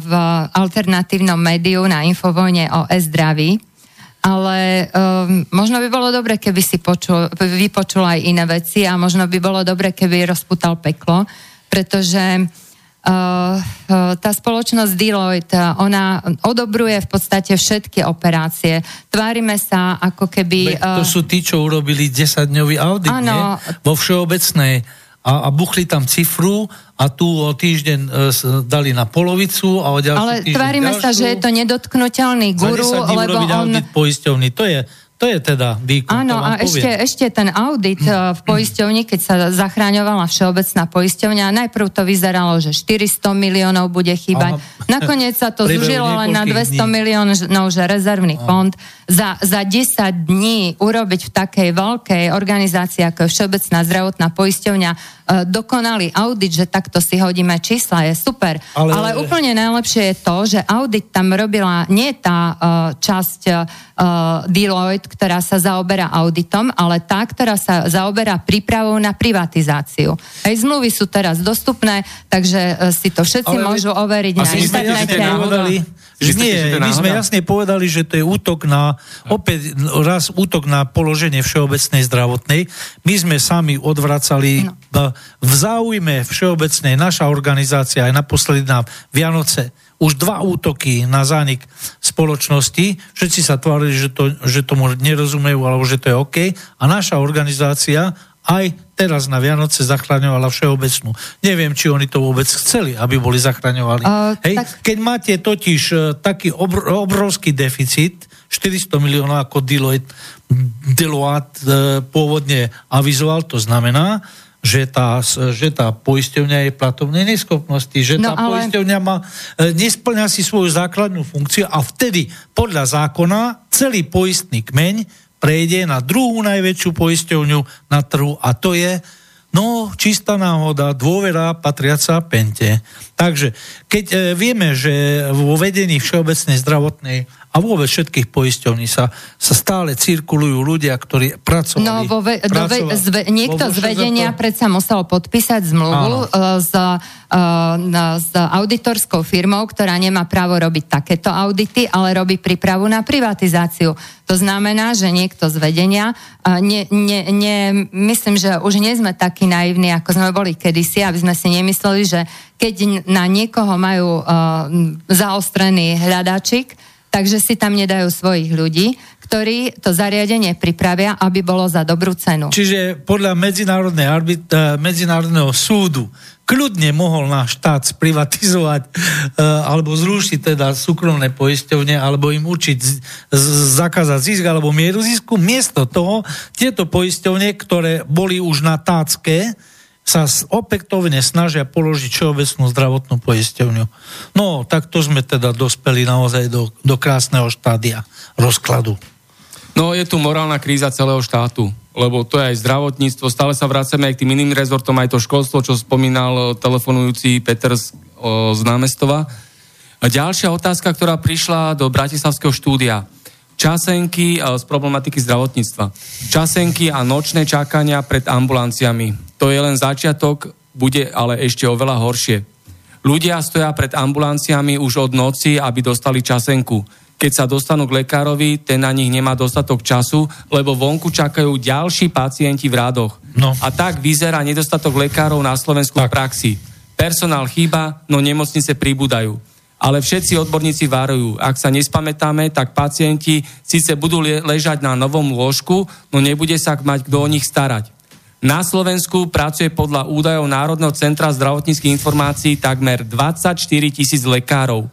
v alternatívnom médiu na Infovojne o e-zdraví, ale um, možno by bolo dobre, keby si počul, vypočul aj iné veci a možno by bolo dobre, keby rozputal peklo, pretože Uh, uh, tá spoločnosť Deloitte, ona odobruje v podstate všetky operácie. Tvárime sa ako keby... Uh, to sú tí, čo urobili 10-dňový audit, ano, nie? Vo všeobecnej a, a buchli tam cifru a tu o týždeň e, dali na polovicu a o ďalší Ale tvárime sa, že je to nedotknutelný guru, lebo on... audit poisťovný. To je to je teda výkon. Áno, a ešte, ešte ten audit eh, v poisťovni, keď sa zachráňovala všeobecná poisťovňa, najprv to vyzeralo, že 400 miliónov bude chýbať. Aha. Nakoniec sa to zužilo len na 200 dní. miliónov, že rezervný Aha. fond. Za, za 10 dní urobiť v takej veľkej organizácii, ako je Všeobecná zdravotná poisťovňa, dokonalý audit, že takto si hodíme čísla, je super. Ale, Ale úplne najlepšie je to, že audit tam robila nie tá uh, časť uh, Deloitte, ktorá sa zaoberá auditom, ale tá, ktorá sa zaoberá prípravou na privatizáciu. Aj zmluvy sú teraz dostupné, takže si to všetci ale, môžu overiť na internete. Že nie, my sme jasne povedali, že to je útok na, opäť raz útok na položenie všeobecnej zdravotnej. My sme sami odvracali no. v záujme všeobecnej, naša organizácia aj naposledy na Vianoce, už dva útoky na zánik spoločnosti. Všetci sa tvárili, že, to, že tomu nerozumejú, alebo že to je OK. A naša organizácia aj teraz na Vianoce zachraňovala všeobecnú. Neviem, či oni to vôbec chceli, aby boli zachraňovali. Uh, Hej? Tak... Keď máte totiž uh, taký obr- obrovský deficit, 400 miliónov ako Deloitte, Deloitte uh, pôvodne avizoval, to znamená, že tá, že tá poisťovňa je platovnej neschopnosti, že no, tá ale... poisťovňa má, e, nesplňa si svoju základnú funkciu a vtedy podľa zákona celý poistný kmeň prejde na druhú najväčšiu poisťovňu na trhu a to je No, čistá náhoda, dôvera patriaca Pente. Takže, keď e, vieme, že vo vedení Všeobecnej zdravotnej a vôbec všetkých poisťovní sa, sa stále cirkulujú ľudia, ktorí pracovali. No, vo ve, do ve, zve, niekto z vedenia to... predsa musel podpísať zmluvu s, s auditorskou firmou, ktorá nemá právo robiť takéto audity, ale robí prípravu na privatizáciu. To znamená, že niekto z vedenia, ne, ne, ne, myslím, že už nie sme takí naivní, ako sme boli kedysi, aby sme si nemysleli, že keď na niekoho majú uh, zaostrený hľadačik, takže si tam nedajú svojich ľudí, ktorí to zariadenie pripravia, aby bolo za dobrú cenu. Čiže podľa medzinárodnej arbit, uh, medzinárodného súdu kľudne mohol náš štát sprivatizovať uh, alebo zrušiť teda súkromné poisťovne alebo im učiť z, z, zakázať zisk alebo mieru zisku. Miesto toho tieto poisťovne, ktoré boli už na tácke, sa opätovne snažia položiť všeobecnú zdravotnú poisťovňu. No, tak to sme teda dospeli naozaj do, do krásneho štádia rozkladu. No, je tu morálna kríza celého štátu lebo to je aj zdravotníctvo, stále sa vracame aj k tým iným rezortom, aj to školstvo, čo spomínal eh, telefonujúci Peter z, o, z námestova. A ďalšia otázka, ktorá prišla do Bratislavského štúdia. Časenky eh, z problematiky zdravotníctva. Časenky a nočné čakania pred ambulanciami. To je len začiatok, bude ale ešte oveľa horšie. Ľudia stoja pred ambulanciami už od noci, aby dostali časenku keď sa dostanú k lekárovi, ten na nich nemá dostatok času, lebo vonku čakajú ďalší pacienti v rádoch. No. A tak vyzerá nedostatok lekárov na Slovensku tak. v praxi. Personál chýba, no nemocnice pribúdajú. Ale všetci odborníci varujú, ak sa nespamätáme, tak pacienti síce budú ležať na novom lôžku, no nebude sa mať kto o nich starať. Na Slovensku pracuje podľa údajov Národného centra zdravotníckých informácií takmer 24 tisíc lekárov.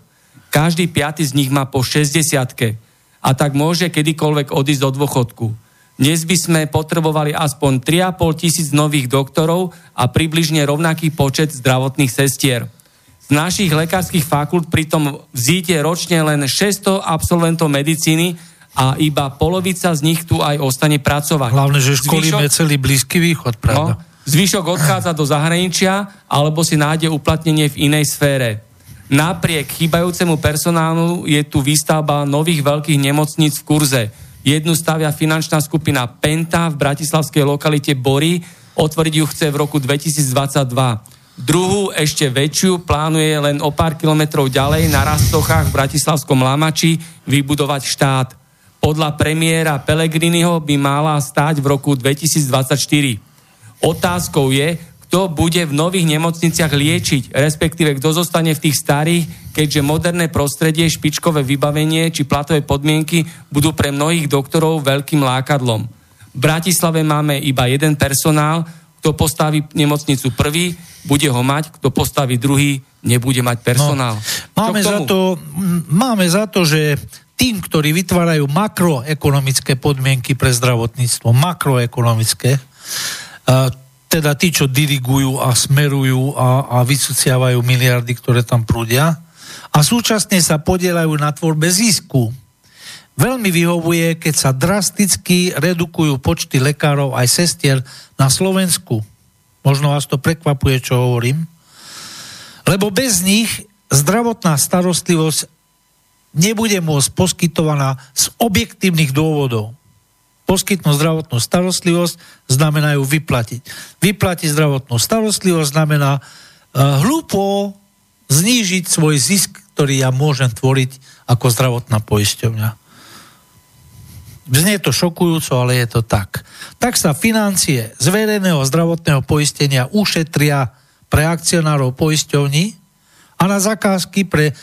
Každý piaty z nich má po 60 a tak môže kedykoľvek odísť do dôchodku. Dnes by sme potrebovali aspoň 3,5 tisíc nových doktorov a približne rovnaký počet zdravotných sestier. Z našich lekárskych fakult pritom vzíte ročne len 600 absolventov medicíny a iba polovica z nich tu aj ostane pracovať. Hlavne, že školíme Zvyšok, celý Blízky východ, pravda? No, zvyšok odchádza do zahraničia alebo si nájde uplatnenie v inej sfére. Napriek chýbajúcemu personálu je tu výstavba nových veľkých nemocníc v kurze. Jednu stavia finančná skupina Penta v bratislavskej lokalite Bory, otvoriť ju chce v roku 2022. Druhú, ešte väčšiu, plánuje len o pár kilometrov ďalej na Rastochách v Bratislavskom Lamači vybudovať štát. Podľa premiéra Pelegriniho by mala stáť v roku 2024. Otázkou je, kto bude v nových nemocniciach liečiť, respektíve kto zostane v tých starých, keďže moderné prostredie, špičkové vybavenie či platové podmienky budú pre mnohých doktorov veľkým lákadlom. V Bratislave máme iba jeden personál, kto postaví nemocnicu prvý, bude ho mať, kto postaví druhý, nebude mať personál. No, máme, za to, máme za to, že tým, ktorí vytvárajú makroekonomické podmienky pre zdravotníctvo, makroekonomické, teda tí, čo dirigujú a smerujú a, a vysúciavajú miliardy, ktoré tam prúdia a súčasne sa podielajú na tvorbe zisku. Veľmi vyhovuje, keď sa drasticky redukujú počty lekárov aj sestier na Slovensku. Možno vás to prekvapuje, čo hovorím. Lebo bez nich zdravotná starostlivosť nebude môcť poskytovaná z objektívnych dôvodov poskytnúť zdravotnú starostlivosť, znamená ju vyplatiť. Vyplatiť zdravotnú starostlivosť znamená uh, hlúpo znížiť svoj zisk, ktorý ja môžem tvoriť ako zdravotná poisťovňa. Znie to šokujúco, ale je to tak. Tak sa financie z verejného zdravotného poistenia ušetria pre akcionárov poisťovní a na zákazky pre, e,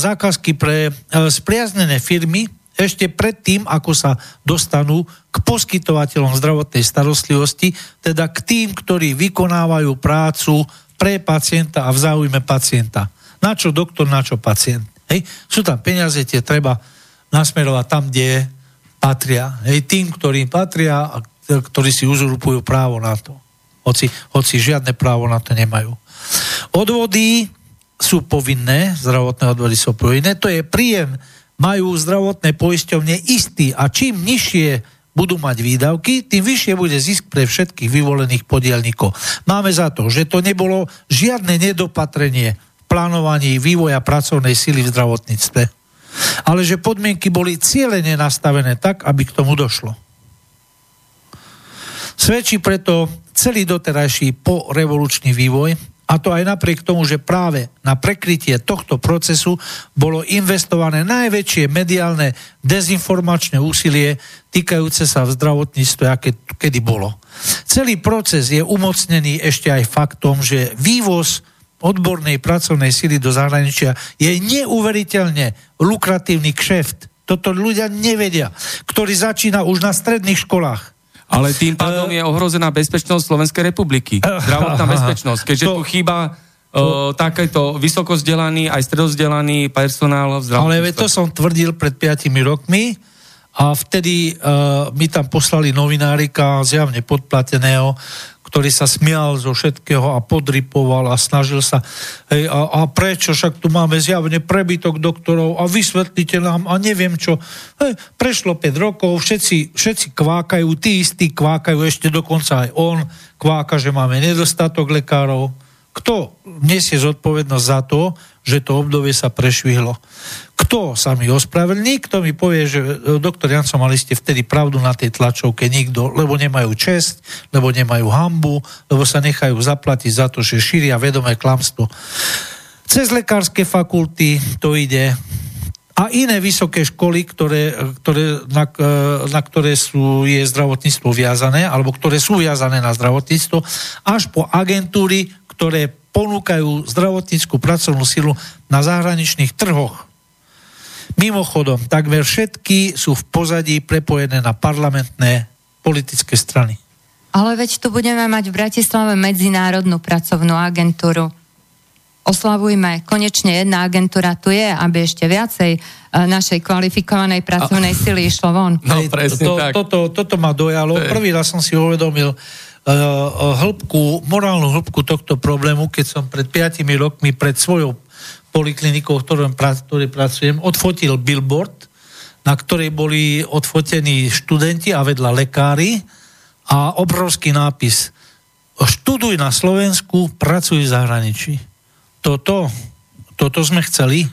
zákazky pre e, spriaznené firmy ešte predtým, ako sa dostanú k poskytovateľom zdravotnej starostlivosti, teda k tým, ktorí vykonávajú prácu pre pacienta a v záujme pacienta. Na čo doktor, na čo pacient. Hej? Sú tam peniaze, tie treba nasmerovať tam, kde patria. Hej? Tým, ktorým patria a ktorí si uzurpujú právo na to. Hoci, hoci žiadne právo na to nemajú. Odvody sú povinné, zdravotné odvody sú povinné, to je príjem majú zdravotné poisťovne istý a čím nižšie budú mať výdavky, tým vyššie bude zisk pre všetkých vyvolených podielnikov. Máme za to, že to nebolo žiadne nedopatrenie v plánovaní vývoja pracovnej sily v zdravotníctve. Ale že podmienky boli cieľene nastavené tak, aby k tomu došlo. Svedčí preto celý doterajší porevolučný vývoj, a to aj napriek tomu, že práve na prekrytie tohto procesu bolo investované najväčšie mediálne dezinformačné úsilie týkajúce sa v zdravotníctve, aké kedy bolo. Celý proces je umocnený ešte aj faktom, že vývoz odbornej pracovnej sily do zahraničia je neuveriteľne lukratívny kšeft. Toto ľudia nevedia, ktorý začína už na stredných školách. Ale tým pádom je ohrozená bezpečnosť Slovenskej republiky. Zdravotná bezpečnosť. Keďže tu chýba Uh, takéto vysokozdelaný, aj stredozdelaný personál v Ale to som tvrdil pred 5 rokmi a vtedy uh, mi tam poslali novinárika zjavne podplateného, ktorý sa smial zo všetkého a podripoval a snažil sa, hej, a, a prečo, však tu máme zjavne prebytok doktorov a vysvetlite nám a neviem čo. Hej, prešlo 5 rokov, všetci, všetci kvákajú, tí istí kvákajú, ešte dokonca aj on kváka, že máme nedostatok lekárov. Kto nesie zodpovednosť za to, že to obdobie sa prešvihlo? Kto sa mi ospravedlní? Kto mi povie, že e, doktor Janco, mali ste vtedy pravdu na tej tlačovke? Nikto, lebo nemajú čest, lebo nemajú hambu, lebo sa nechajú zaplatiť za to, že šíria vedomé klamstvo. Cez lekárske fakulty to ide a iné vysoké školy, ktoré, ktoré, na, e, na ktoré sú, je zdravotníctvo viazané, alebo ktoré sú viazané na zdravotníctvo, až po agentúry, ktoré ponúkajú zdravotníckú pracovnú silu na zahraničných trhoch. Mimochodom, takmer všetky sú v pozadí prepojené na parlamentné politické strany. Ale veď tu budeme mať v Bratislave medzinárodnú pracovnú agentúru. Oslavujme, konečne jedna agentúra tu je, aby ešte viacej e, našej kvalifikovanej pracovnej A... sily išlo von. No, presne to, tak. Toto, toto ma dojalo. Prvý raz som si uvedomil, hĺbku, morálnu hĺbku tohto problému, keď som pred 5 rokmi pred svojou poliklinikou, v ktorej, ktorej pracujem, odfotil billboard, na ktorej boli odfotení študenti a vedľa lekári a obrovský nápis Študuj na Slovensku, pracuj v zahraničí. Toto, toto sme chceli.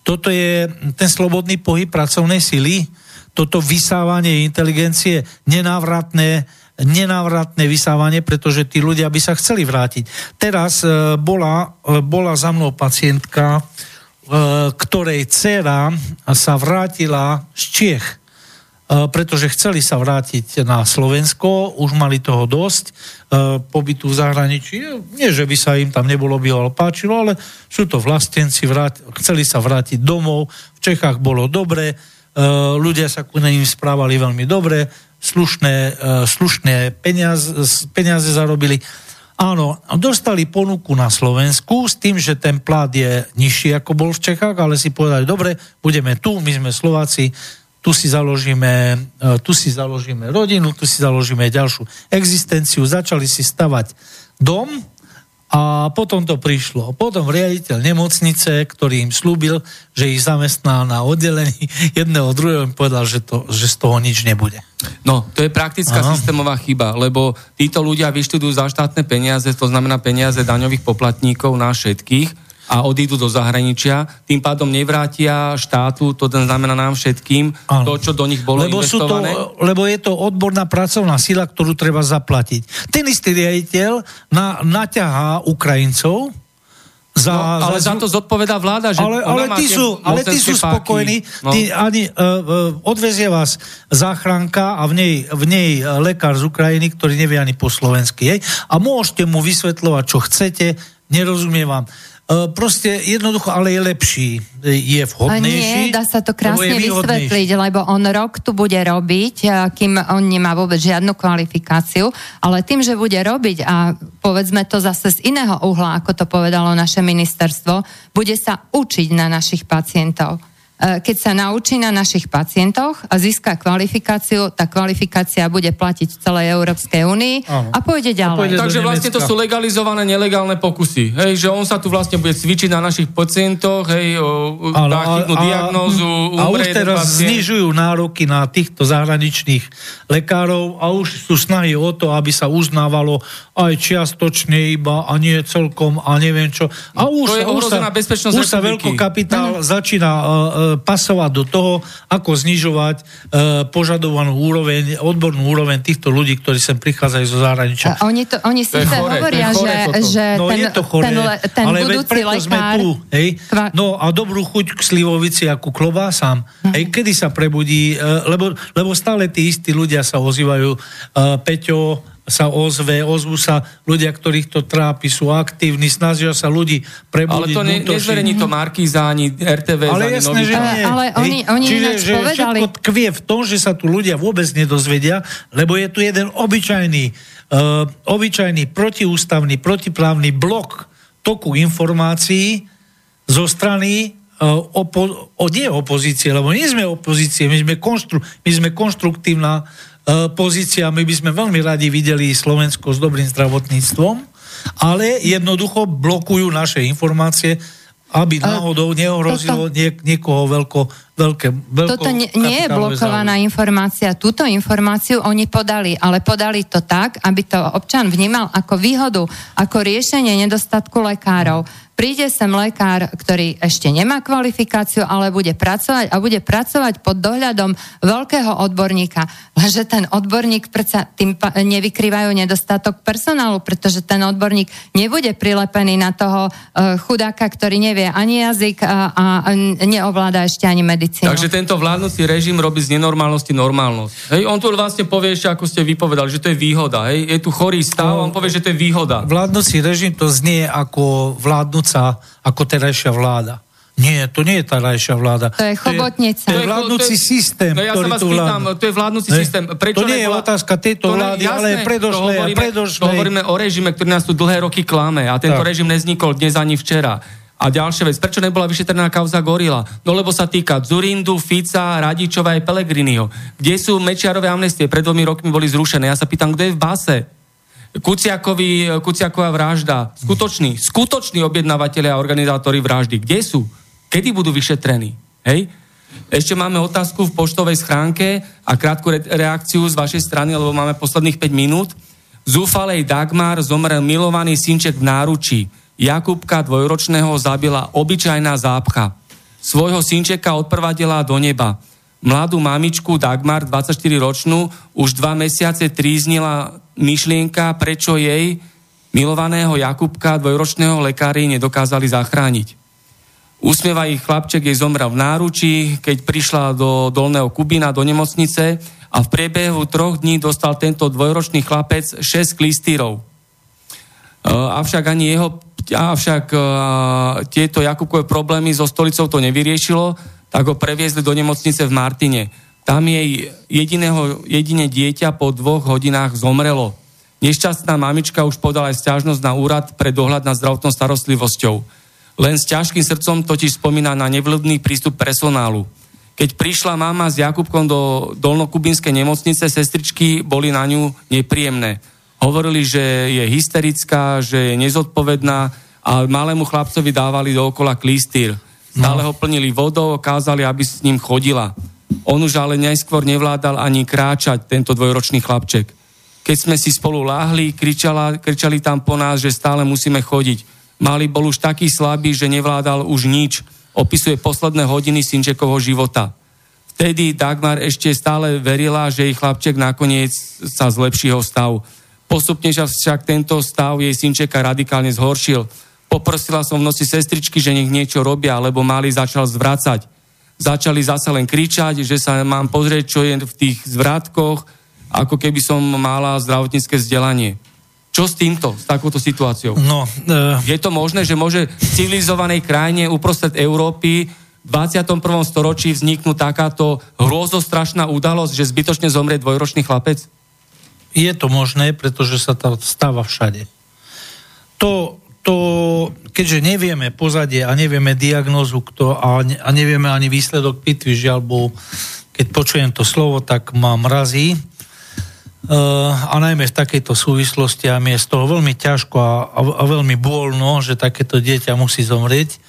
Toto je ten slobodný pohyb pracovnej sily, toto vysávanie inteligencie nenávratné, nenávratné vysávanie, pretože tí ľudia by sa chceli vrátiť. Teraz e, bola, e, bola za mnou pacientka, e, ktorej dcera sa vrátila z Čiech, e, pretože chceli sa vrátiť na Slovensko, už mali toho dosť, e, pobytu v zahraničí. Nie, že by sa im tam nebolo bývalo páčilo, ale sú to vlastenci, vrát, chceli sa vrátiť domov, v Čechách bolo dobre, e, ľudia sa ku ním správali veľmi dobre, slušné, e, slušné peniaze, peniaze zarobili. Áno, dostali ponuku na Slovensku s tým, že ten plát je nižší ako bol v Čechách, ale si povedali, dobre, budeme tu, my sme Slováci, tu si založíme, e, tu si založíme rodinu, tu si založíme ďalšiu existenciu, začali si stavať dom, a potom to prišlo. Potom riaditeľ nemocnice, ktorý im slúbil, že ich zamestná na oddelení jedného druhého, im povedal, že, to, že z toho nič nebude. No, to je praktická Aha. systémová chyba, lebo títo ľudia vyštudujú za štátne peniaze, to znamená peniaze daňových poplatníkov na všetkých a odídu do zahraničia, tým pádom nevrátia štátu, to znamená nám všetkým, ano. to, čo do nich bolo lebo investované. Sú to, lebo je to odborná pracovná sila, ktorú treba zaplatiť. Ten istý riaditeľ na, naťahá Ukrajincov, za, no, ale za, za to zodpoveda vláda, že ale, ale tí sú, ale tí sú spokojní, no. tí, ani, uh, odvezie vás záchranka a v nej, v nej lekár z Ukrajiny, ktorý nevie ani po slovensky, jej, a môžete mu vysvetľovať, čo chcete, nerozumie vám. E, proste jednoducho, ale je lepší, je vhodnejší. Nie, dá sa to krásne vysvetliť, lebo on rok tu bude robiť, e, kým on nemá vôbec žiadnu kvalifikáciu, ale tým, že bude robiť a povedzme to zase z iného uhla, ako to povedalo naše ministerstvo, bude sa učiť na našich pacientov. E, keď sa naučí na našich pacientoch a získa kvalifikáciu, tá kvalifikácia bude platiť v celej Európskej únii a pôjde ďalej. A pôjde Takže vlastne to sú legalizované nelegálne pokusy. Hej, že on sa tu vlastne bude cvičiť na našich pacientoch, hej, o, ale, dá chytnú a, diagnózu, a, už teraz pacient. znižujú nároky na týchto zahraničných lekárov a už sú snahy o to, aby sa uznávalo aj čiastočne iba a nie celkom a neviem čo. A už, to je už sa, bezpečnosť už sa veľký kapitál no. začína uh, pasovať do toho, ako znižovať e, požadovanú úroveň, odbornú úroveň týchto ľudí, ktorí sem prichádzajú zo zahraničia. A oni, to, oni si to hovoria, že, že no, ten, je to chore, ten, ten ale budúci lekár... Sme tu, hej? No a dobrú chuť k slivovici ako klobásam. Hm. Hej, kedy sa prebudí, e, lebo, lebo stále tí istí ľudia sa ozývajú, uh, Peťo, sa ozve, ozvu sa ľudia, ktorých to trápi, sú aktívni, snažia sa ľudí prebudiť. Ale to ne, nezverejní to Markíza, ani RTV, ale ani jasné, že nie. Ale oni, oni Čiže že povedali... všetko tkvie v tom, že sa tu ľudia vôbec nedozvedia, lebo je tu jeden obyčajný, uh, obyčajný protiústavný, protiprávny blok toku informácií zo strany uh, opo- o, nie opozície, lebo nie sme opozície, my sme, konštru- my sme konštruktívna pozícia, my by sme veľmi radi videli Slovensko s dobrým zdravotníctvom, ale jednoducho blokujú naše informácie, aby náhodou neohrozilo niek- niekoho veľko, veľké, veľko Toto nie, nie je blokovaná záujem. informácia. Túto informáciu oni podali, ale podali to tak, aby to občan vnímal ako výhodu, ako riešenie nedostatku lekárov príde sem lekár, ktorý ešte nemá kvalifikáciu, ale bude pracovať a bude pracovať pod dohľadom veľkého odborníka. Lenže ten odborník predsa tým nevykrývajú nedostatok personálu, pretože ten odborník nebude prilepený na toho uh, chudáka, ktorý nevie ani jazyk a, a neovláda ešte ani medicínu. Takže tento vládnúci režim robí z nenormálnosti normálnosť. Hej, on tu vlastne povie ešte, ako ste vypovedali, že to je výhoda. Hej, je tu chorý stav, no, on povie, že to je výhoda. Vládnúci režim to znie ako vládnúci sa ako terajšia vláda. Nie, to nie je terajšia vláda. To je chobotnica. To je, to je vládnúci systém, no ja ktorý tu vládne. To je vládnúci ne? systém. Prečo to nie je otázka tejto vlády, jasné, ale predošlé to hovoríme. To o režime, ktorý nás tu dlhé roky klame a tento tak. režim neznikol dnes ani včera. A ďalšia vec, prečo nebola vyšetrená kauza Gorila? No lebo sa týka Zurindu, Fica, Radičova aj Pelegriniho. Kde sú Mečiarové amnestie? Pred dvomi rokmi boli zrušené. Ja sa pýtam, kto je v base? Kuciakovi, Kuciaková vražda. Skutoční, skutoční objednávateľe a organizátori vraždy. Kde sú? Kedy budú vyšetrení? Hej? Ešte máme otázku v poštovej schránke a krátku re- reakciu z vašej strany, lebo máme posledných 5 minút. Zúfalej Dagmar zomrel milovaný synček v náručí. Jakubka dvojročného zabila obyčajná zápcha. Svojho synčeka odprvadila do neba. Mladú mamičku Dagmar, 24-ročnú, už dva mesiace tríznila myšlienka, prečo jej milovaného Jakubka, dvojročného lekári, nedokázali zachrániť. Usmievavý chlapček jej zomrel v náručí, keď prišla do Dolného Kubina, do nemocnice a v priebehu troch dní dostal tento dvojročný chlapec 6 klistírov. E, avšak ani jeho, avšak uh, tieto Jakubkové problémy so stolicou to nevyriešilo, tak ho previezli do nemocnice v Martine. Tam jej jediného, jedine dieťa po dvoch hodinách zomrelo. Nešťastná mamička už podala aj stiažnosť na úrad pre dohľad nad zdravotnou starostlivosťou. Len s ťažkým srdcom totiž spomína na nevľudný prístup personálu. Keď prišla mama s Jakubkom do dolnokubinskej nemocnice, sestričky boli na ňu nepríjemné. Hovorili, že je hysterická, že je nezodpovedná a malému chlapcovi dávali dookola klístýr. Stále no. ho plnili vodou, kázali, aby s ním chodila. On už ale najskôr nevládal ani kráčať, tento dvojročný chlapček. Keď sme si spolu láhli, kričala, kričali tam po nás, že stále musíme chodiť. Mali bol už taký slabý, že nevládal už nič. Opisuje posledné hodiny synčekovho života. Vtedy Dagmar ešte stále verila, že jej chlapček nakoniec sa zlepší jeho stav. Postupne však tento stav jej synčeka radikálne zhoršil. Poprosila som v noci sestričky, že nech niečo robia, lebo mali začal zvracať začali zase len kričať, že sa mám pozrieť, čo je v tých zvratkoch, ako keby som mala zdravotnícke vzdelanie. Čo s týmto, s takouto situáciou? No, uh... Je to možné, že môže v civilizovanej krajine uprostred Európy v 21. storočí vzniknúť takáto hrôzostrašná udalosť, že zbytočne zomrie dvojročný chlapec? Je to možné, pretože sa to stáva všade. To, to, keďže nevieme pozadie a nevieme diagnozu kto, a, ne, a nevieme ani výsledok pitvy, žiaľ, bo keď počujem to slovo, tak ma mrazí. Uh, a najmä v takejto súvislosti a mi je z toho veľmi ťažko a, a, a veľmi bôlno, že takéto dieťa musí zomrieť,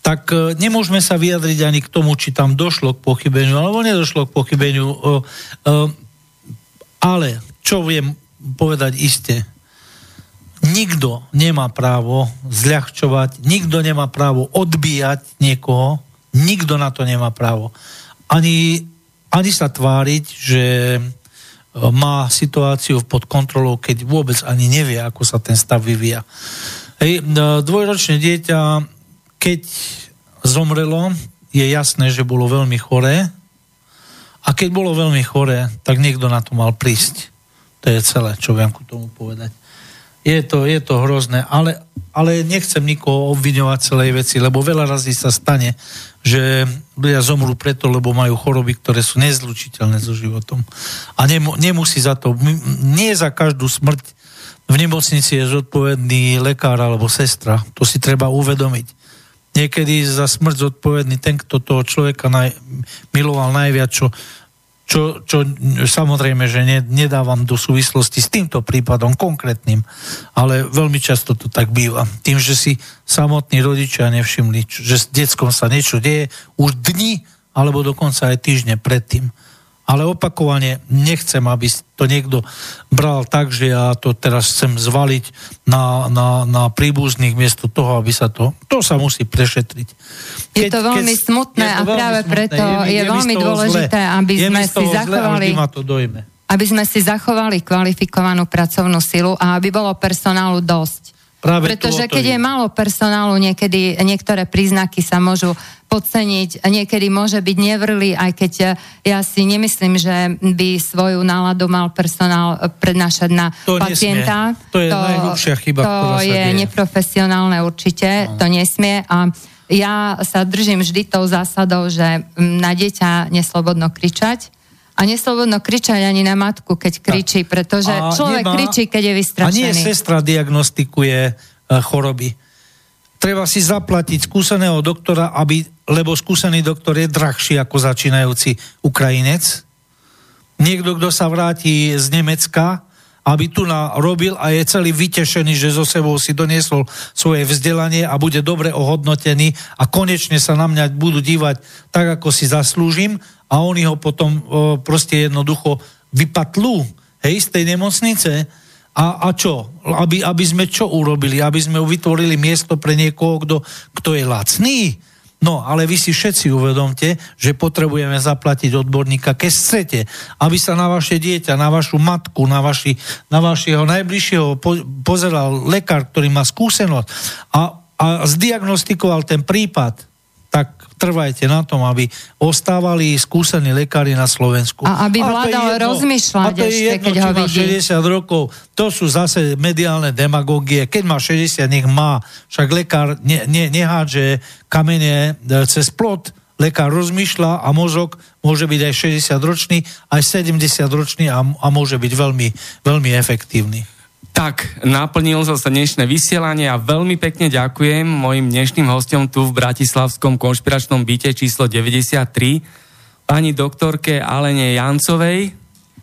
tak uh, nemôžeme sa vyjadriť ani k tomu, či tam došlo k pochybeniu, alebo nedošlo k pochybeniu. Uh, ale čo viem povedať iste, nikto nemá právo zľahčovať, nikto nemá právo odbíjať niekoho, Nikto na to nemá právo. Ani, ani sa tváriť, že e, má situáciu pod kontrolou, keď vôbec ani nevie, ako sa ten stav vyvíja. Hej, e, dvojročné dieťa, keď zomrelo, je jasné, že bolo veľmi choré a keď bolo veľmi choré, tak niekto na to mal prísť. To je celé, čo viem ku tomu povedať. Je to, je to hrozné, ale, ale nechcem nikoho obviňovať celej veci, lebo veľa razy sa stane, že ľudia zomrú preto, lebo majú choroby, ktoré sú nezlučiteľné so životom. A nemu, nemusí za to, nie za každú smrť v nemocnici je zodpovedný lekár alebo sestra. To si treba uvedomiť. Niekedy za smrť zodpovedný ten, kto toho človeka naj, miloval najviac, čo čo, čo samozrejme, že ne, nedávam do súvislosti s týmto prípadom konkrétnym, ale veľmi často to tak býva. Tým, že si samotní rodičia nevšimli, že s detskom sa niečo deje už dni alebo dokonca aj týždne predtým ale opakovane nechcem, aby to niekto bral tak, že ja to teraz chcem zvaliť na, na, na príbuzných miesto toho, aby sa to... To sa musí prešetriť. Keď, je to veľmi keď, smutné to a práve smutné. preto je, je, je veľmi dôležité, zle. aby je sme si zachovali... Zle, to dojme. Aby sme si zachovali kvalifikovanú pracovnú silu a aby bolo personálu dosť. Práve Pretože keď je. je málo personálu, niekedy niektoré príznaky sa môžu podceniť, niekedy môže byť nevrlý, aj keď ja si nemyslím, že by svoju náladu mal personál prednášať na to pacienta. Nesmie. To je to, najhlubšia chyba, To je deje. neprofesionálne určite, no. to nesmie a ja sa držím vždy tou zásadou, že na dieťa neslobodno kričať, a neslobodno kričať ani na matku, keď kričí, pretože a človek nemá, kričí, keď je vystrašený. A nie sestra diagnostikuje uh, choroby. Treba si zaplatiť skúseného doktora, aby, lebo skúsený doktor je drahší ako začínajúci Ukrajinec. Niekto, kto sa vráti z Nemecka, aby tu robil a je celý vytešený, že zo sebou si doniesol svoje vzdelanie a bude dobre ohodnotený a konečne sa na mňa budú dívať tak, ako si zaslúžim a oni ho potom proste jednoducho vypatlú hej, z tej nemocnice. A, a čo? Aby, aby sme čo urobili? Aby sme vytvorili miesto pre niekoho, kto, kto je lacný? No, ale vy si všetci uvedomte, že potrebujeme zaplatiť odborníka, keď chcete, aby sa na vaše dieťa, na vašu matku, na, vaši, na vašeho najbližšieho po, pozeral lekár, ktorý má skúsenosť a, a zdiagnostikoval ten prípad, tak trvajte na tom, aby ostávali skúsení lekári na Slovensku. A aby vládal rozmýšľať a to je jedno, keď ho vidí. 60 rokov, to sú zase mediálne demagógie. Keď má 60, nech má. Však lekár ne, ne, nehádže kamene e, cez plot. Lekár rozmýšľa a mozog môže byť aj 60 ročný, aj 70 ročný a, a môže byť veľmi, veľmi efektívny. Tak, naplnilo sa dnešné vysielanie a veľmi pekne ďakujem mojim dnešným hostom tu v Bratislavskom konšpiračnom byte číslo 93, pani doktorke Alene Jancovej.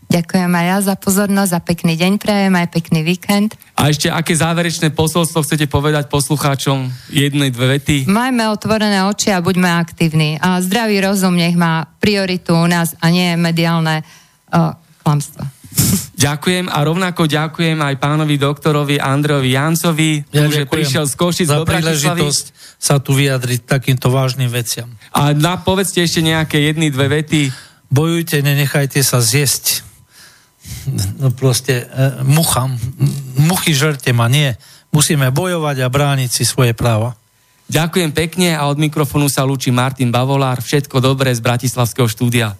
Ďakujem aj ja za pozornosť, za pekný deň prajem, aj pekný víkend. A ešte aké záverečné posolstvo chcete povedať poslucháčom jednej, dve vety? Majme otvorené oči a buďme aktívni. A zdravý rozum nech má prioritu u nás a nie mediálne uh, klamstvo. Ďakujem a rovnako ďakujem aj pánovi doktorovi Androvi Jancovi, ja že prišiel z Košic za do príležitosť sa tu vyjadriť takýmto vážnym veciam. A na, povedzte ešte nejaké jedny, dve vety. Bojujte, nenechajte sa zjesť. No proste, e, mucham. Muchy žerte ma, nie. Musíme bojovať a brániť si svoje práva. Ďakujem pekne a od mikrofónu sa lúči Martin Bavolár. Všetko dobré z Bratislavského štúdia.